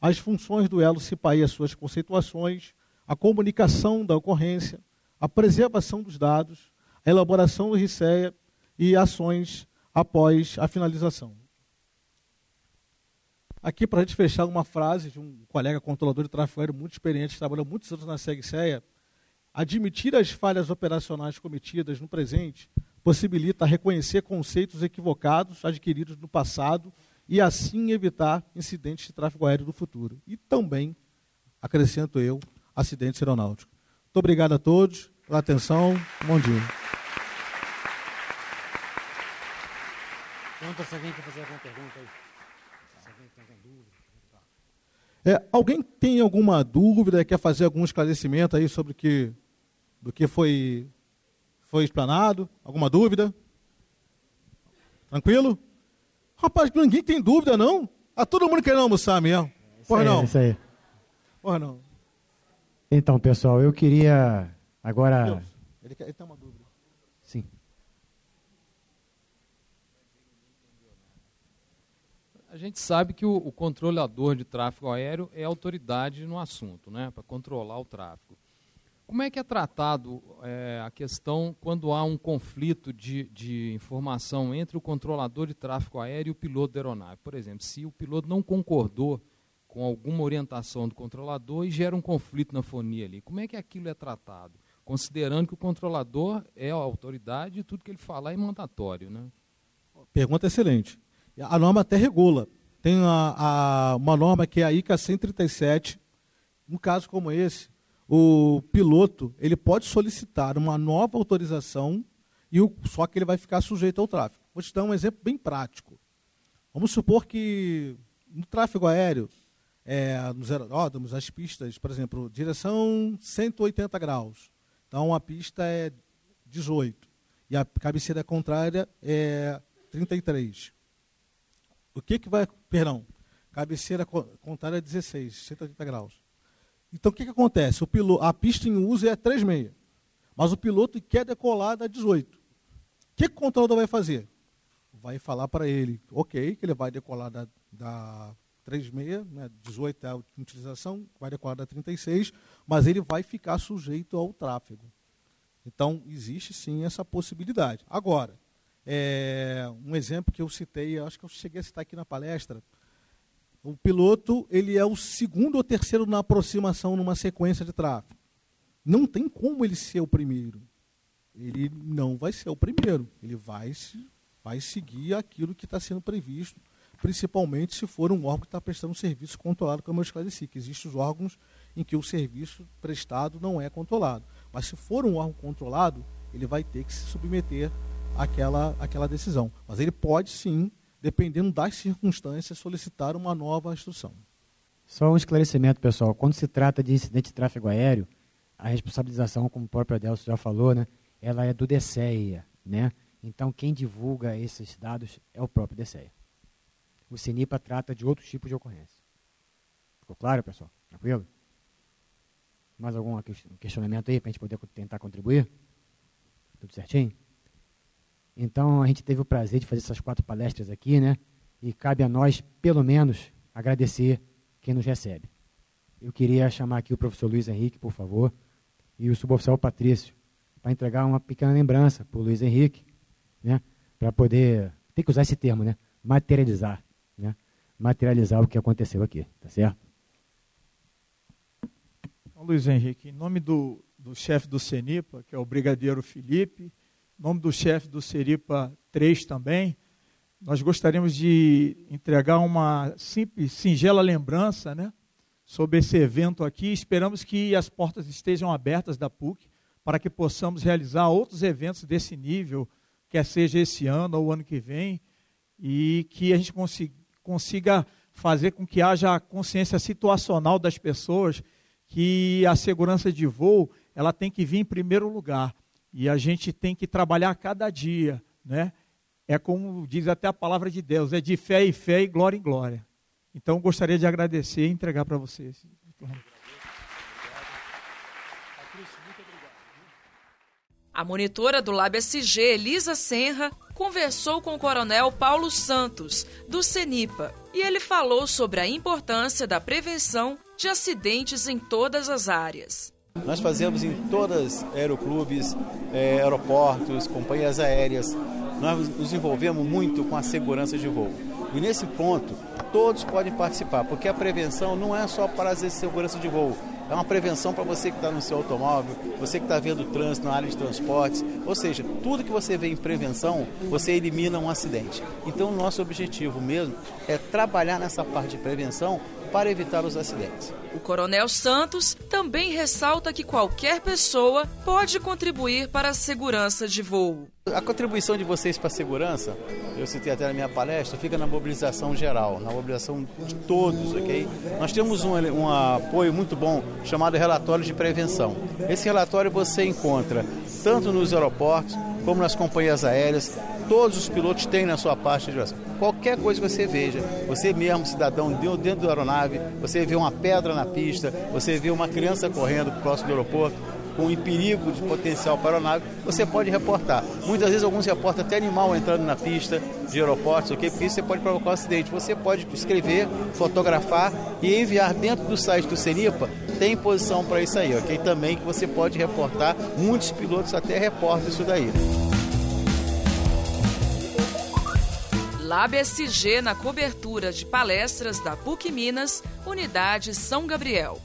as funções do elo CIPAE, as suas conceituações, a comunicação da ocorrência, a preservação dos dados, elaboração do RICEA e ações após a finalização. Aqui, para a gente fechar, uma frase de um colega controlador de tráfego aéreo muito experiente, que trabalhou muitos anos na SEGSEA. Admitir as falhas operacionais cometidas no presente possibilita reconhecer conceitos equivocados adquiridos no passado e assim evitar incidentes de tráfego aéreo no futuro. E também, acrescento eu, acidentes aeronáuticos. Muito obrigado a todos pela atenção. Bom dia. Pergunta se alguém quer fazer alguma pergunta aí. Se alguém tem alguma dúvida. É, alguém tem alguma dúvida, quer fazer algum esclarecimento aí sobre o que, do que foi, foi explanado? Alguma dúvida? Tranquilo? Rapaz, ninguém tem dúvida, não? A ah, todo mundo querendo almoçar mesmo. Porra, não. Isso aí. Porra, não. Então, pessoal, eu queria agora. Ele, quer, ele tem uma dúvida. Sim. A gente sabe que o, o, controlador de tráfego aéreo é autoridade no assunto, né, para controlar o tráfego. Como é que é tratado é, a questão quando há um conflito de, de informação entre o controlador de tráfego aéreo e o piloto da aeronave? Por exemplo, se o piloto não concordou com alguma orientação do controlador e gera um conflito na fonia ali. Como é que aquilo é tratado? Considerando que o controlador é a autoridade e tudo que ele falar é mandatório, né? Pergunta excelente. A norma até regula. Tem a, a, uma norma que é a ICA 137. No caso como esse, o piloto ele pode solicitar uma nova autorização e o, só que ele vai ficar sujeito ao tráfego. Vou te dar um exemplo bem prático. Vamos supor que no tráfego aéreo é, nos aeródromos, as pistas, por exemplo, direção 180 graus. Então a pista é 18 e a cabeceira contrária é 33. O que que vai, perdão, cabeceira contrária é 16, 180 graus. Então o que que acontece? O piloto, a pista em uso é 3,6, mas o piloto quer decolar da 18. O que, que o controlador vai fazer? Vai falar para ele, ok, que ele vai decolar da, da 36, né, 18 é a utilização, vai decorar da 36, mas ele vai ficar sujeito ao tráfego. Então, existe sim essa possibilidade. Agora, é, um exemplo que eu citei, acho que eu cheguei a citar aqui na palestra, o piloto ele é o segundo ou terceiro na aproximação numa sequência de tráfego. Não tem como ele ser o primeiro. Ele não vai ser o primeiro. Ele vai, vai seguir aquilo que está sendo previsto principalmente se for um órgão que está prestando serviço controlado, como eu esclareci, que existem os órgãos em que o serviço prestado não é controlado. Mas se for um órgão controlado, ele vai ter que se submeter àquela, àquela decisão. Mas ele pode sim, dependendo das circunstâncias, solicitar uma nova instrução. Só um esclarecimento, pessoal. Quando se trata de incidente de tráfego aéreo, a responsabilização, como o próprio Adelso já falou, né, ela é do DCEA. Né? Então, quem divulga esses dados é o próprio DCEA o CENIPA trata de outros tipos de ocorrência. Ficou claro, pessoal? Tranquilo? Mais algum questionamento aí para a gente poder tentar contribuir? Tudo certinho? Então, a gente teve o prazer de fazer essas quatro palestras aqui, né? E cabe a nós, pelo menos, agradecer quem nos recebe. Eu queria chamar aqui o professor Luiz Henrique, por favor, e o suboficial Patrício, para entregar uma pequena lembrança para o Luiz Henrique, né? Para poder, tem que usar esse termo, né? Materializar né, materializar o que aconteceu aqui, tá certo? Então, Luiz Henrique, em nome do, do chefe do CENIPA, que é o Brigadeiro Felipe, em nome do chefe do CERIPA 3 também, nós gostaríamos de entregar uma simples, singela lembrança né, sobre esse evento aqui. Esperamos que as portas estejam abertas da PUC para que possamos realizar outros eventos desse nível quer seja esse ano ou ano que vem, e que a gente consiga, consiga fazer com que haja consciência situacional das pessoas que a segurança de voo ela tem que vir em primeiro lugar e a gente tem que trabalhar cada dia, né? É como diz até a palavra de Deus, é de fé em fé e glória em glória. Então gostaria de agradecer e entregar para vocês. A monitora do Lab SG, Elisa Senra, conversou com o coronel Paulo Santos, do CENIPA, e ele falou sobre a importância da prevenção de acidentes em todas as áreas. Nós fazemos em todas aeroclubes, é, aeroportos, companhias aéreas. Nós nos envolvemos muito com a segurança de voo. E nesse ponto, todos podem participar, porque a prevenção não é só para a segurança de voo, é uma prevenção para você que está no seu automóvel, você que está vendo trânsito na área de transportes. Ou seja, tudo que você vê em prevenção, você elimina um acidente. Então, nosso objetivo mesmo é trabalhar nessa parte de prevenção para evitar os acidentes. O Coronel Santos também ressalta que qualquer pessoa pode contribuir para a segurança de voo. A contribuição de vocês para a segurança, eu citei até na minha palestra, fica na mobilização geral, na mobilização de todos, ok? Nós temos um, um apoio muito bom chamado relatório de prevenção. Esse relatório você encontra tanto nos aeroportos como nas companhias aéreas, todos os pilotos têm na sua parte de. Qualquer coisa que você veja, você mesmo, cidadão, dentro da aeronave, você vê uma pedra na pista, você vê uma criança correndo próximo do aeroporto, com perigo de potencial para a aeronave, você pode reportar. Muitas vezes alguns reportam até animal entrando na pista de aeroportos, ok? Porque isso pode provocar um acidente. Você pode escrever, fotografar e enviar dentro do site do CENIPA, tem posição para isso aí, ok? Também que você pode reportar, muitos pilotos até reportam isso daí. Lab SG na cobertura de palestras da PUC Minas, Unidade São Gabriel.